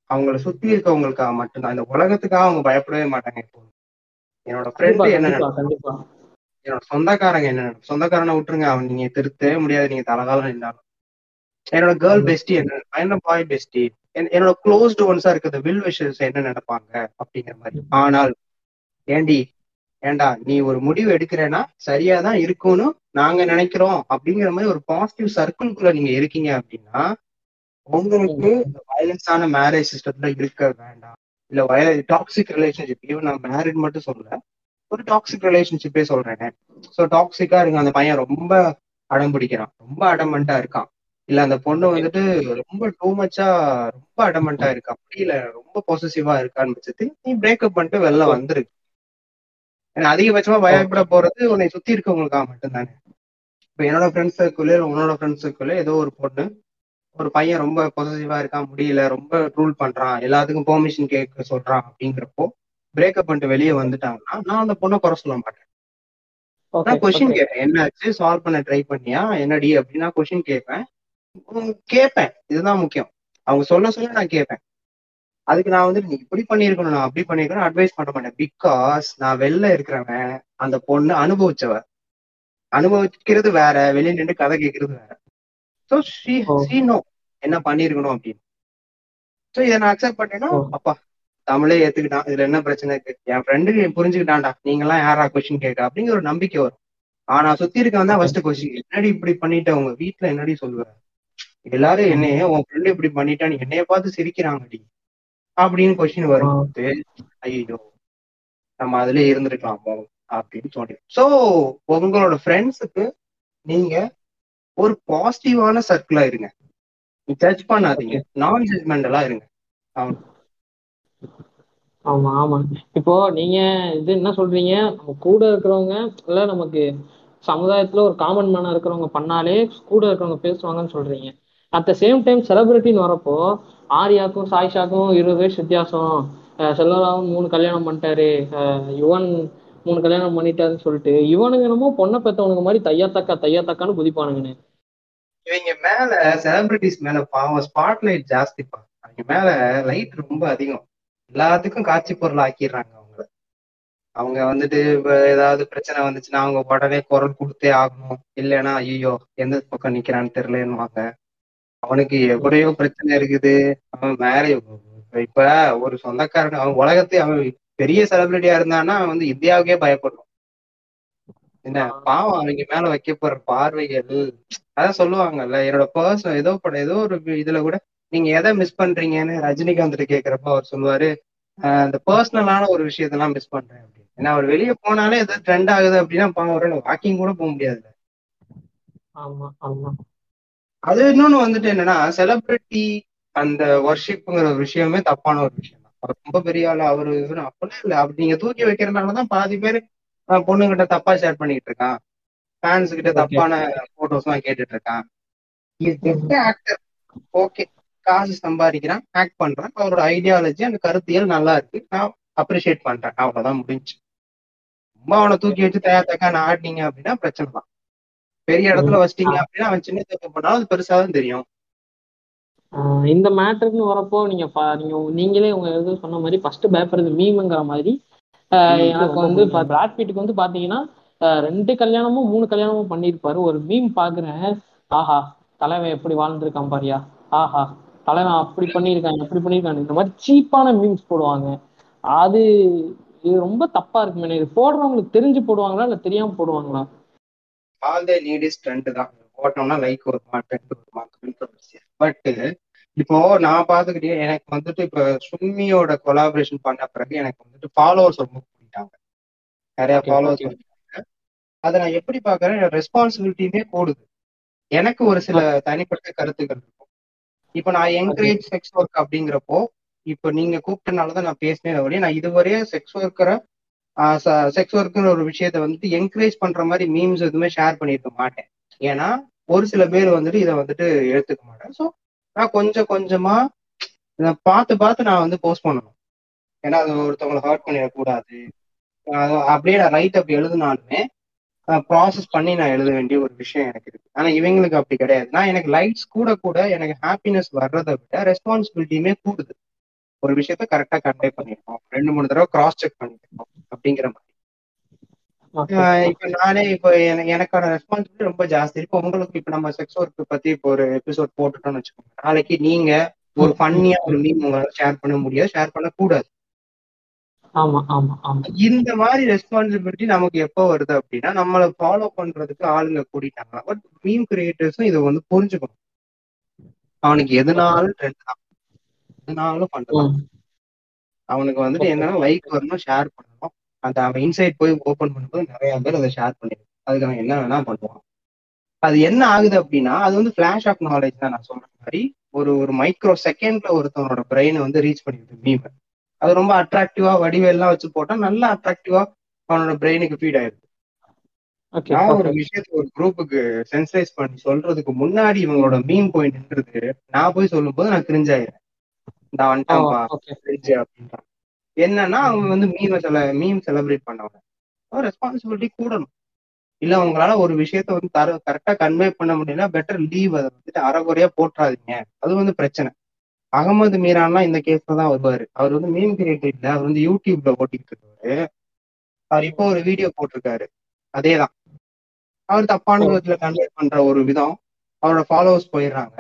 அவங்கள சுத்தி இருக்கவங்களுக்காக மட்டும்தான். இந்த உலகத்துக்காக அவங்க பயப்படவே மாட்டாங்க இப்போ. என்னோட ஃப்ரெண்டு என்ன என்னோட சொந்தக்காரங்க என்ன சொந்தக்காரனை விட்டுருங்க அவன் நீங்க திருத்தவே முடியாது நீங்க தலகாலம் நின்றாலும். என்னோட கேர்ள் பெஸ்டி என்ன? என்னோட பாய் பெஸ்டி என்னோட க்ளோஸ்டு ஒன்ஸா இருக்கிற வில் விஷஸ் என்ன நினைப்பாங்க? அப்படிங்கிற மாதிரி. ஆனால் ஏண்டி ஏண்டா நீ ஒரு முடிவு எடுக்கிறேன்னா சரியா தான் இருக்கும்னு நாங்க நினைக்கிறோம் அப்படிங்கிற மாதிரி ஒரு பாசிட்டிவ் சர்க்கிள்குள்ள நீங்க இருக்கீங்க அப்படின்னா உங்களுக்கு இந்த வயலன்ஸான மேரேஜ் சிஸ்டத்துல இருக்க வேண்டாம். இல்ல வயல டாக்ஸிக் ரிலேஷன்ஷிப் ஈவன் நான் மேரிட் மட்டும் சொல்லல ஒரு டாக்ஸிக் ரிலேஷன்ஷிப்பே சொல்றேன். ஸோ டாக்ஸிக்கா இருங்க அந்த பையன் ரொம்ப அடம் பிடிக்கிறான் ரொம்ப அடமெண்டா இருக்கான். இல்ல அந்த பொண்ணு வந்துட்டு ரொம்ப டூ மச்சா ரொம்ப அடமெண்டா இருக்கா இல்ல ரொம்ப பொசசிவா இருக்கான்னு பட்சத்துக்கு நீ பிரேக்கப் பண்ணிட்டு வெளில வந்துருக்கு ஏன்னா அதிகபட்சமா பயப்பட போறது உன்னை சுத்தி இருக்கவங்களுக்காக மட்டும்தானே இப்ப என்னோட ஃப்ரெண்ட்ஸ் சர்க்கிள் உன்னோட ஃப்ரெண்ட்ஸ் சர்க்கிள் ஏதோ ஒரு பொண்ணு ஒரு பையன் ரொம்ப பொசசிவா இருக்கான் முடியல ரொம்ப ரூல் பண்றான் எல்லாத்துக்கும் பெர்மிஷன் கேட்க சொல்றான் அப்படிங்கிறப்போ பிரேக்கப் பண்ணிட்டு வெளியே வந்துட்டாங்கன்னா நான் அந்த பொண்ணை குறை சொல்ல மாட்டேன். நான் கொஸ்டின் கேட்பேன் என்னாச்சு? சால்வ் பண்ண ட்ரை பண்ணியா? என்னடி? அப்படின்னு கொஸ்டின் கேட்பேன். கேட்பேன். இதுதான் முக்கியம். அவங்க சொல்ல சொல்ல நான் கேட்பேன். அதுக்கு நான் வந்து நீ இப்படி பண்ணிருக்கணும் நான் அப்படி பண்ணிருக்கணும் அட்வைஸ் பண்ண மாட்டேன். பிகாஸ் நான் வெளில இருக்கிறவன் அந்த பொண்ணு அனுபவிச்சவ. அனுபவிக்கிறது வேற வெளியே நின்று கதை கேட்கறது வேற. ஸோ ஷீ ஷீ நோ என்ன பண்ணிருக்கணும் அப்படின்னு. ஸோ இதை நான் அக்செப்ட் பண்ணேன்னா அப்பா தமிழே ஏத்துக்கிட்டான். இதுல என்ன பிரச்சனை இருக்கு? என் ஃப்ரெண்டு புரிஞ்சுக்கிட்டான்டா. நீங்க எல்லாம் யாரா கொஸ்டின் கேட்க? அப்படிங்கிற ஒரு நம்பிக்கை வரும். ஆனா சுத்தி இருக்கவன் தான் ஃபர்ஸ்ட் கொஸ்டின் என்னடி இப்படி பண்ணிட்ட? உங்க வீட்டுல என்னடி சொல்லுவ? எல்லாரும் என்னைய உன் ஃப்ரெண்டு இப்படி பண்ணிட்டான்னு என்னைய பார்த்து சிரிக்கிறாங்கடி. அப்படின்னு கொஸ்டின் வரும்போது ஐயோ நம்ம அதுல இருந்திருக்கலாம் அப்படின்னு சொல்லி ஸோ உங்களோட ஃப்ரெண்ட்ஸுக்கு நீங்க ஒரு பாசிட்டிவான சர்க்கிளா இருங்க. ஜட்ஜ் பண்ணாதீங்க. நான் ஜட்மெண்டலா இருங்க. அவன் ஆமா ஆமா. இப்போ நீங்க இது என்ன சொல்றீங்க? நம்ம கூட இருக்கிறவங்க இல்ல நமக்கு சமுதாயத்துல ஒரு காமன் மேனா இருக்கிறவங்க பண்ணாலே கூட இருக்கிறவங்க பேசுவாங்கன்னு சொல்றீங்க. அட் த சேம் டைம் செலிபிரிட்டின்னு வரப்போ ஆர்யாக்கும் சாய்ஷாக்கும் இருபது வயசு வித்தியாசம். அஹ் செல்லராவும் மூணு கல்யாணம் பண்ணிட்டாரு. யுவன் மூணு கல்யாணம் பண்ணிட்டாருன்னு சொல்லிட்டு இவனுங்க என்னமோ பொண்ணை பெத்தவனுங்க மாதிரி தையா தக்கா தையா தக்கான்னு குதிப்பானுங்கன்னு இவங்க மேல செலிபிரிட்டிஸ் மேல பாவம் ஸ்பாட்லைட் ஜாஸ்திப்பா அவங்க மேல லைட் ரொம்ப அதிகம். எல்லாத்துக்கும் காட்சி பொருள் ஆக்கிடுறாங்க அவங்கள. அவங்க வந்துட்டு இப்ப ஏதாவது பிரச்சனை வந்துச்சுன்னா அவங்க உடனே குரல் கொடுத்தே ஆகணும். இல்லைன்னா ஐயோ எந்த பக்கம் நிக்கிறான்னு தெரியலன்னுவாங்க. அவனுக்கு எவ்வளையோ பிரச்சனை இருக்குது. அவன் மேரேஜ் இப்ப ஒரு சொந்தக்காரன் அவன் உலகத்தை அவன் பெரிய செலிபிரிட்டியா இருந்தான்னா அவன் வந்து இந்தியாவுக்கே பயப்படும் என்ன? பாவம் அவங்க மேல வைக்கப்படுற பார்வைகள். அதான் சொல்லுவாங்கல்ல என்னோட பர்சன் ஏதோ படம் ஏதோ ஒரு இதுல கூட நீங்க எதை மிஸ் பண்றீங்கன்னு ரஜினிகாந்த் கேக்குறப்ப அவர் சொல்லுவாரு "ஆஹ் பர்சனலான ஒரு விஷயத்தெல்லாம் மிஸ் பண்றேன் அப்படின்னு. ஏன்னா அவர் வெளியே போனாலே ஏதோ ட்ரெண்ட் ஆகுது அப்படின்னா பாவம் வாக்கிங் கூட போக முடியாதுல்ல. ஆமா ஆமா. அது இன்னொன்னு வந்துட்டு என்னன்னா செலிபிரிட்டி அந்த ஒர்ஷிப்புங்கிற ஒரு விஷயமே தப்பான ஒரு விஷயம் தான். அவர் ரொம்ப பெரிய ஆளு அவரு இவரு அப்படிலாம் இல்ல. அப்படி நீங்க தூக்கி வைக்கிறதுனாலதான் பாதி பேர் பொண்ணுகிட்ட தப்பா ஷேர் பண்ணிட்டு இருக்கான். ஃபேன்ஸ் கிட்ட தப்பான போட்டோஸ் எல்லாம் கேட்டுட்டு இருக்கான். ஆக்டர் ஓகே காசு சம்பாதிக்கிறான் ஆக்ட் பண்றான். அவரோட ஐடியாலஜி அந்த கருத்தியல் நல்லா இருக்கு. நான் அப்ரிஷியேட் பண்றேன். அவ்வளவுதான் முடிஞ்சு. சும்மா அவனை தூக்கி வச்சு தயா தக்கான்னு ஆடினீங்க அப்படின்னா பிரச்சனை தான். பெரிய இடத்துல வச்சிட்டீங்க அப்படின்னா அவன் சின்ன தப்பு பண்ணாலும் அது பெருசா தான் தெரியும். இந்த மேட்டர்னு வரப்போ நீங்க நீங்களே உங்க இது சொன்ன மாதிரி ஃபர்ஸ்ட் பயப்படுறது மீமுங்கிற மாதிரி. எனக்கு வந்து பிராட் பீட்டுக்கு வந்து பாத்தீங்கன்னா ரெண்டு கல்யாணமும் மூணு கல்யாணமும் பண்ணியிருப்பாரு. ஒரு மீம் பாக்குறேன். ஆஹா தலைவன் எப்படி வாழ்ந்திருக்கான் பாரியா? ஆஹா தலைவன் அப்படி பண்ணியிருக்கான் இப்படி பண்ணியிருக்கான். இந்த மாதிரி சீப்பான மீம்ஸ் போடுவாங்க. அது இது ரொம்ப தப்பா இருக்கு இது போடுறவங்களுக்கு தெரிஞ்சு போடுவாங்களா இல்ல தெரியாம போடுவாங்களா? All they need is trend தான். போட்டோம்னா லைக் வருமா ட்ரெண்ட் வருமா கான்ட்ரவர்சியல் பட் இப்போ நான் பாத்துக்கிட்டே எனக்கு வந்துட்டு இப்ப சும்மியோட கொலாபரேஷன் பண்ண பிறகு எனக்கு வந்துட்டு ஃபாலோவர்ஸ் ரொம்ப கூட்டிட்டாங்க நிறைய ஃபாலோவர்ஸ் அதை நான் எப்படி பாக்குறேன் ரெஸ்பான்சிபிலிட்டியுமே கூடுது எனக்கு ஒரு சில தனிப்பட்ட கருத்துக்கள் இருக்கும். இப்போ நான் என்கரேஜ் செக்ஸ் ஒர்க் அப்படிங்கிறப்போ இப்போ நீங்க கூப்பிட்டனாலதான் நான் பேசினேன் வழி நான் இதுவரையே செக்ஸ் ஒர்க்கரை செக்ஸ் ஒர்க்குன்னு ஒரு விஷயத்த வந்துட்டு என்கரேஜ் பண்ற மாதிரி மீம்ஸ் எதுவுமே ஷேர் பண்ணிருக்க மாட்டேன். ஏன்னா ஒரு சில பேர் வந்துட்டு இதை வந்துட்டு எடுத்துக்க மாட்டேன் ஸோ நான் கொஞ்சம் கொஞ்சமா இதை பார்த்து பார்த்து நான் வந்து போஸ்ட் பண்ணணும். ஏன்னா அது ஒருத்தவங்களை ஹர்ட் பண்ணிடக்கூடாது. அப்படியே நான் ரைட் அப்படி எழுதினாலுமே ப்ராசஸ் பண்ணி நான் எழுத வேண்டிய ஒரு விஷயம் எனக்கு இருக்கு. ஆனா இவங்களுக்கு அப்படி கிடையாது. நான் எனக்கு லைட்ஸ் கூட கூட எனக்கு ஹாப்பினஸ் வர்றதை விட ரெஸ்பான்சிபிலிட்டியுமே கூடுது. ஒரு விஷயத்த கரெக்டா கன்வே பண்ணிருக்கோம். ரெண்டு மூணு தடவை கிராஸ் செக் பண்ணிருக்கோம் அப்படிங்கிற மாதிரி. இப்ப நானே இப்போ எனக்கு- எனக்கான ரெஸ்பான்சிபிலிட்டி ரொம்ப ஜாஸ்தி. இப்போ உங்களுக்கு இப்ப நம்ம செக்ஸ் ஒர்க் பத்தி இப்போ ஒரு எபிசோட் போட்டுட்டோம்னு வச்சுக்கோங்க. நாளைக்கு நீங்க ஒரு ஃபன்னியா ஒரு மீம் உங்களால ஷேர் பண்ண முடியாது. ஷேர் பண்ண கூடாது ஆமா ஆமா ஆமா. இந்த மாதிரி ரெஸ்பான்சிபிலிட்டி நமக்கு எப்போ வருது அப்படின்னா நம்மளை ஃபாலோ பண்றதுக்கு ஆளுங்க கூட்டிட்டாங்க பட் மீம் கிரியேட்டர்ஸும் இதை வந்து புரிஞ்சுக்கணும். அவனுக்கு எதுனாலும் ட்ரெண்ட் தான். எதுனாலும் பண்ணலாம். அவனுக்கு வந்துட்டு என்னன்னா லைக் வரணும் ஷேர் பண்ணணும். அந்த அவன் இன்சைட் போய் ஓபன் பண்ணும்போது நிறைய பேர் அதை ஷேர் பண்ணிடுவான் அதுக்கு அவன் என்ன வேணா பண்ணுவான். அது என்ன ஆகுது அப்படின்னா அது வந்து ஃபிளாஷ் ஆஃப் நாலேஜ் தான் நான் சொல்ற மாதிரி. ஒரு ஒரு மைக்ரோ செகண்ட்ல ஒருத்தவனோட பிரெயினை வந்து ரீச் பண்ணிடுது மீம் அது ரொம்ப அட்ராக்டிவா வடிவெல்லாம் வச்சு போட்டா நல்லா அட்ராக்டிவா அவனோட பிரெயினுக்கு ஃபீட் ஆயிடுது. ஓகே நான் ஒரு விஷயத்த ஒரு குரூப்புக்கு சென்சரைஸ் பண்ணி சொல்றதுக்கு முன்னாடி இவங்களோட மீம் பாயிண்ட்ன்றது நான் போய் சொல்லும்போது நான் கிரிஞ்ச் கிரிஞ்ச் அப்படின்றான் என்னன்னா அவங்க வந்து மீம் செல மீம் செலிப்ரேட் பண்ணவங்க. ரெஸ்பான்சிபிலிட்டி கூடணும். இல்ல உங்களால ஒரு விஷயத்த வந்து தர கரெக்டா கன்வே பண்ண முடியல பெட்டர் லீவ் அதை வந்துட்டு அறகுறையா போட்டுறாதீங்க அது வந்து பிரச்சனை. அகமது மீரான்லாம் இந்த கேஸ்ல தான் வருவாரு. அவர் வந்து மீம் கிரியேட்டர் இல்ல. அவர் வந்து யூடியூப்ல ஓட்டிட்டு இருக்காரு அவர் இப்போ ஒரு வீடியோ போட்டிருக்காரு. அதேதான். அவர் தப்பான விதத்துல கன்வே பண்ற ஒரு விதம். அவரோட ஃபாலோவர்ஸ் போயிடுறாங்க.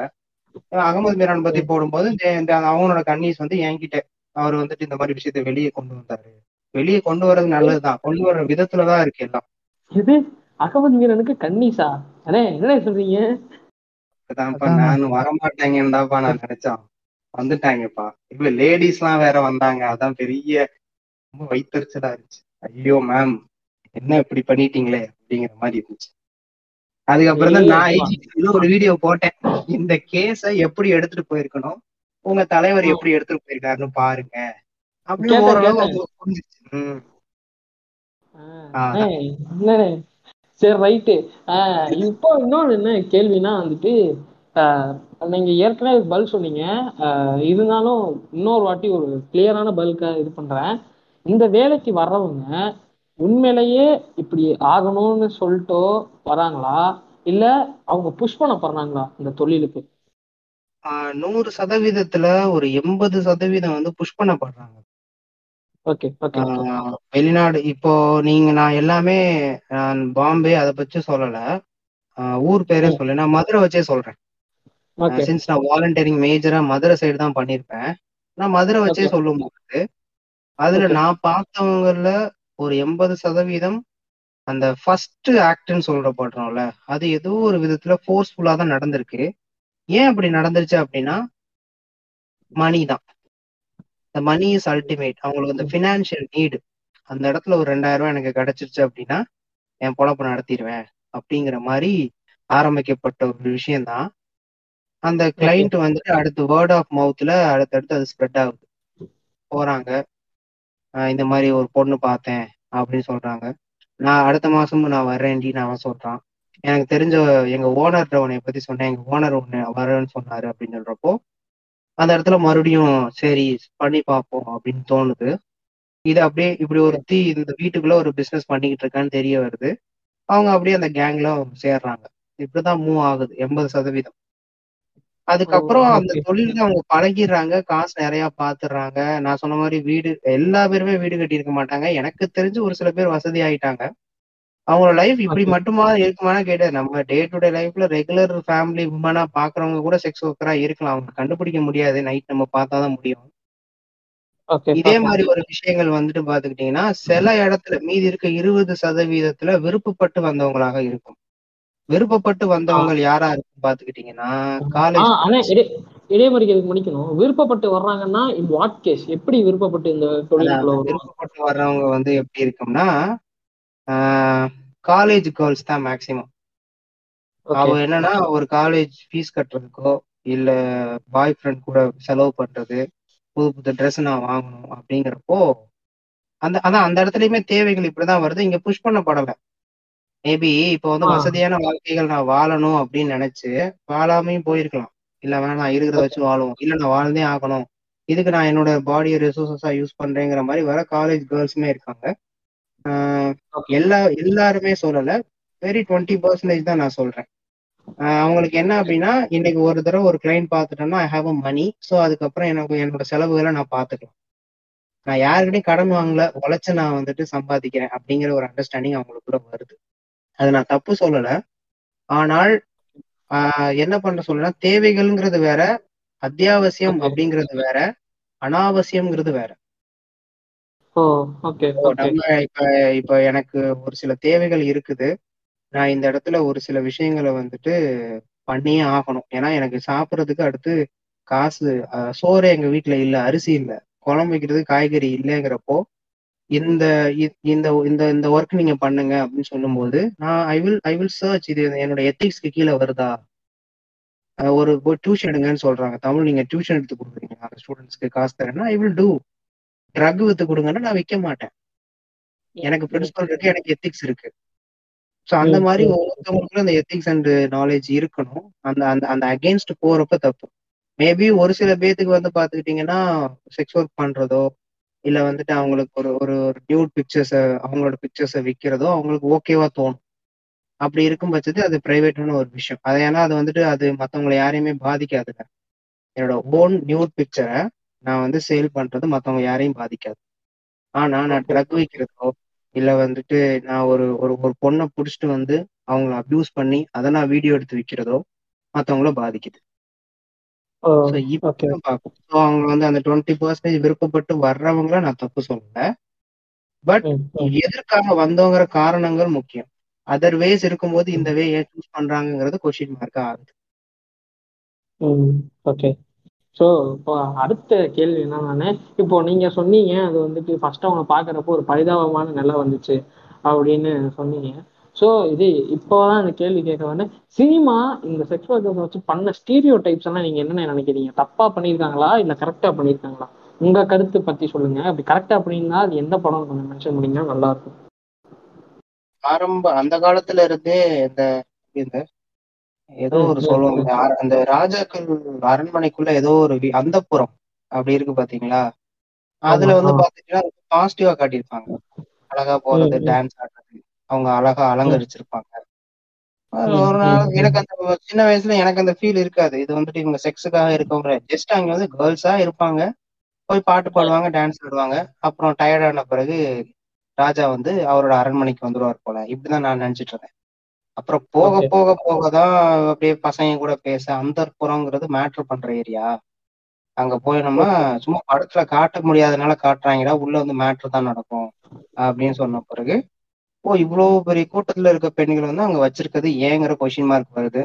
அகமது மீரான் பத்தி போடும்போது இந்த- அவங்களோட கன்னிஸ் வந்து என்கிட்ட அவர் வந்துட்டு இந்த மாதிரி விஷயத்த வெளியே கொண்டு வந்தாரு. வெளியே கொண்டு வர்றது நல்லதுதான். கொண்டு வர்ற விதத்துலதான் இருக்கு எல்லாம். இது அகமது மீரனுக்கு கன்னீசா அண்ணே என்ன சொல்றீங்க? அதான்ப்பா நானும் வரமாட்டாங்கன்னு தான்ப்பா நான் நினைச்சேன். வந்துட்டாங்கப்பா. இப்ப லேடிஸ் எல்லாம் வேற வந்தாங்க. அதான் பெரிய ரொம்ப வைத்தறிச்சலா இருந்துச்சு. ஐயோ மேம் என்ன இப்படி பண்ணிட்டீங்களே? அப்படிங்கிற மாதிரி இருந்துச்சு. அதுக்கப்புறம் தான் நான் ஒரு வீடியோ போட்டேன். இந்த கேஸ எப்படி எடுத்துட்டு போயிருக்கணும்? உங்க தலைவர் எப்படி எடுத்துட்டு போயிருக்காருன்னு பாருங்க. அப்படின்னு ஓரளவு புரிஞ்சிச்சு. சரி ரைட்டு இப்போ இன்னொன்று என்ன கேள்வினா வந்துட்டு நீங்க ஏற்கனவே பதில் சொன்னீங்க. இருந்தாலும் இன்னொரு வாட்டி ஒரு கிளியரான பதிலுக்கு இது பண்றேன். இந்த வேலைக்கு வர்றவங்க உண்மையிலேயே இப்படி ஆகணும்னு சொல்லிட்டோ வராங்களா? இல்ல அவங்க புஷ் பண்ண போறாங்களா இந்த தொழிலுக்கு? நூறு சதவீதத்துல ஒரு எண்பது சதவீதம் வந்து புஷ் பண்ணப்படுறாங்க. ஓகே ஓகே ஆஹ் வெளிநாடு இப்போ நீங்க நான் எல்லாமே பாம்பே அதை பத்தி சொல்லல. ஊர் பேரே. சொல்ல நான் மதுரை வச்சே சொல்றேன். சின்ஸ் நான் வாலண்டியரிங் மேஜரா மதுரை சைடு தான் பண்ணியிருப்பேன். நான் மதுரை வச்சே Okay. சொல்லும்போது அதுல. நான் பார்த்தவங்கல ஒரு எண்பது சதவீதம் அந்த ஃபர்ஸ்ட் ஆக்ட்னு சொல்றப்படுறோம்ல அது ஏதோ ஒரு விதத்துல ஃபோர்ஸ்ஃபுல்லா தான் நடந்திருக்கு. ஏன் அப்படி நடந்துருச்சு அப்படின்னா மணி தான். இந்த மணி இஸ் அல்டிமேட் அவங்களுக்கு அந்த ஃபினான்ஷியல் நீடு அந்த இடத்துல ஒரு ரெண்டாயிரம் ரூபாய் எனக்கு கிடைச்சிருச்சு அப்படின்னா என் பொழப்ப நடத்திடுவேன் அப்படிங்கிற மாதிரி ஆரம்பிக்கப்பட்ட ஒரு விஷயம்தான் அந்த கிளைண்ட் வந்துட்டு அடுத்து வேர்ட் ஆஃப் மவுத்ல அடுத்தடுத்து அது ஸ்ப்ரெட் ஆகுது. போறாங்க. இந்த மாதிரி ஒரு பொண்ணு பார்த்தேன் அப்படின்னு சொல்றாங்க. நான் அடுத்த மாசமும் நான் வர்றேன்டி நான் அவன் சொல்றான். எனக்கு தெரிஞ்ச எங்க ஓனர் உன்னை பத்தி சொன்னேன். எங்க ஓனர் ஒன்று வரேன்னு சொன்னாரு அப்படின்னு சொல்றப்போ அந்த இடத்துல மறுபடியும் சரி பண்ணி பார்ப்போம் அப்படின்னு தோணுது. இது அப்படியே இப்படி ஒருத்தி இந்த வீட்டுக்குள்ள ஒரு பிசினஸ் பண்ணிக்கிட்டு இருக்கான்னு தெரிய வருது. அவங்க அப்படியே அந்த கேங்ல சேர்றாங்க. இப்படிதான் மூவ் ஆகுது எண்பது சதவீதம். அதுக்கப்புறம் அந்த okay. தொழில அவங்க பழகிடுறாங்க காசு நிறைய பாத்துடுறாங்க. நான் சொன்ன மாதிரி வீடு எல்லா பேருமே வீடு கட்டி இருக்க மாட்டாங்க. எனக்கு தெரிஞ்சு ஒரு சில பேர் வசதி ஆயிட்டாங்க அவங்களோட லைஃப் இப்படி. மட்டுமா இருக்குமானா கேட்டேன். நம்ம டே டு டே லைஃப்ல ரெகுலர் ஃபேமிலி உமனா பாக்குறவங்க கூட செக்ஸ் ஒர்க்கரா இருக்கலாம். அவங்க கண்டுபிடிக்க முடியாது. நைட் நம்ம பார்த்தாதான் முடியும். இதே மாதிரி ஒரு விஷயங்கள் வந்துட்டு பாத்துக்கிட்டீங்கன்னா சில இடத்துல மீதி இருக்க இருபது சதவீதத்துல விருப்பப்பட்டு வந்தவங்களாக இருக்கும். விருப்பப்பட்டு வந்தவங்க யாரா இருக்கும் பாத்துக்கிட்டீங்கன்னா காலேஜ் ஆனா இடை இடைமறிக்கிறதுக்கு மன்னிக்கணும்? விருப்பப்பட்டு வர்றாங்கன்னா இன் வாட் கேஸ் எப்படி விருப்பப்பட்டு இந்த விருப்பப்பட்டு வர்றவங்க வந்து எப்படி இருக்கும்னா காலேஜ் கேர்ள்ஸ் தான் மேக்சிமம் அவ என்னன்னா ஒரு காலேஜ் ஃபீஸ் கட்டுறதுக்கோ இல்ல பாய் ஃப்ரெண்ட் கூட செலவு பண்றது புது புது ட்ரெஸ் நான் வாங்கணும் அப்படிங்கிறப்போ அந்த அதான் அந்த இடத்துலயுமே தேவைகள் இப்படிதான் வருது. இங்க புஷ் பண்ணப்படல. மேபி இப்போ வந்து. வசதியான வாழ்க்கைகள் நான் வாழணும் அப்படின்னு நினைச்சு வாழாமையும் போயிருக்கலாம். இல்ல வேணாம் இருக்கிறத வச்சு வாழுவோம் இல்ல நான் வாழ்ந்தே ஆகணும். இதுக்கு நான் என்னோட பாடியை ரிசோர்ஸஸா யூஸ் பண்றேங்கிற மாதிரி வர காலேஜ் கேர்ள்ஸுமே இருக்காங்க. எல்லா எல்லாருமே சொல்லல. வெரி டுவெண்ட்டி பர்சன்டேஜ் தான் நான் சொல்றேன். அவங்களுக்கு என்ன அப்படின்னா இன்னைக்கு ஒரு தடவை ஒரு கிளைண்ட் பார்த்துட்டேன்னா I have a money so அதுக்கப்புறம் எனக்கு என்னோட செலவுகளை நான் பார்த்துக்கலாம். நான் யாருக்கிட்டையும் கடன் வாங்கல. உழைச்சு நான் வந்துட்டு சம்பாதிக்கிறேன் அப்படிங்கிற ஒரு அண்டர்ஸ்டாண்டிங் அவங்களுக்குள்ள வருது. அது நான் தப்பு சொல்லல. ஆனால் ஆஹ் என்ன பண்ண சொல்லனா தேவைகள்ங்கிறது வேற அத்தியாவசியம். அப்படிங்கிறது வேற அனாவசியம்ங்கிறது வேற. இப்போ நம்ம இப்ப இப்ப எனக்கு ஒரு சில தேவைகள் இருக்குது. நான் இந்த இடத்துல ஒரு சில விஷயங்களை வந்துட்டு பண்ணியே ஆகணும். ஏன்னா எனக்கு சாப்பிட்றதுக்கு அடுத்து காசு சோறு எங்க வீட்ல இல்ல அரிசி இல்ல. குழம்பு வைக்கிறது காய்கறி இல்லைங்கிறப்போ இந்த இந்த இந்த இந்த ஒர்க் நீங்க பண்ணுங்க அப்படின்னு சொல்லும்போது நான் I will I will search இது என்னோட எத்திக்ஸ்க்கு கீழே வருதா? ஒரு டியூஷன் எடுங்கன்னு சொல்றாங்க. தமிழ் நீங்க டியூஷன் எடுத்து கொடுக்குறீங்க. அந்த ஸ்டூடெண்ட்ஸ்க்கு காசு தரேன்னா ஐ வில் டூ ட்ரக் வித்து கொடுங்கன்னா நான் விற்க மாட்டேன். எனக்கு பிரின்சிபல் இருக்கு எனக்கு எத்திக்ஸ் இருக்கு. ஸோ அந்த மாதிரி. ஒவ்வொருத்தவங்களுக்கும் அந்த எத்திக்ஸ் அண்ட் நாலேஜ் இருக்கணும். அந்த அந்த அந்த அகேன்ஸ்ட் போறப்ப தப்பு. மேபி ஒரு சில பேத்துக்கு வந்து பாத்துக்கிட்டீங்கன்னா செக்ஸ் ஒர்க் பண்றதோ இல்ல வந்துட்டு அவங்களுக்கு ஒரு ஒரு நியூட் பிக்சர்ஸை அவங்களோட பிக்சர்ஸை விற்கிறதோ அவங்களுக்கு ஓகேவா தோணும். அப்படி இருக்கும் பட்சத்து அது பிரைவேட்டான ஒரு விஷயம். அது ஏன்னா அது வந்துட்டு அது மத்தவங்களை யாரையுமே பாதிக்காதுங்க. என்னோட ஓன் நியூட் பிக்சரை நான் வந்து சேல் பண்றது மத்தவங்க யாரையும் பாதிக்காது. ஆனா நான் ட்ரக் விற்கிறதோ இல்ல வந்துட்டு நான் ஒரு ஒரு ஒரு பொண்ணை புடிச்சிட்டு வந்து அவங்கள அபியூஸ் பண்ணி அதை நான் வீடியோ எடுத்து விற்கிறதோ மத்தவங்கள பாதிக்குது ஓ ஸோ ஓகே இப்போ பார்க்கும் ஸோ அவங்க வந்து அந்த டுவெண்ட்டி பர்சன்டேஜ் விருப்பப்பட்டு வர்றவங்கள நான் தப்பு சொல்லல. பட். எதற்காக வந்தோங்கிற காரணங்கள் முக்கியம். அதர் வேஸ் இருக்கும்போது இந்த வே ஏன் சூஸ் பண்றாங்கங்கிறது கொஸ்டின் மார்க்கா ஆகுது. ஓகே ஸோ இப்போ அடுத்த கேள்வி என்னன்னானே இப்போ நீங்க சொன்னீங்க அது வந்துட்டு ஃபர்ஸ்ட் அவங்க பாக்குறப்போ ஒரு பரிதாபமான நிலை வந்துச்சு அப்படின்னு சொன்னீங்க. ஸோ இது இப்போதான் இந்த கேள்வி கேட்க வந்து சினிமா இந்த செக்ஸ் ஒர்க்கர்ஸ் வச்சு பண்ண ஸ்டீரியோ டைப்ஸ் எல்லாம் நீங்க என்னென்ன நினைக்கிறீங்க? தப்பா பண்ணியிருக்காங்களா? இல்ல கரெக்டா பண்ணியிருக்காங்களா? உங்க கருத்து பத்தி சொல்லுங்க. அப்படி கரெக்டா பண்ணியிருந்தா அது எந்த படம் கொஞ்சம் மென்ஷன் பண்ணீங்கன்னா நல்லா இருக்கும். ஆரம்ப அந்த காலத்துல இருந்தே இந்த இந்த ஏதோ ஒரு சொல்லுவாங்க. அந்த ராஜாக்கள் அரண்மனைக்குள்ள ஏதோ ஒரு வி- அந்தப்புறம் அப்படி இருக்கு பாத்தீங்களா? அதுல வந்து. பாத்தீங்கன்னா பாசிட்டிவா காட்டியிருப்பாங்க. அழகா போறது. டான்ஸ் ஆடுறது. அவங்க அழகா அலங்கரிச்சிருப்பாங்க. ஒரு நாள். எனக்கு அந்த சின்ன வயசுல எனக்கு அந்த ஃபீல் இருக்காது. இது வந்துட்டு இவங்க செக்ஸுக்காக இருக்கவங்க. ஜஸ்ட் அங்க வந்து கேர்ள்ஸா இருப்பாங்க. போய் பாட்டு பாடுவாங்க டான்ஸ் ஆடுவாங்க. அப்புறம் டயர்டான பிறகு ராஜா வந்து அவரோட அரண்மனைக்கு வந்துருவார் போல. இப்படிதான் நான் நினைச்சிட்டு இருந்தேன். அப்புறம் போக போக போக தான் அப்படியே பசங்க கூட பேச அந்த புறங்கிறது மேட்ரு பண்ற ஏரியா அங்க போயினோம்னா சும்மா படத்துல காட்ட முடியாதனால காட்டுறாங்கடா உள்ள வந்து மேட்ரு தான் நடக்கும். அப்படின்னு சொன்ன பிறகு ஓ இவ்வளவு பெரிய கூட்டத்துல இருக்க பெண்கள் வந்து அங்க வச்சிருக்கிறது ஏங்கிற கொஸ்டின் மார்க் வருது.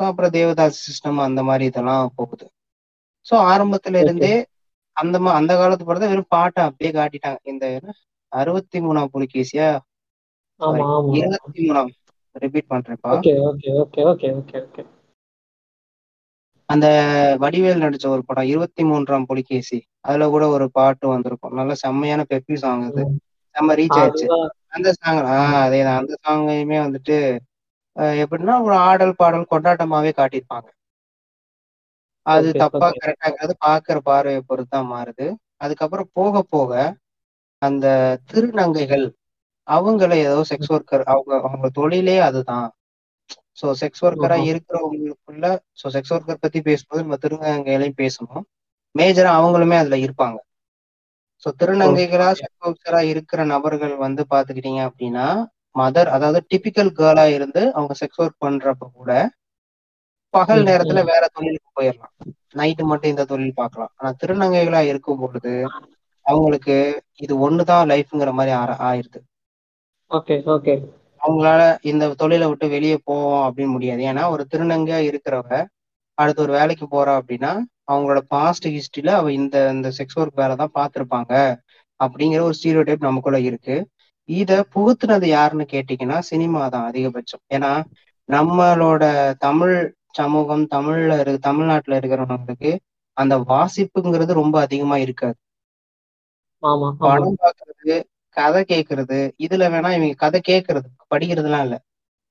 ஸோ அப்புறம் தேவதாஸ் சிஸ்டம் அந்த மாதிரி இதெல்லாம் போகுது. ஸோ ஆரம்பத்துல இருந்தே அந்த மா அந்த காலத்து படத்தை வெறும் பாட்டை அப்படியே காட்டிட்டாங்க. இந்த அறுபத்தி மூணாம் புலிகேசியா இருபத்தி மூணாம். Repeat பண்றேன்ப்பா. Okay okay okay okay okay okay அந்த வடிவேல் நடிச்ச ஒரு படம் இருபத்தி மூன்றாம் புலிகேசி அதுல கூட ஒரு பாட்டு வந்திருக்கும். நல்ல செம்மையான பெப்பி சாங் அது. செம்ம ரீச் ஆயிடுச்சு. அந்த சாங் ம். ஆஹ் அதேதான் அந்த சாங்கையுமே வந்துட்டு எப்படின்னா ஒரு ஆடல் பாடல் கொண்டாட்டமாவே காட்டியிருப்பாங்க. அது தப்பா கரெக்டாங்கிறது பாக்குற பார்வையை பொறுத்து தான் மாறுது. அதுக்கப்புறம் போக போக அந்த திருநங்கைகள் அவங்கள ஏதோ செக்ஸ் ஒர்க்கர் அவங்க அவங்க தொழிலே அதுதான். ஸோ செக்ஸ் ஒர்க்கரா. இருக்கிறவங்களுக்குள்ள ஸோ செக்ஸ் ஒர்க்கர் பத்தி பேசும்போது நம்ம திருநங்கைகளையும் பேசணும். மேஜரா அவங்களுமே அதுல இருப்பாங்க. ஸோ திருநங்கைகளா ஒர்க்கரா இருக்கிற நபர்கள் வந்து பாத்துக்கிட்டீங்க அப்படின்னா மதர் அதாவது டிபிக்கல் கேர்ளா இருந்து அவங்க செக்ஸ் ஒர்க் பண்றப்ப கூட பகல் நேரத்துல. வேற தொழிலுக்கு போயிடலாம். நைட்டு மட்டும் இந்த தொழில் பார்க்கலாம் ஆனா திருநங்கைகளா இருக்கும் பொழுது அவங்களுக்கு இது ஒண்ணுதான் லைஃப்ங்கிற மாதிரி ஆயிருது. ஓகே ஓகே அவங்களால இந்த தொழிலை விட்டு வெளியே போவோம் அப்படின்னு முடியாது. ஏன்னா ஒரு திருநங்கையா இருக்கிறவ அடுத்து ஒரு வேலைக்கு போறா அப்படின்னா அவங்களோட பாஸ்ட் ஹிஸ்டரியில அவ இந்த இந்த செக்ஸ் ஒர்க் வேலை தான் பார்த்திருப்பாங்க அப்படிங்கிற ஒரு ஸ்டீரியோ டைப் நமக்குள்ள இருக்கு. இத புகுத்துனது யாருன்னு கேட்டீங்கன்னா சினிமா தான் அதிகபட்சம். ஏன்னா நம்மளோட தமிழ் சமூகம் தமிழ்ல இரு தமிழ்நாட்டுல இருக்கிறவங்களுக்கு அந்த வாசிப்புங்கிறது ரொம்ப அதிகமா இருக்காது. படம் பார்க்கிறது கதை கேட்கறது இதுல வேணா இவங்க கதை கேட்கறது படிக்கிறதுலாம் இல்ல.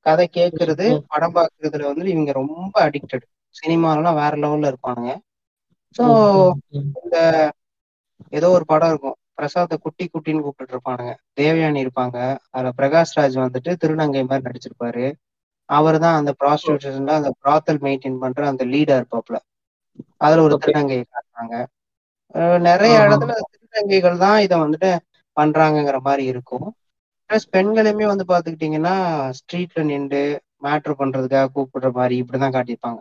கதை கேட்கறது. படம் பார்க்கறதுல வந்து இவங்க ரொம்ப அடிக்டட் சினிமாலாம் வேற லெவல்ல இருப்பானுங்க. ஸோ. இந்த ஏதோ ஒரு படம் இருக்கும். பிரசாத்தை குட்டி குட்டின்னு கூப்பிட்டு இருப்பானுங்க தேவயானி இருப்பாங்க. அதுல பிரகாஷ் ராஜ் வந்துட்டு திருநங்கை மாதிரி நடிச்சிருப்பாரு. அவர் தான் அந்த ப்ராஸ்டியூஷன்ல அந்த ப்ராத்தல் மெயின்டைன் பண்ற அந்த லீடா இருப்பாப்ல அதுல ஒரு ஓகே திருநங்கையை காட்டுறாங்க நிறைய. இடத்துல திருநங்கைகள் தான் இதை வந்துட்டு பண்றாங்கங்கிற மாதிரி இருக்கும். ப்ளஸ் பெண்களுமே வந்து பாத்துக்கிட்டீங்கன்னா ஸ்ட்ரீட்ல நின்று மேட்ரு பண்றதுக்காக கூப்பிடுற மாதிரி இப்படிதான் காட்டியிருப்பாங்க.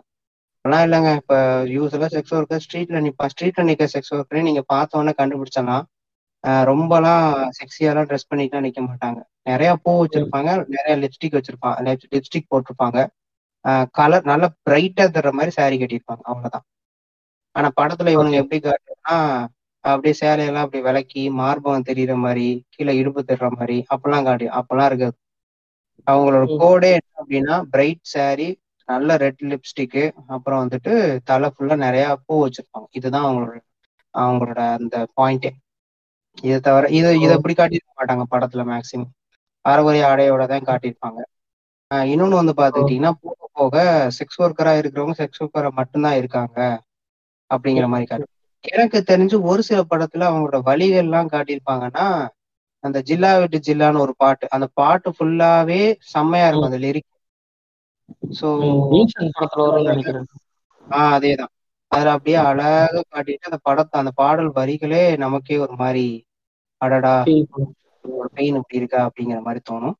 அதெல்லாம் இல்லைங்க. இப்ப யூஸ்வலா செக்ஸ் ஒர்க்கர் ஸ்ட்ரீட்ல நிப்பா ஸ்ட்ரீட்ல நிக்க செக்ஸ் ஒர்க்கரையும் நீங்க பார்த்த உடனே கண்டுபிடிச்சலாம் ரொம்பலாம் செக்ஸியாலாம் ட்ரெஸ் பண்ணிட்டுலாம் நிக்க மாட்டாங்க. நிறைய பூ. வச்சிருப்பாங்க நிறைய லிப்ஸ்டிக் வச்சிருப்பாங்க லிப்ஸ்டிக் போட்டிருப்பாங்க. கலர் நல்லா பிரைட்டா தர்ற மாதிரி saree கட்டியிருப்பாங்க. அவ்வளவுதான் ஆனா படத்துல இவனுங்க எப்படி காட்டுறதுன்னா அப்படியே சேலையெல்லாம் அப்படி விளக்கி மார்பகம் தெரியுற மாதிரி கீழே இடுப்பு தெரிற மாதிரி அப்பெல்லாம் காட்டி அப்பெல்லாம் இருக்காது. அவங்களோட. கோடே என்ன அப்படின்னா பிரைட் saree நல்ல ரெட் லிப்ஸ்டிக்கு அப்புறம் வந்துட்டு தலை ஃபுல்லா நிறைய பூ வச்சிருப்பாங்க இதுதான் அவங்களோட அவங்களோட அந்த பாயிண்டே இதை தவிர இதை இதை ஓ. எப்படி காட்டியிருக்க மாட்டாங்க படத்துல மேக்சிமம் அறகுறை ஆடையோட தான் காட்டியிருப்பாங்க இன்னொன்னு வந்து. பாத்துக்கிட்டீங்கன்னா போக போக செக்ஸ் ஒர்க்கரா இருக்கிறவங்க செக்ஸ் ஒர்க்கரா மட்டும்தான் இருக்காங்க அப்படிங்கிற மாதிரி. காட்டு எனக்கு தெரிஞ்சு ஒரு சில படத்துல அவங்களோட வழிகள் எல்லாம் காட்டியிருப்பாங்கன்னா அந்த ஜில்லா விட்டு ஜில்லான்னு ஒரு பாட்டு அந்த பாட்டு ஃபுல்லாவே செம்மையா இருக்கும். அந்த லிரிக் ஈசன் படத்துல வரும்னு நினைக்கிறேன். ஆஹ் அதேதான். அதுல அப்படியே அழகா காட்டிட்டு அந்த படத்தை அந்த பாடல் வரிகளே நமக்கே ஒரு மாதிரி அடடா பெயின் இப்படி இருக்கா அப்படிங்கிற மாதிரி தோணும்.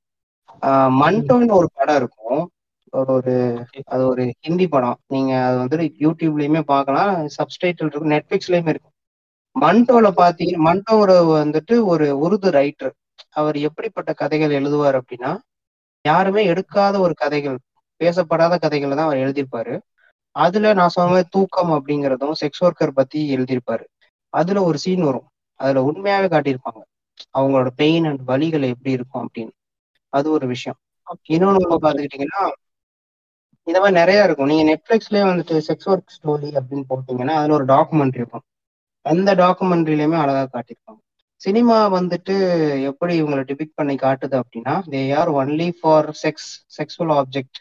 ஆஹ் மண்டோன்னு ஒரு படம் இருக்கும். ஒரு அது ஒரு ஹிந்தி படம். நீங்க அது வந்துட்டு யூடியூப்லயுமே பார்க்கலாம். சப்ஸ்டைட்டில் இருக்கும். நெட்ஃபிளிக்ஸ்லயுமே இருக்கும். மண்டோல பாத்தீங்கன்னா மண்டோ ஒரு வந்துட்டு ஒரு உருது ரைட்டர் அவர் எப்படிப்பட்ட கதைகள் எழுதுவார் அப்படின்னா யாருமே எடுக்காத ஒரு கதைகள். பேசப்படாத கதைகளை தான் அவர் எழுதியிருப்பாரு. அதுல நான் சொன்ன மாதிரி தூக்கம் அப்படிங்கிறதும் செக்ஸ் ஒர்க்கர் பத்தி எழுதியிருப்பாரு. அதுல ஒரு சீன் வரும். அதுல உண்மையாவே காட்டியிருப்பாங்க. அவங்களோட பெயின் அண்ட் வலிகள் எப்படி இருக்கும் அப்படின்னு. அது ஒரு விஷயம். இன்னொன்னு வந்து பாத்துக்கிட்டீங்கன்னா இந்த மாதிரி நிறைய இருக்கும். நீங்க நெட்ஃபிளிக்ஸ்லயே வந்துட்டு செக்ஸ் ஒர்க் ஸ்டோரி அப்படின்னு போட்டீங்கன்னா அதுல ஒரு டாக்குமெண்ட்ரி இருக்கும். அந்த டாக்குமெண்ட்ரிலயுமே அழகா காட்டியிருப்பாங்க. சினிமா வந்துட்டு எப்படி இவங்களை டிபிக் பண்ணி காட்டுது அப்படின்னா they are only for sex sexual object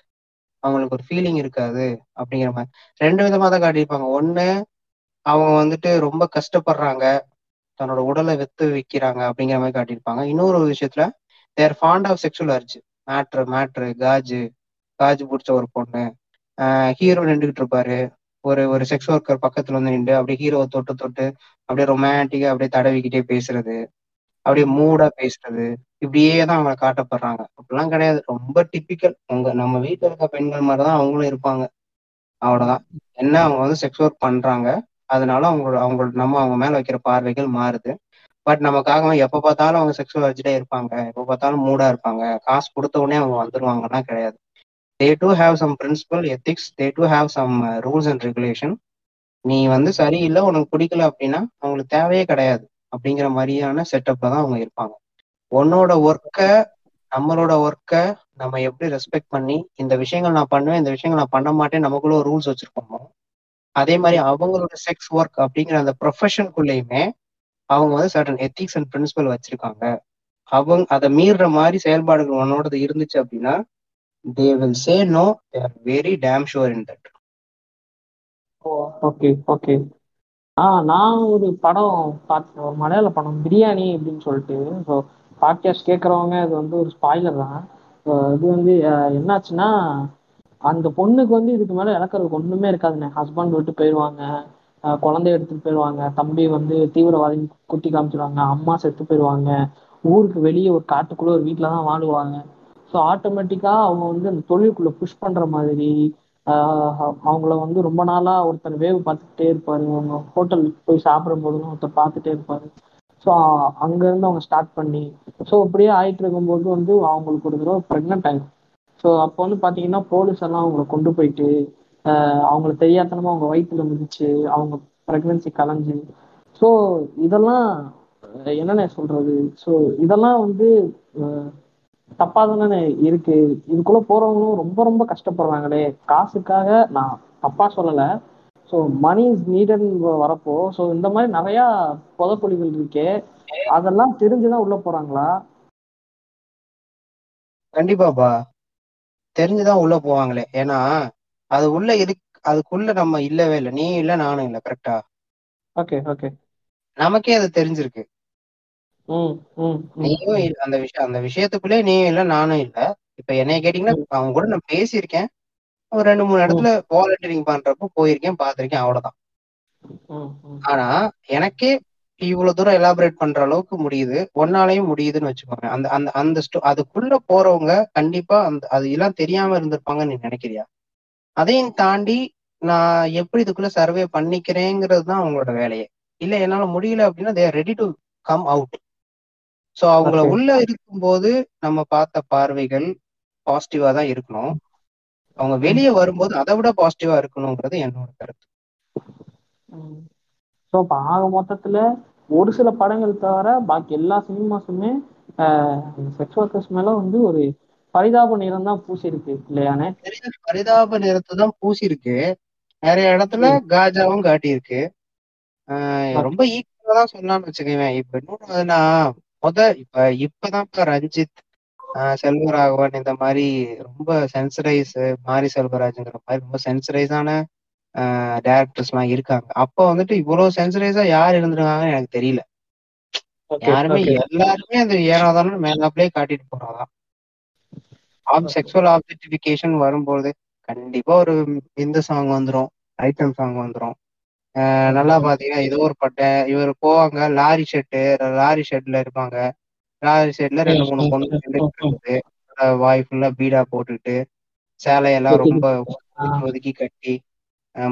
அவங்களுக்கு ஒரு ஃபீலிங் இருக்காது அப்படிங்கிற மாதிரி. ரெண்டு விதமா தான் காட்டியிருப்பாங்க. ஒண்ணு அவங்க வந்துட்டு ரொம்ப கஷ்டப்படுறாங்க தன்னோட உடலை வித்து விற்கிறாங்க அப்படிங்கிற மாதிரி காட்டியிருப்பாங்க. இன்னொரு விஷயத்துல they're fond of sexual urge matter மேட்ரு காஜு காஜு பிடிச்ச ஒரு பொண்ணு. ஹீரோ நின்றுகிட்டு இருப்பாரு. ஒரு ஒரு செக்ஸ் ஒர்க்கர் பக்கத்துல வந்து நின்று அப்படியே ஹீரோவை தொட்டு தொட்டு அப்படியே ரொமான்டிக்கா அப்படியே தடவிக்கிட்டே பேசுறது. அப்படியே மூடா பேசுறது இப்படியே தான் அவங்க காட்டப்படுறாங்க. அப்படிலாம் கிடையாது. ரொம்ப டிப்பிக்கல் உங்க நம்ம வீட்டுல இருக்க பெண்கள் மாதிரிதான் அவங்களும் இருப்பாங்க. அவ்வளவுதான். என்ன அவங்க வந்து செக்ஸ் ஒர்க் பண்றாங்க அதனால அவங்களோட அவங்களோட நம்ம அவங்க மேல வைக்கிற பார்வைகள் மாறுது. பட் நமக்காக எப்ப பார்த்தாலும் அவங்க செக்ஸுவல் வச்சுட்டே இருப்பாங்க. எப்ப பார்த்தாலும் மூடா இருப்பாங்க. காசு கொடுத்த உடனே அவங்க வந்துருவாங்கன்னா கிடையாது. They do have some principal ethics they do have some rules and regulation நீ வந்து சரியில்லை உனக்கு பிடிக்கல அப்படின்னா அவங்களுக்கு தேவையே கிடையாது. அப்படிங்கிற மாதிரியான செட்டப்ல தான் அவங்க இருப்பாங்க. உன்னோட ஒர்க்கை நம்மளோட ஒர்க்கை நம்ம எப்படி ரெஸ்பெக்ட் பண்ணி இந்த விஷயங்கள் நான் பண்ணுவேன் இந்த விஷயங்கள் நான் பண்ண மாட்டேன் நமக்குள்ள ஒரு ரூல்ஸ் வச்சிருக்கோமோ அதே மாதிரி அவங்களோட செக்ஸ் ஒர்க் அப்படிங்கிற அந்த ப்ரொஃபஷனுக்குள்ளேயுமே அவங்க வந்து சர்டன் எத்திக்ஸ் அண்ட் பிரின்சிபல் வச்சிருக்காங்க. அவங்க அதை மீறுற மாதிரி செயல்பாடுகள் உன்னோடது இருந்துச்சு அப்படின்னா they will say no they're very damn sure in that okay okay ah நான் ஒரு படம் பார்த்தேன் ஒரு மலையாள படம் பிரியாணி அப்படின்னு சொல்லிட்டு. ஸோ பாட்காஸ்ட் கேட்குறவங்க இது வந்து ஒரு ஸ்பாய்லர் தான். இது வந்து என்னாச்சுன்னா அந்த பொண்ணுக்கு வந்து இதுக்கு மேலே இழக்கிறதுக்கு ஒன்றுமே இருக்காதுண்ணே. ஹஸ்பண்ட் விட்டு போயிடுவாங்க குழந்தைய எடுத்துட்டு போயிடுவாங்க தம்பி வந்து தீவிரவாதி குத்தி காமிச்சிடுவாங்க அம்மா செத்து போயிடுவாங்க ஊருக்கு வெளியே ஒரு காட்டுக்குள்ள ஒரு வீட்டில் தான் வாழுவாங்க. ஸோ ஆட்டோமேட்டிக்காக அவங்க வந்து அந்த தொழிலுக்குள்ள புஷ் பண்ணுற மாதிரி அவங்கள வந்து ரொம்ப நாளாக ஒருத்தர் வேவ் பார்த்துக்கிட்டே இருப்பாரு. அவங்க ஹோட்டலுக்கு போய் சாப்பிடும் போதும் ஒருத்தர் பார்த்துட்டே இருப்பாரு. ஸோ அங்கேருந்து அவங்க ஸ்டார்ட் பண்ணி ஸோ அப்படியே ஆயிட்டு இருக்கும்போது வந்து அவங்களுக்கு ஒரு தடவை ப்ரெக்னென்ட் ஆயிடும். ஸோ அப்போ வந்து பார்த்தீங்கன்னா போலீஸ் எல்லாம் அவங்கள கொண்டு போயிட்டு அவங்களுக்கு அவங்கள தெரியாதனமா அவங்க வயிற்றுல மிதிச்சு அவங்க ப்ரெக்னன்சி கலைஞ்சு ஸோ இதெல்லாம் என்னென்ன என்னண்ணே சொல்றது? ஸோ இதெல்லாம் வந்து தப்பா தானே இருக்கு? இதுக்குள்ள போறவங்களும் ரொம்ப ரொம்ப கஷ்டப்படுறாங்களே. காசுக்காக நான் தப்பா சொல்லல. ஸோ மணி இஸ் நீடட் வரப்போ ஸோ இந்த மாதிரி நிறைய புதக்குழிகள் இருக்கே. அதெல்லாம் தெரிஞ்சுதான் உள்ள போறாங்களா? கண்டிப்பாப்பா தெரிஞ்சுதான் உள்ள போவாங்களே. ஏன்னா அது உள்ள இருக்கு அதுக்குள்ள நம்ம இல்லவே இல்லை. நீ இல்ல நானும் இல்லை. கரெக்டா ஓகே ஓகே நமக்கே அது தெரிஞ்சிருக்கு. நீயும் அந்த விஷயம் அந்த விஷயத்துக்குள்ளே நீயும் இல்ல நானும் இல்ல. இப்ப என்னைய கேட்டீங்கன்னா அவங்க கூட நான் பேசியிருக்கேன். ஒரு ரெண்டு மூணு இடத்துல வாலண்டியரிங் பண்றப்போ போயிருக்கேன் பார்த்திருக்கேன் அவ்வளவுதான். ஆனா எனக்கே இவ்வளவு தூரம் எலாபரேட் பண்ற அளவுக்கு முடியுது. ஒன்னாலையும் முடியுதுன்னு வச்சுக்கோங்க. அந்த அந்த அந்த அதுக்குள்ள போறவங்க கண்டிப்பா அந்த அது எல்லாம் தெரியாம இருந்திருப்பாங்கன்னு நீ நினைக்கிறியா? அதையும் தாண்டி நான் எப்படி இதுக்குள்ள சர்வே பண்ணிக்கிறேங்கிறது தான் அவங்களோட வேலையே. இல்ல என்னால முடியல அப்படின்னா they're ready to come out so அவங்கள. உள்ள இருக்கும்போது நம்ம பார்த்த பார்வைகள் பாசிட்டிவா தான் இருக்கணும். அவங்க வெளியே வரும்போது அதை விட பாசிட்டிவா இருக்கணுங்கிறது என்னோட கருத்து. ஸோ இப்போ ஆக மொத்தத்துல ஒரு சில படங்கள் தவிர பாக்கி எல்லா சினிமாஸுமே செக்ஸ் ஒர்க்கர்ஸ் மேல வந்து ஒரு பரிதாப நிறம் தான் பூசிருக்கு இல்லையானே? பரிதாப நிறத்தை தான் பூசிருக்கு. நிறைய இடத்துல காஜாவும் காட்டியிருக்கு. ரொம்ப ஈக்குவலா தான் சொல்லலாம்னு வச்சுக்கவேன் இப்ப இன்னொன்னு முத இப்ப இப்பதான் இப்ப ரஞ்சித் செல்வராகவன் இந்த மாதிரி ரொம்ப சென்சரைஸ் மாரி செல்வராஜ்ங்கிற மாதிரி ரொம்ப சென்சரைஸான டேரக்டர்ஸ் எல்லாம் இருக்காங்க. அப்ப வந்துட்டு இவ்வளவு சென்சரைஸா யார் இருந்திருக்காங்கன்னு எனக்கு தெரியல. யாருமே எல்லாருமே அந்த ஏனாதானு மேலாப்லயே காட்டிட்டு போறாதான் செக்ஷுவல் ஆப்ஜெக்டிபிகேஷன் வரும்போது கண்டிப்பா ஒரு இந்த சாங் வந்துரும் ஐட்டம் சாங் வந்துரும். நல்லா பாத்தீங்கன்னா ஏதோ ஒரு பட்டை இவர் போவாங்க லாரி ஷெட்டு லாரி ஷெட்ல இருப்பாங்க. லாரி ஷெட்ல ரெண்டு மூணு பொண்ணு இருக்குது வாய் ஃபுல்லா பீடா போட்டுட்டு சேலையெல்லாம் ரொம்ப ஒதுக்கி கட்டி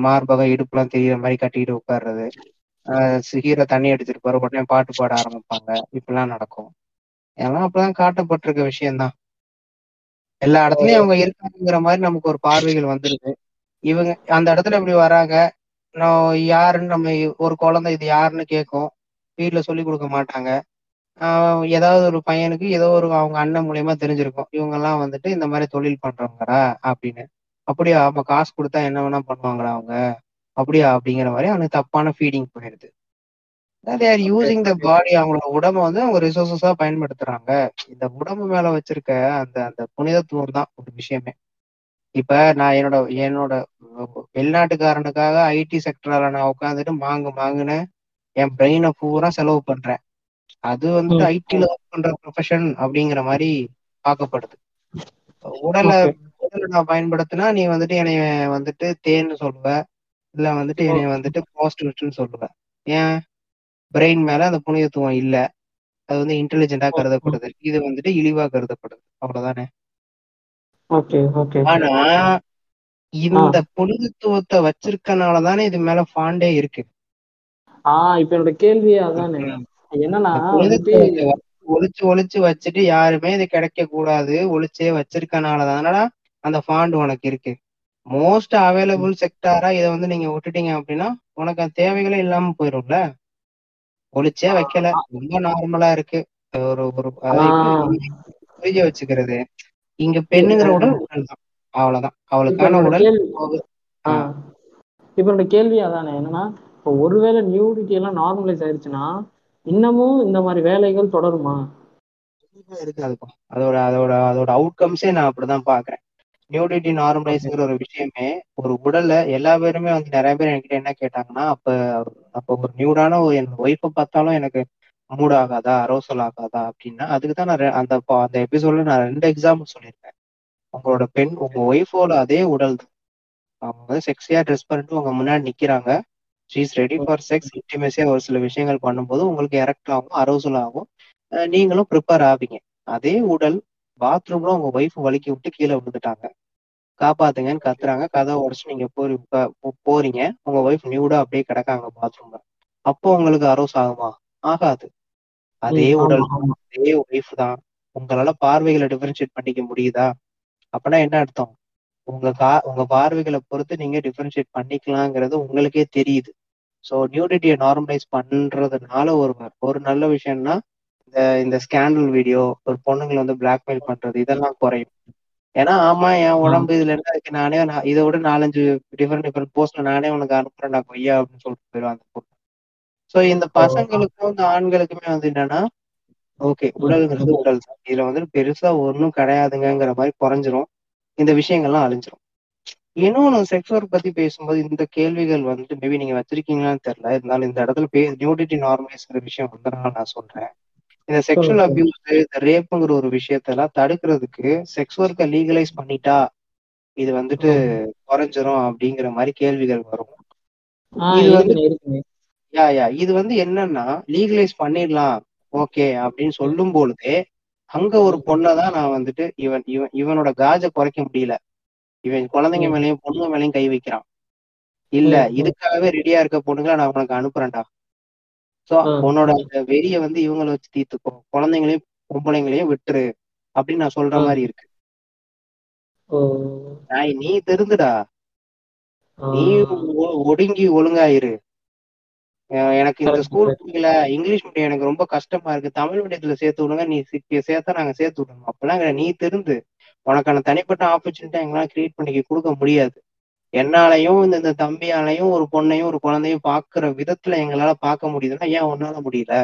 மார்பகம் இடுப்புலாம் தெரியற மாதிரி கட்டிட்டு உட்கார்றது. ஹீரோ தண்ணி அடிச்சிருப்பாரு உடனே பாட்டு பாட ஆரம்பிப்பாங்க. இப்படிலாம் நடக்கும். எல்லாம் அப்பதான் காட்டப்பட்டிருக்க விஷயம்தான். எல்லா இடத்துலயும் அவங்க இருக்காங்கிற மாதிரி நமக்கு ஒரு பார்வைகள் வந்துருது. இவங்க அந்த இடத்துல இப்படி வராங்க யாருன்னு நம்ம ஒரு குழந்தை இது யாருன்னு கேட்கும். வீட்டில் சொல்லி கொடுக்க மாட்டாங்க. ஏதாவது ஒரு பையனுக்கு ஏதோ ஒரு அவங்க அண்ணன் மூலியமா தெரிஞ்சிருக்கும். இவங்கெல்லாம் வந்துட்டு இந்த மாதிரி தொழில் பண்றவங்கடா அப்படின்னு. அப்படியா அப்ப காசு கொடுத்தா என்ன வேணா பண்ணுவாங்களா அவங்க. அப்படியா அப்படிங்கிற மாதிரி அவனுக்கு தப்பான ஃபீடிங் போயிடுது. தேர் யூசிங் த பாடி அவங்களோட உடம்ப வந்து அவங்க ரிசோர்சஸா பயன்படுத்துறாங்க. இந்த உடம்பு மேல வச்சிருக்க அந்த அந்த புனிதத்துவம் தான் ஒரு விஷயமே. இப்ப நான் என்னோட என்னோட வெளிநாட்டுக்காரனுக்காக ஐடி செக்டர்ல நான் உட்காந்துட்டு மாங்கு மாங்குன்னு என் பிரெயினை பூரா செலவு பண்றேன். அது வந்துட்டு ம். ஐடில ஒர்க் பண்ற ப்ரொஃபஷன் அப்படிங்கிற மாதிரி பார்க்கப்படுது. உடலை. உடலை நான் பயன்படுத்தினா நீ வந்துட்டு என்னைய வந்துட்டு தேன்னு சொல்லுவ. இல்ல வந்துட்டு என்னைய வந்துட்டு பாசிட்டிவ்னு சொல்லுவ. ஏன்? பிரெயின் மேல அந்த புனிதத்துவம் இல்ல. அது வந்து இன்டெலிஜென்டா கருதப்படுது. இது வந்துட்டு இழிவா கருதப்படுது. அவ்வளவுதானே? ஆனா இந்த புனிதத்துவத்தை வச்சிருக்கனால தானே இது மேல ஃபாண்டே இருக்கு. ஆஹ் இப்ப என்னோட கேள்வி அதானே. என்னன்னா ஒளிச்சு ஒளிச்சு வச்சுட்டு யாருமே இது கிடைக்க கூடாது ஒளிச்சே வச்சிருக்கனால தானடா அந்த ஃபாண்ட் உனக்கு இருக்கு. மோஸ்ட் அவைலபிள் செக்டாரா இதை வந்து நீங்க விட்டுட்டீங்க அப்படின்னா உனக்கு அந்த தேவைகளே இல்லாம போயிரும்ல. ஒளிச்சே வைக்கல. ரொம்ப நார்மலா இருக்கு. ஒரு ஒரு புரிய வச்சுக்கிறது. இங்க பெண்ணுங்கிற உடல் உடல் தான் அவ்வளவுதான். அவளுக்கான உடல் இப்ப கேள்வி அதானே என்னன்னா இப்போ ஒருவேளை நியூடிட்டி எல்லாம் நார்மலைஸ் ஆயிருச்சுன்னா இன்னமும் இந்த மாதிரி வேலைகள் தொடருமா? இருக்காதுப்பா அதோட அதோட அதோட அவுட்கம்ஸே நான் அப்படிதான் பாக்குறேன். நியூடிட்டி நார்மலைஸ்ங்கிற ஒரு விஷயமே ஒரு உடல்ல எல்லா பேருமே வந்து நிறைய பேர் என்கிட்ட என்ன கேட்டாங்கன்னா அப்ப அப்ப ஒரு நியூடான ஒரு என் ஒய்ஃபை பார்த்தாலும் எனக்கு மூட் ஆகாதா அரோசல் ஆகாதா அப்படின்னா அதுக்கு தான் நான் ரெ- அந்த அந்த எபிசோட்ல நான் ரெண்டு எக்ஸாம்பிள் சொல்லியிருக்கேன். உங்களோட பெண் உங்க ஒய்ஃபோட அதே உடல் தான். அவங்க வந்து செக்ஸியா ட்ரெஸ் பண்ணிட்டு உங்க முன்னாடி நிக்கிறாங்க. ஷீஸ் ரெடி ஃபார் செக்ஸ் இன்டிமேசியா ஒரு சில விஷயங்கள் பண்ணும்போது உங்களுக்கு எரக்ட் ஆகும் அரோசல் ஆகும். நீங்களும் ப்ரிப்பேர் ஆவீங்க. அதே உடல் பாத்ரூம்ல உங்க ஒய்ஃப் வலிக்கி விட்டு கீழே விழுந்துட்டாங்க. காப்பாத்துங்கன்னு கத்துறாங்க. கதவை உடச்சு நீங்க போறி போறீங்க. உங்க ஒய்ஃப் நியூடா அப்படியே கிடக்காங்க பாத்ரூம்ல அப்போ உங்களுக்கு அரோஸ் ஆகுமா? ஆகாது. அதே உடல். அதே ஒய்ஃப் தான். உங்களால பார்வைகளை டிஃபரன்ஷியேட் பண்ணிக்க முடியுதா? அப்பனா என்ன அர்த்தம்? உங்க கா உங்க பார்வைகளை பொறுத்து நீங்க டிஃபரன்ஷியேட் பண்ணிக்கலாங்கிறது உங்களுக்கே தெரியுது. ஸோ நியூடிட்டியை நார்மலைஸ் பண்றதுனால ஒரு ஒரு நல்ல விஷயம்னா இந்த இந்த ஸ்கேண்டல் வீடியோ ஒரு பொண்ணுங்களை வந்து பிளாக்மெயில் பண்றது இதெல்லாம் குறையும். ஏன்னா ஆமா என் உடம்பு இதுல என்ன இருக்கு நானே நான் இதை விட நாலஞ்சு டிஃபரெண்ட் டிஃபரெண்ட் போஸ்ட்ல நானே உனக்கு அனுப்புறேன் நான் கொய்யா அப்படின்னு சொல்லிட்டு போயிடுவான் அந்த ஸோ இந்த பசங்களுக்கும் இந்த ஆண்களுக்குமே வந்து என்னன்னா ஓகே உடல்ங்கிறது உடல் தான் இதுல வந்து பெருசா ஒன்றும் கிடையாதுங்கிற மாதிரி குறைஞ்சிரும். இந்த விஷயங்கள்லாம் அழிஞ்சிரும். இன்னொன்னு செக்ஸ் ஒர்க் பத்தி பேசும்போது இந்த கேள்விகள் வந்துட்டு மேபி நீங்க வச்சிருக்கீங்களான்னு தெரியல. இருந்தாலும் இந்த இடத்துல பே நியூடிட்டி நார்மலைஸ்ங்கிற விஷயம் வந்தனால நான் சொல்றேன். இந்த செக்ஷுவல் அபியூஸ் இந்த ரேப்புங்கிற ஒரு விஷயத்தெல்லாம் தடுக்கிறதுக்கு செக்ஸ் ஒர்க்கை லீகலைஸ் பண்ணிட்டா இது வந்துட்டு குறைஞ்சிரும் அப்படிங்கிற மாதிரி கேள்விகள் வரும். இது வந்து யா யா இது வந்து என்னன்னா லீகலைஸ் பண்ணிடலாம். ஓகே அப்படின்னு சொல்லும் பொழுதே அங்க ஒரு பொண்ணை தான் நான் வந்துட்டு இவன் இவன் இவனோட காஜ குறைக்க முடியல. இவன் குழந்தைங்க. மேலயும் பொண்ணுங்க மேலயும் கை வைக்கிறான். இல்ல. இதுக்காகவே ரெடியா இருக்க பொண்ணுங்களை நான் உனக்கு அனுப்புறேன்டா. சோ உன்னோட அந்த வெறிய வந்து இவங்களை வச்சு தீர்த்துக்கோ. குழந்தைங்களையும் பொம்பளைங்களையும் விட்டுரு அப்படின்னு நான் சொல்ற. மாதிரி இருக்கு. நீ தெரிந்துடா நீ ஒடுங்கி ஒழுங்காயிரு. எனக்கு இந்த ஸ்கூல். பிடிக்கல இங்கிலீஷ் மீடியம் எனக்கு ரொம்ப கஷ்டமா இருக்கு. தமிழ் மீடியத்துல சேர்த்து விடுங்க. நீ சேர்த்தா நாங்க சேர்த்து விடணும் அப்பெல்லாம். நீ திருந்து உனக்கான தனிப்பட்ட ஆப்பர்ச்சுனிட்டி எங்களால கிரியேட் பண்ணி கொடுக்க முடியாது. என்னாலையும் இந்த இந்த தம்பியாலையும் ஒரு பொண்ணையும் ஒரு குழந்தையும் பாக்குற விதத்துல எங்களால பார்க்க முடியுதுன்னா ஏன் உன்னால முடியல?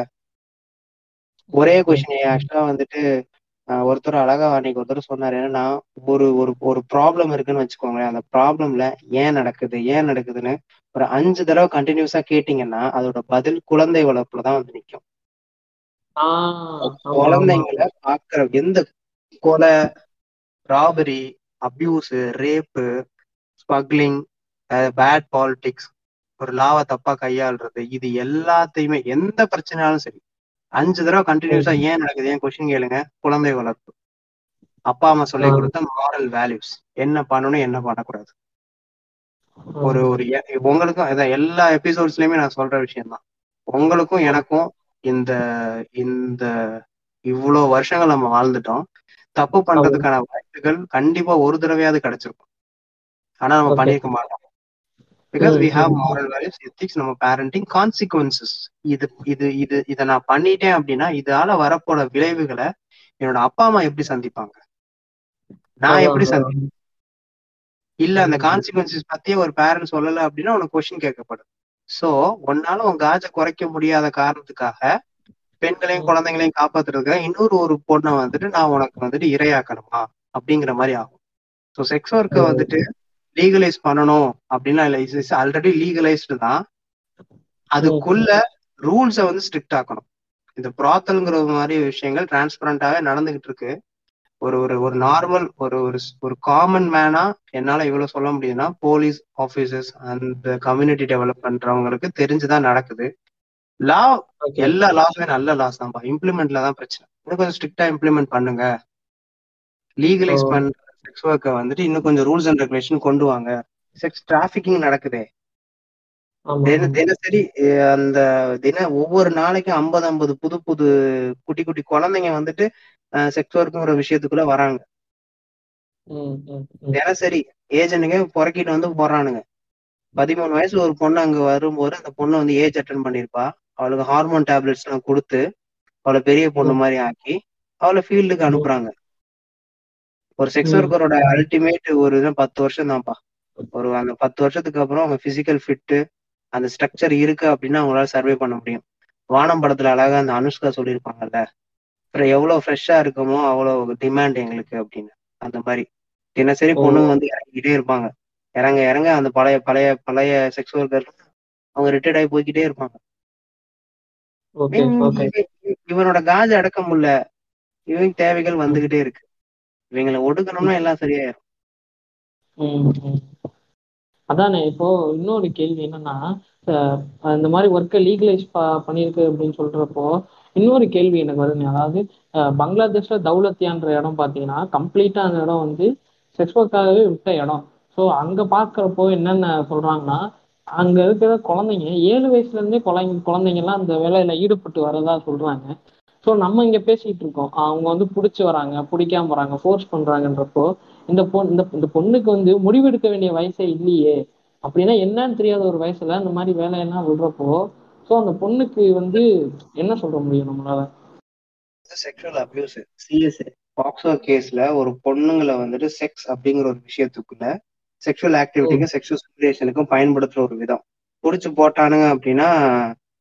ஒரே கொஸ்டின் ஆக்சுவலா வந்துட்டு ஒருத்தர் அழகா அன்னைக்கு ஒருத்தர் சொன்னாரு என்னன்னா ஒரு ஒரு ஒரு ப்ராப்ளம் இருக்குன்னு வச்சுக்கோங்களேன் அந்த ப்ராப்ளம்ல ஏன் நடக்குது ஏன் நடக்குதுன்னு ஒரு அஞ்சு தடவை கண்டினியூஸா கேட்டீங்கன்னா அதோட பதில் குழந்தை வளர்ப்புல தான் வந்து ஆமா. குழந்தைங்களை பாக்குற எந்த கொலை robbery abuse rape smuggling bad politics ஒரு லாவை தப்பா கையாளுறது இது எல்லாத்தையுமே எந்த பிரச்சனையாலும் சரி அஞ்சு தடவை கண்டினியூஸா ஏன் நடக்குது? ஏன் கொஸ்டின் கேளுங்க. குழந்தை வளர்ப்பு. அப்பா அம்மா சொல்லி. கொடுத்த மாரல் வேல்யூஸ் என்ன பண்ணணும் என்ன பண்ணக்கூடாது? ஒரு ஒரு உங்களுக்கும் எல்லா எபிசோட்ஸ்லயுமே நான் சொல்ற விஷயம் தான் உங்களுக்கும் எனக்கும் இந்த இந்த இவ்வளோ வருஷங்கள் நம்ம வாழ்ந்துட்டோம். தப்பு பண்றதுக்கான வாய்ப்புகள் கண்டிப்பா ஒரு தடவையாவது கிடைச்சிருக்கும். ஆனா நம்ம Okay. பண்ணியிருக்க மாட்டோம். Because we have. Moral values ethics நம்ம பேரண்டிங் கான்சிக்வன்சஸ் இது இது இது இதை நான் பண்ணிட்டேன் அப்படின்னா இதால வரப்போற விளைவுகளை என்னோட அப்பா அம்மா எப்படி சந்திப்பாங்க நான் எப்படி. சந்திப்பேன் இல்ல அந்த. கான்சிக்வன்சஸ் பத்தியே ஒரு பேரண்ட் சொல்லல அப்படின்னா உனக்கு கொஸ்டின் கேட்கப்படும் சோ உன்னால உன் காஜை குறைக்க முடியாத காரணத்துக்காக பெண்களையும். குழந்தைங்களையும் காப்பாத்துறதுக்காக இன்னொரு ஒரு பொண்ணை வந்துட்டு நான் உனக்கு வந்துட்டு இரையாக்கணுமா அப்படிங்கிற மாதிரி ஆகும் ஸோ செக்ஸ் ஒர்க்கை. வந்துட்டு லீகலைஸ் பண்ணணும் அப்படின்னா இல்லை இஸ் ஆல்ரெடி லீகலைஸ்டு தான். அதுக்குள்ள ரூல்ஸை வந்து ஸ்ட்ரிக்ட் ஆக்கணும். இந்த ப்ராத்தல்ங்கிற மாதிரி விஷயங்கள் டிரான்ஸ்பரண்டாவே நடந்துகிட்டு இருக்கு. ஒரு ஒரு ஒரு நார்மல் ஒரு ஒரு ஒரு காமன் மேனா என்னால இவ்வளவு சொல்ல முடியுதுன்னா போலீஸ் ஆபீசர்ஸ் அந்த கம்யூனிட்டி டெவலப் பண்றவங்களுக்கு தெரிஞ்சுதான் நடக்குது. லா. எல்லா லாஸுமே நல்ல லாஸ் தான்ப்பா. இம்ப்ளிமெண்ட்ல தான் பிரச்சனை. இன்னும் கொஞ்சம் ஸ்ட்ரிக்டா இம்ப்ளிமெண்ட் பண்ணுங்க. லீகலைஸ். பண்ற செக்ஸ் ஒர்க்கை வந்துட்டு இன்னும் கொஞ்சம் ரூல்ஸ் அண்ட் ரெகுலேஷன் கொண்டு வாங்க செக்ஸ் டிராபிகிங் நடக்குதே. தினசரி அந்த தின ஒவ்வொரு நாளைக்கும் ஐம்பது ஐம்பது புது புது குட்டி குட்டி குழந்தைங்க வந்துட்டு செக்ஸ் ஒர்க்குங்கிற விஷயத்துக்குள்ள வராங்க. தினசரி ஏஜென்ட்டுங்க புறக்கிட்டு வந்து போறானுங்க பதிமூணு வயசுல ஒரு பொண்ணு அங்க வரும்போது அந்த பொண்ணு வந்து ஏஜ் அட்டன் பண்ணிருப்பா அவளுக்கு ஹார்மோன் டேப்லெட்ஸ் எல்லாம் கொடுத்து அவளை பெரிய பொண்ணு. மாதிரி ஆக்கி அவளை ஃபீல்டுக்கு. அனுப்புறாங்க ஒரு செக்ஸ். ஒர்க்கரோட அல்டிமேட் ஒரு இது பத்து வருஷம் தான்ப்பா ஒரு அந்த பத்து வருஷத்துக்கு அப்புறம் அவங்க பிசிக்கல் ஃபிட்டு அந்த ஸ்ட்ரக்சர் இருக்கு அப்படின்னா அவங்களால சர்வே பண்ண முடியும். வானம் படத்துல அழகா அந்த அனுஷ்கா சொல்லியிருப்பாங்கல்ல. அப்புறம் எவ்வளவு ஃப்ரெஷ்ஷா இருக்குமோ அவ்வளவு டிமாண்ட் எங்களுக்கு அப்படின்னு. அந்த மாதிரி. தினசரி. பொண்ணுங்க வந்து இறங்கிக்கிட்டே இருப்பாங்க. இறங்க இறங்க அந்த பழைய பழைய பழைய செக்ஸ் ஒர்க்கர் அவங்க ரிட்டையர்ட் ஆகி போய்கிட்டே இருப்பாங்க. இவன் இவனோட காஜ அடக்க முடியல. இவங்க தேவைகள் வந்துகிட்டே இருக்கு. இவங்களை ஒடுக்கணும்னா எல்லாம் சரியாயிரும். அதானே இப்போ இன்னொரு கேள்வி என்னன்னா அஹ் இந்த மாதிரி ஒர்க்கை லீகலைஸ் பண்ணியிருக்கு அப்படின்னு சொல்றப்போ இன்னொரு கேள்வி எனக்கு வருது அதாவது பங்களாதேஷ்ல தௌலத்தியான்ற இடம் பார்த்தீங்கன்னா கம்ப்ளீட்டா அந்த இடம் வந்து செக்ஸ் ஒர்க்காகவே விட்ட இடம். ஸோ அங்க பாக்குறப்போ என்னென்ன சொல்றாங்கன்னா அங்க இருக்கிற குழந்தைங்க ஏழு வயசுல இருந்தே குழந்தைங்க குழந்தைங்க எல்லாம் அந்த வேலையில ஈடுபட்டு வரதா சொல்றாங்க. ஸோ நம்ம இங்க பேசிட்டு இருக்கோம். அவங்க வந்து பிடிச்சி வராங்க பிடிக்காம வராங்க ஃபோர்ஸ் பண்றாங்கன்றப்போ இந்த பொண்ணு இந்த இந்த பொண்ணுக்கு வந்து முடிவெடுக்க வேண்டிய வயசே இல்லையே. அப்படின்னா என்னன்னு தெரியாத ஒரு வயசுல இந்த மாதிரி வேலையெல்லாம் விடுறப்போ ஸோ அந்த பொண்ணுக்கு வந்து என்ன சொல்ற முடியும் நம்மளால? செக்ஷுவல் அபியூஸ் சிஎஸ்ஏ பாக்ஸோ கேஸ்ல ஒரு பொண்ணுங்களை வந்துட்டு செக்ஸ் அப்படிங்கிற ஒரு விஷயத்துக்குள்ள செக்ஷுவல் ஆக்டிவிட்டிக்கும் செக்ஷுவல் சிமுலேஷனுக்கும் பயன்படுத்துற ஒரு விதம். புடிச்சு போட்டானுங்க அப்படின்னா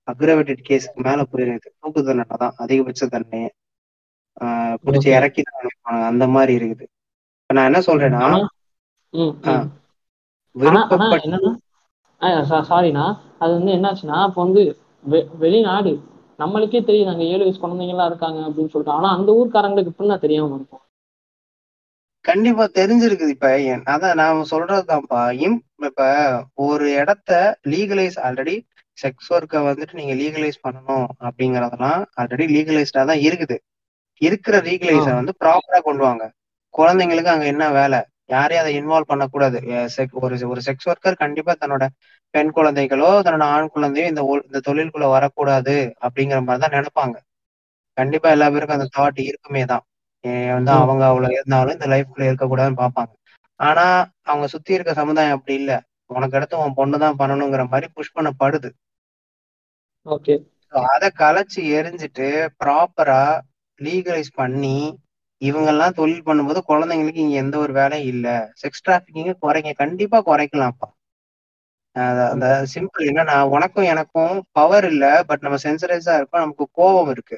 அக்ரவேட்டட் கேஸ்க்கு மேல போயிருது தூக்கு தண்டனை தான். அதிகபட்ச தண்டனை புடிச்சு. இறக்கி தான் அந்த மாதிரி இருக்குது. இப்ப நான் என்ன சொல்றேன்னா சாரிண்ணா. அது வந்து என்னாச்சுன்னா இப்போ வந்து வெளிநாடு நம்மளுக்கே தெரியும் அங்க ஏழு வயசு குழந்தைங்க எல்லாம் இருக்காங்க அப்படின்னு சொல்லிட்டு. ஆனா அந்த ஊர்க்காரங்களுக்கு இப்படின்னா தெரியாம இருக்கும். கண்டிப்பா தெரிஞ்சிருக்குது. இப்ப அதான் நான் சொல்றதுதான்ப்பா. இம் இப்ப ஒரு இடத்த லீகலைஸ் ஆல்ரெடி செக்ஸ் ஒர்க்கை வந்துட்டு நீங்க லீகலைஸ் பண்ணணும் அப்படிங்கறதெல்லாம் ஆல்ரெடி லீகலைஸ்டா தான் இருக்குது. இருக்கிற லீகலைஸ. வந்து ப்ராப்பரா கொண்டு வாங்க. குழந்தைங்களுக்கு அங்க என்ன வேலை? யாரையும் அதை இன்வால்வ் பண்ணக்கூடாது. ஒரு ஒரு செக்ஸ் ஒர்க்கர் கண்டிப்பா தன்னோட பெண் குழந்தைகளோ தன்னோட ஆண் குழந்தையோ இந்த இந்த தொழிலுக்குள்ள வரக்கூடாது அப்படிங்கிற மாதிரி தான் நினைப்பாங்க. கண்டிப்பா எல்லா பேருக்கும் அந்த தாட் இருக்குமே தான். வந்து. அவங்க அவ்வளவு இருந்தாலும் இந்த லைஃப்குள்ள இருக்கக்கூடாதுன்னு பார்ப்பாங்க. ஆனா அவங்க சுத்தி இருக்க சமுதாயம் அப்படி இல்ல. உனக்கு அடுத்து உன் பொண்ணு தான் பண்ணணுங்கிற மாதிரி புஷ் பண்ணப்படுது. ஓகே. அதை கலைச்சு எரிஞ்சிட்டு ப்ராப்பரா லீகலைஸ் பண்ணி இவங்கெல்லாம் தொழில் பண்ணும்போது குழந்தைங்களுக்கு இங்க எந்த ஒரு வேலையும் இல்ல. செக்ஸ் டிராபிக்கிங்க குறைங்க. கண்டிப்பா குறைக்கலாம்ப்பா. அந்த சிம்பிள் என்னன்னா உனக்கும் எனக்கும் பவர் இல்ல பட் நம்ம சென்சரைஸா இருக்கோம் நமக்கு கோபம் இருக்கு.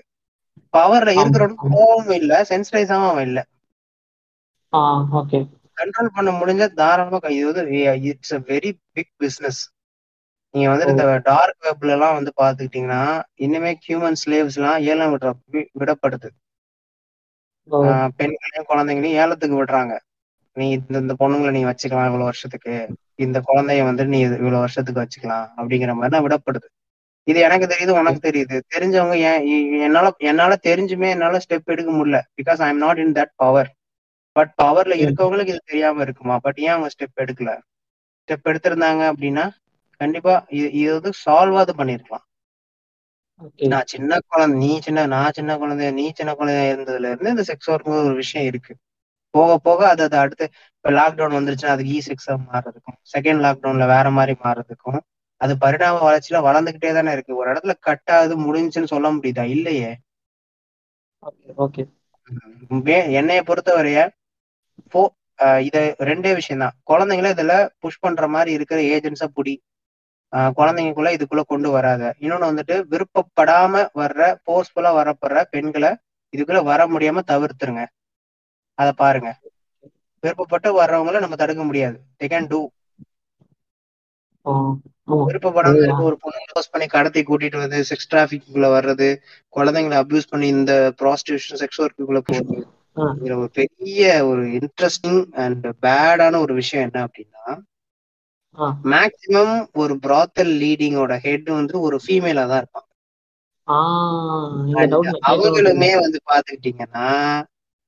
பவர்ல. இருக்கிறவனுக்கு கோபம் இல்ல சென்சரைஸாவும் அவன் இல்ல. கண்ட்ரோல் பண்ண முடிஞ்சா தாராளமா இது வந்து it's a very big business நீங்க வந்து இந்த டார்க் வெப்ல எல்லாம் வந்து பாத்துக்கிட்டீங்கன்னா இனிமே ஹியூமன் ஸ்லேவ்ஸ் எல்லாம் ஏலம் விடுற விடப்படுது. பெண்களையும் குழந்தைங்களையும் ஏலத்துக்கு விடுறாங்க. நீ இந்த இந்த பொண்ணுங்களை நீ வச்சுக்கலாம் இவ்வளவு வருஷத்துக்கு. இந்த குழந்தைய வந்து நீ இவ்வளவு வருஷத்துக்கு வச்சுக்கலாம் அப்படிங்கிற மாதிரி தான் விடப்படுது. இது எனக்கு தெரியுது உனக்கு தெரியுது. தெரிஞ்சவங்க ஏன் என்னால என்னால தெரிஞ்சுமே என்னால ஸ்டெப் எடுக்க முடியல. Because I am not in that power but பவர்ல. இருக்கவங்களுக்கு இது தெரியாம இருக்குமா? பட் ஏன் அவங்க ஸ்டெப் எடுக்கல? ஸ்டெப் எடுத்திருந்தாங்க அப்படின்னா கண்டிப்பா இது இது வந்து சால்வாது பண்ணிருக்கலாம். நான் சின்ன குழந்தை நீ சின்ன நான் சின்ன குழந்தை நீ சின்ன குழந்தையா இருந்ததுல இருந்து இந்த செக்ஸ் ஒர்க்குங்கிற ஒரு விஷயம் இருக்கு. போக போக அது அது அடுத்து இப்ப லாக்டவுன் வந்துருச்சுன்னா அதுக்கு இ செக்ஸா மாறதுக்கும் செகண்ட் லாக்டவுன்ல வேற மாதிரி மாறதுக்கும் அது பரிணாம வளர்ச்சியில வளர்ந்துகிட்டே தானே இருக்கு. ஒரு இடத்துல கட் ஆகுது முடிஞ்சுன்னு சொல்ல முடியுதா? இல்லையே. ஓகே என்னைய பொறுத்தவரைய போ இது ரெண்டே விஷயம் தான் குழந்தைங்கள இதுல புஷ் பண்ற மாதிரி இருக்கிற ஏஜென்ட்ஸா புடி. குழந்தைங்களுக்குள்ள இதுக்குள்ள கொண்டு வராத. இன்னொன்னு வந்துட்டு விருப்பப்படாம வர்ற போர்ஸ்ஃபுல்லா வரப்படுற பெண்களை இதுக்குள்ள வர முடியாம தவிர்த்துருங்க. அத பாருங்க. விருப்பப்பட்டு வர்றவங்கள நம்ம தடுக்க முடியாது. Do. ஆ, ஆமா விருப்பப்படாம. இருக்க ஒரு பொண்ணு க்ளோஸ் பண்ணி கடத்தி கூட்டிட்டு வந்து செக்ஸ் டிராபிக்குள்ள வர்றது குழந்தைங்களை அபியூஸ் பண்ணி இந்த ப்ராஸ்டியூஷன் செக்ஸ் ஒர்க்குள்ள போறது ஆ, இதுல ஒரு பெரிய ஒரு இன்ட்ரெஸ்டிங் அண்ட் பேடான ஒரு விஷயம் என்ன அப்படின்னா மேக்சிமம் ஒரு பிராத்தல் லீடிங்கோட ஹெட் வந்து ஒரு ஃபீமேலா தான் இருப்பாங்க. அவங்களுமே வந்து பாத்துக்கிட்டீங்கன்னா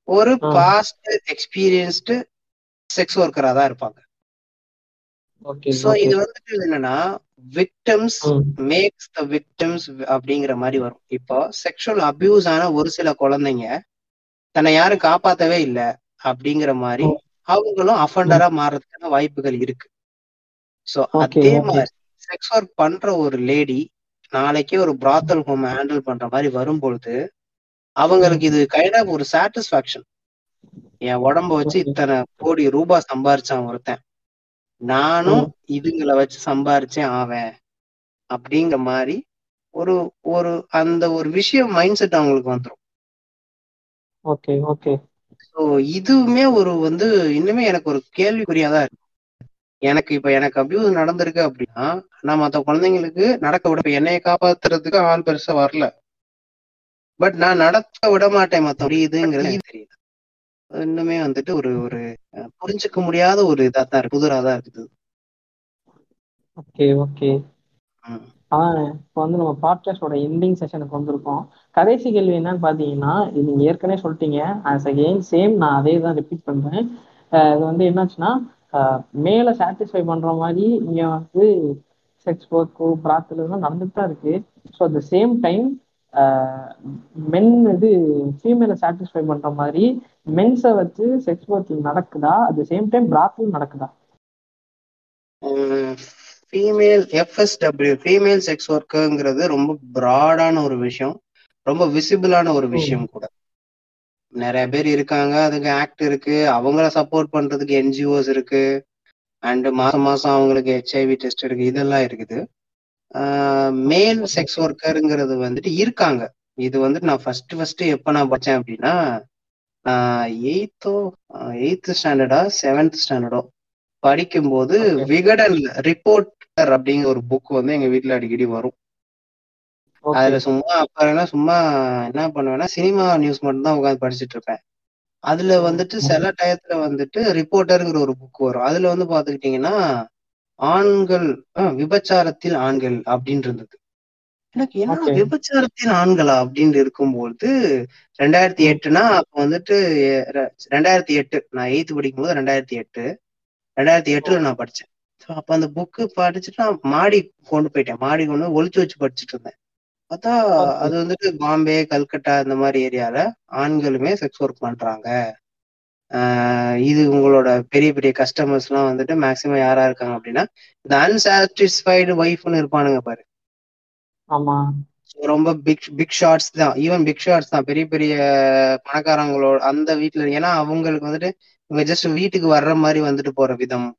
ஒரு. பாஸ்ட் எக்ஸ்பீரியன்ஸ்டு செக்ஸ் ஒர்க்கரா தான் இருப்பாங்க. சோ இது வந்துட்டு என்னன்னா விக்டம்ஸ். மேக்ஸ் த விக்டம்ஸ் அப்படிங்கிற மாதிரி வரும். இப்போ செக்ஷுவல் அபியூஸ் ஆன ஒரு சில குழந்தைங்க தன்னை யாரும் காப்பாத்தவே இல்லை அப்படிங்கிற மாதிரி. அவங்களும் அஃபண்டரா மாறதுக்கான வாய்ப்புகள் இருக்கு. சோ அதே. மாதிரி செக்ஸ் ஒர்க் பண்ற ஒரு லேடி நாளைக்கே ஒரு பிராத்தல் ஹோம் ஹேண்டில் பண்ற மாதிரி வரும்பொழுது அவங்களுக்கு இது கைண்ட் ஆஃப் ஒரு சாட்டிஸ்பாக்சன் என் உடம்ப வச்சு. இத்தனை கோடி ரூபாய் சம்பாரிச்சான் ஒருத்தன். நானும் இதுங்களை வச்சு சம்பாரிச்சேன் ஆவேன். அப்படிங்கிற மாதிரி ஒரு ஒரு அந்த ஒரு விஷயம் மைண்ட் செட் அவங்களுக்கு வந்துரும். ஓகே ஓகே ஸோ இதுவுமே ஒரு வந்து இன்னுமே எனக்கு ஒரு கேள்விக்குறியா தான் இருக்கு. எனக்கு இப்ப எனக்கு அபியூஸ் நடந்திருக்கு அப்படின்னா நான் மத்த குழந்தைங்களுக்கு நடக்க விட என்னைய காப்பாத்துறதுக்கு ஆள் பெருசா வரல. பட் நான் நடத்த விட மாட்டேன் மத்த எனக்கு தெரியல. இன்னுமே வந்துட்டு ஒரு ஒரு புரிஞ்சுக்க முடியாத ஒரு இதா தான் இருக்கு. புதுரா தான் இருக்குது. Okay okay. ஆஹ் இப்போ வந்து நம்ம பாட்காஸ்டோட எண்டிங் செஷனுக்கு வந்திருக்கோம். கடைசி கேள்வி என்னன்னு பார்த்தீங்கன்னா இது நீங்க ஏற்கனவே சொல்லிட்டீங்க. ஆஸ் அகெயின் சேம் நான் அதே தான் ரிப்பீட் பண்றேன் இது வந்து என்னாச்சுன்னா மேல சாட்டிஸ்ஃபை பண்ற மாதிரி இங்க வந்து செக்ஸ் ஒர்க்கு பிராத்தல் இதெல்லாம் நடந்துட்டு தான் இருக்கு so at the same time men இது ஃபீமேலை சாட்டிஸ்ஃபை பண்ற மாதிரி மென்ஸை வச்சு செக்ஸ் ஒர்க் நடக்குதா? அட் த சேம் டைம் பிராத்தலும் நடக்குதா? ஃபீமேல் எஃப்எஸ்டபிள்யூ ஃபீமேல் செக்ஸ் ஒர்க்குங்கிறது ரொம்ப ப்ராடான ஒரு விஷயம். ரொம்ப விசிபிளான ஒரு விஷயம் கூட. நிறைய பேர் இருக்காங்க. அதுக்கு ஆக்ட் இருக்கு. அவங்கள சப்போர்ட் பண்றதுக்கு என்ஜிஓஸ் இருக்கு. அண்ட் மாசம் மாசம் அவங்களுக்கு ஹெச்ஐவி டெஸ்ட் இருக்கு. இதெல்லாம் இருக்குது. மேல் செக்ஸ் ஒர்க்கருங்கிறது வந்துட்டு இருக்காங்க. இது வந்துட்டு நான் ஃபர்ஸ்ட் ஃபர்ஸ்ட் எப்ப நான் படிச்சேன் அப்படின்னா எயித்தோ எயித்து ஸ்டாண்டர்டா செவன்த் ஸ்டாண்டர்டோ படிக்கும்போது. விகடன் ரிப்போர்ட்டர் அப்படிங்கிற ஒரு புக் வந்து எங்க வீட்ல அடிக்கடி வரும். அதுல சும்மா அப்ப சும்மா என்ன பண்ணுவேன்னா சினிமா நியூஸ் மட்டும் தான் உட்காந்து படிச்சுட்டு இருப்பேன். அதுல வந்துட்டு சில டயத்துல வந்துட்டு ரிப்போர்ட்டருங்கிற ஒரு புக் வரும். அதுல வந்து பாத்துக்கிட்டீங்கன்னா ஆண்கள் விபச்சாரத்தில் ஆண்கள் அப்படின்னு இருந்தது. எனக்கு என்ன Okay. விபச்சாரத்தில் ஆண்களா அப்படின்னு இருக்கும்போது ரெண்டாயிரத்தி எட்டுனா அப்ப வந்துட்டு ரெண்டாயிரத்தி எட்டு நான் எயித்து படிக்கும்போது ரெண்டாயிரத்தி எட்டு. ரெண்டாயிரத்தி எட்டுல நான் படிச்சேன். அப்ப அந்த புக்கு படிச்சுட்டு நான் மாடி கொண்டு போயிட்டேன். மாடி கொண்டு போய் ஒளிச்சு வச்சு படிச்சுட்டு இருந்தேன். பார்த்தா. அது வந்துட்டு பாம்பே கல்கட்டா இந்த மாதிரி ஏரியால ஆண்களுமே செக்ஸ் ஒர்க் பண்றாங்க. இது உங்களோட பெரிய பெரிய கஸ்டமர்ஸ் எல்லாம் வந்துட்டு மேக்சிமம் யாரா இருக்காங்க அப்படின்னா இந்த அன்சாட்டிஸ்ஃபைடு ஒய்ஃப்னு இருப்பானுங்க பாரு. ஆமா. ரொம்ப பிக் பிக் ஷாட்ஸ் தான். ஈவன் பிக் ஷாட்ஸ் தான். பெரிய பெரிய பணக்காரங்களோட அந்த வீட்ல ஏன்னா அவங்களுக்கு வந்துட்டு இவங்க ஜஸ்ட் வீட்டுக்கு வர்ற மாதிரி வந்துட்டு போற விதம்.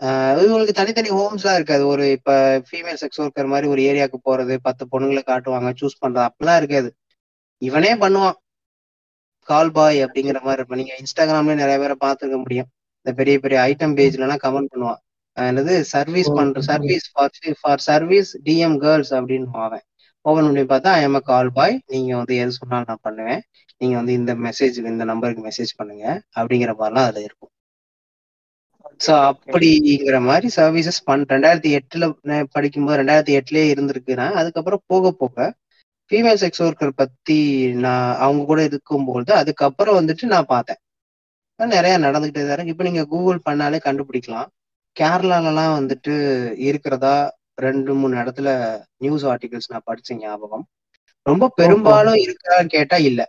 இவங்களுக்கு தனித்தனி ஹோம்ஸ் எல்லாம் இருக்காது. ஒரு இப்ப ஃபீமேல் செக்ஸ் ஒர்க்கர் மாதிரி ஒரு ஏரியாவுக்கு போறது பத்து பொண்ணுங்களை காட்டுவாங்க சூஸ் பண்றது அப்படிலாம் இருக்காது. இவனே பண்ணுவான். கால் பாய் அப்படிங்கிற மாதிரி இருப்பான். நீங்க இன்ஸ்டாகிராம்ல நிறைய பேரை பார்த்துருக்க முடியும். இந்த பெரிய பெரிய ஐட்டம் பேஜ்ல எல்லாம் கமெண்ட் பண்ணுவான். என்னது? சர்வீஸ் பண்ற service for service DM girls அப்படின்னு அவன். ஓபன் பண்ணி பார்த்தா ஐ எம் கால் பாய் நீங்க வந்து எது சொன்னாலும் நான் பண்ணுவேன். நீங்க வந்து இந்த மெசேஜ் இந்த நம்பருக்கு மெசேஜ் பண்ணுங்க. அப்படிங்கிற மாதிரிலாம் அதுல இருக்கும். ஸோ அப்படிங்கிற மாதிரி சர்வீசஸ் பண் ரெண்டாயிரத்தி எட்டுல படிக்கும்போது ரெண்டாயிரத்தி எட்டுலயே இருந்திருக்குன்னா அதுக்கப்புறம் போக போக ஃபீமேல் செக்ஸ் ஒர்க்கர் பத்தி நான் அவங்க கூட இருக்கும்போது அதுக்கப்புறம் வந்துட்டு நான் பார்த்தேன். நிறைய நடந்துகிட்டே தான் இருக்கு. இப்போ நீங்க கூகுள் பண்ணாலே கண்டுபிடிக்கலாம். கேரளாலலாம் வந்துட்டு இருக்கிறதா ரெண்டு மூணு இடத்துல நியூஸ் ஆர்டிகல்ஸ் நான் படிச்ச ஞாபகம். ரொம்ப பெரும்பாலும் இருக்கா கேட்டா இல்ல.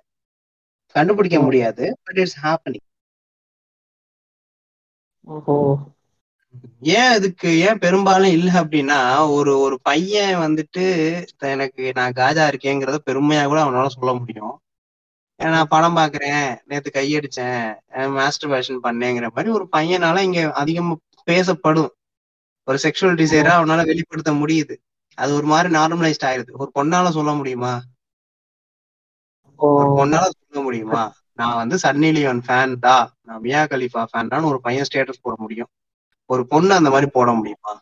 கண்டுபிடிக்க. முடியாது. பட் இட்ஸ் ஹேப்பனிங் ஓஹோ. ஏன் இதுக்கு ஏன் பெரும்பாலும் இல்ல அப்படின்னா ஒரு ஒரு பையன் வந்துட்டு எனக்கு நான் காஜா இருக்கேங்கிறத பெருமையா கூட அவனால சொல்ல முடியும். நான் படம் பாக்குறேன் நேத்து கையடிச்சேன் மாஸ்டர் பேஷன் பண்ணேங்கிற மாதிரி ஒரு பையனால இங்க அதிகமா பேசப்படும். ஒரு செக்ஷுவல் டிசைரா அவனால வெளிப்படுத்த முடியுது. அது ஒரு மாதிரி நார்மலைஸ்ட் ஆயிருது. ஒரு பொண்ணால சொல்ல முடியுமா? ஒரு பொண்ணால சொல்ல முடியுமா? நான் வந்து சன்னி லியோன் ஃபேன் தான் நான் மியா கலிஃபா ஃபேன் ஒரு பையன் ஸ்டேட்டஸ் போட முடியும். ஒரு பொண்ணு அந்த மாதிரி போட முடியுமா?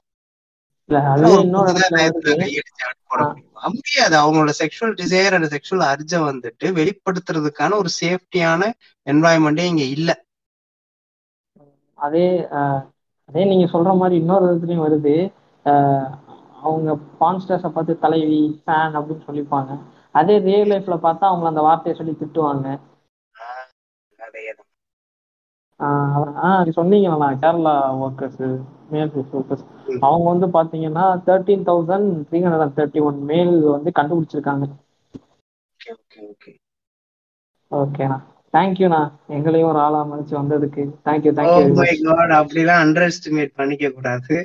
முடியாது. அவங்களோட செக்ஷுவல் டிசைர் அண்ட் செக்ஷுவல் அர்ஜ வந்துட்டு வெளிப்படுத்துறதுக்கான ஒரு சேஃப்டியான என்வாயன்மெண்டே இங்க இல்ல. அதே அதே நீங்க சொல்ற மாதிரி இன்னொரு விதத்துலயும் வருது. அவங்க பான்ஸ்டர்ஸை பார்த்து தலைவி ஃபேன் அப்படின்னு சொல்லிப்பாங்க. அதே ரியல் லைஃப்ல பார்த்தா அவங்க அந்த வார்த்தையை சொல்லி திட்டுவாங்க அதேதான் ஆஹ் அதான் ஆஹ் நீ சொன்னீங்களா கேரளா ஒர்க்கர்ஸ் மேல் ஒர்க்கர்ஸ். அவங்க வந்து பாத்தீங்கன்னா thirteen thousand three hundred and thirty one மேல் வந்து கண்டுபிடிச்சிருக்காங்க ஓகே ஓகே ஓகே ஓகேண்ணா தேங்க்யூண்ணா எங்களையும் ஒரு ஆளா மதிச்சு வந்ததுக்கு. Thank you thank you god அப்படிலாம் அண்டர் எஸ்டிமேட் பண்ணிக்க கூடாது.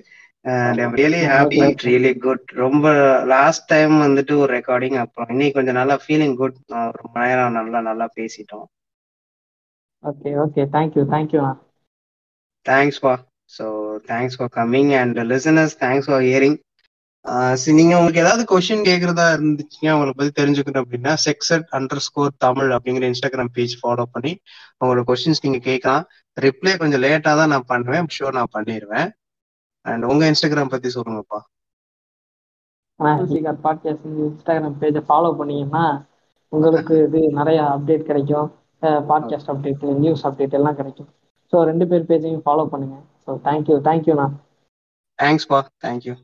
Really happy it really good ரொம்ப லாஸ்ட் டைம் வந்துட்டு ஒரு ரெக்கார்டிங் அப்புறம் இன்னைக்கு கொஞ்சம் நல்லா ஃபீலிங் குட் ரொம்ப நேரம் நல்லா நல்லா பேசிட்டோம். ஓகே ஓகே தேங்க்யூ தேங்க்யூண்ணா தேங்க்ஸ் பா so thanks for coming and listeners thanks for hearing நீங்க உங்களுக்கு ஏதாவது கொஸ்டின் கேக்குறதா இருந்துச்சுங்க உங்களை பத்தி தெரிஞ்சுக்கணும் அப்படின்னா செக்ஸட் அண்டர் ஸ்கோர் தமிழ் அப்படிங்கிற இன்ஸ்டாகிராம் பேஜ் ஃபாலோ பண்ணி உங்களோட கொஸ்டின்ஸ் நீங்க கேட்கலாம். ரிப்ளை கொஞ்சம் லேட்டா தான் நான் பண்ணுவேன். ஷூர் நான் பண்ணிடுவேன் அண்ட் உங்க இன்ஸ்டாகிராம் பத்தி சொல்லுங்கப்பா. பாட்காஸ்ட் இன்ஸ்டாகிராம் பேஜை ஃபாலோ பண்ணீங்கன்னா உங்களுக்கு இது நிறைய அப்டேட் கிடைக்கும். பாட்காஸ்ட் அப்டேட் நியூஸ் அப்டேட் எல்லாம் கிடைக்கும். ஸோ ரெண்டு பேர் பேஜையும் ஃபாலோ பண்ணுங்க. ஸோ தேங்க்யூ தேங்க்யூண்ணா தேங்க்ஸ்பா தேங்க்யூ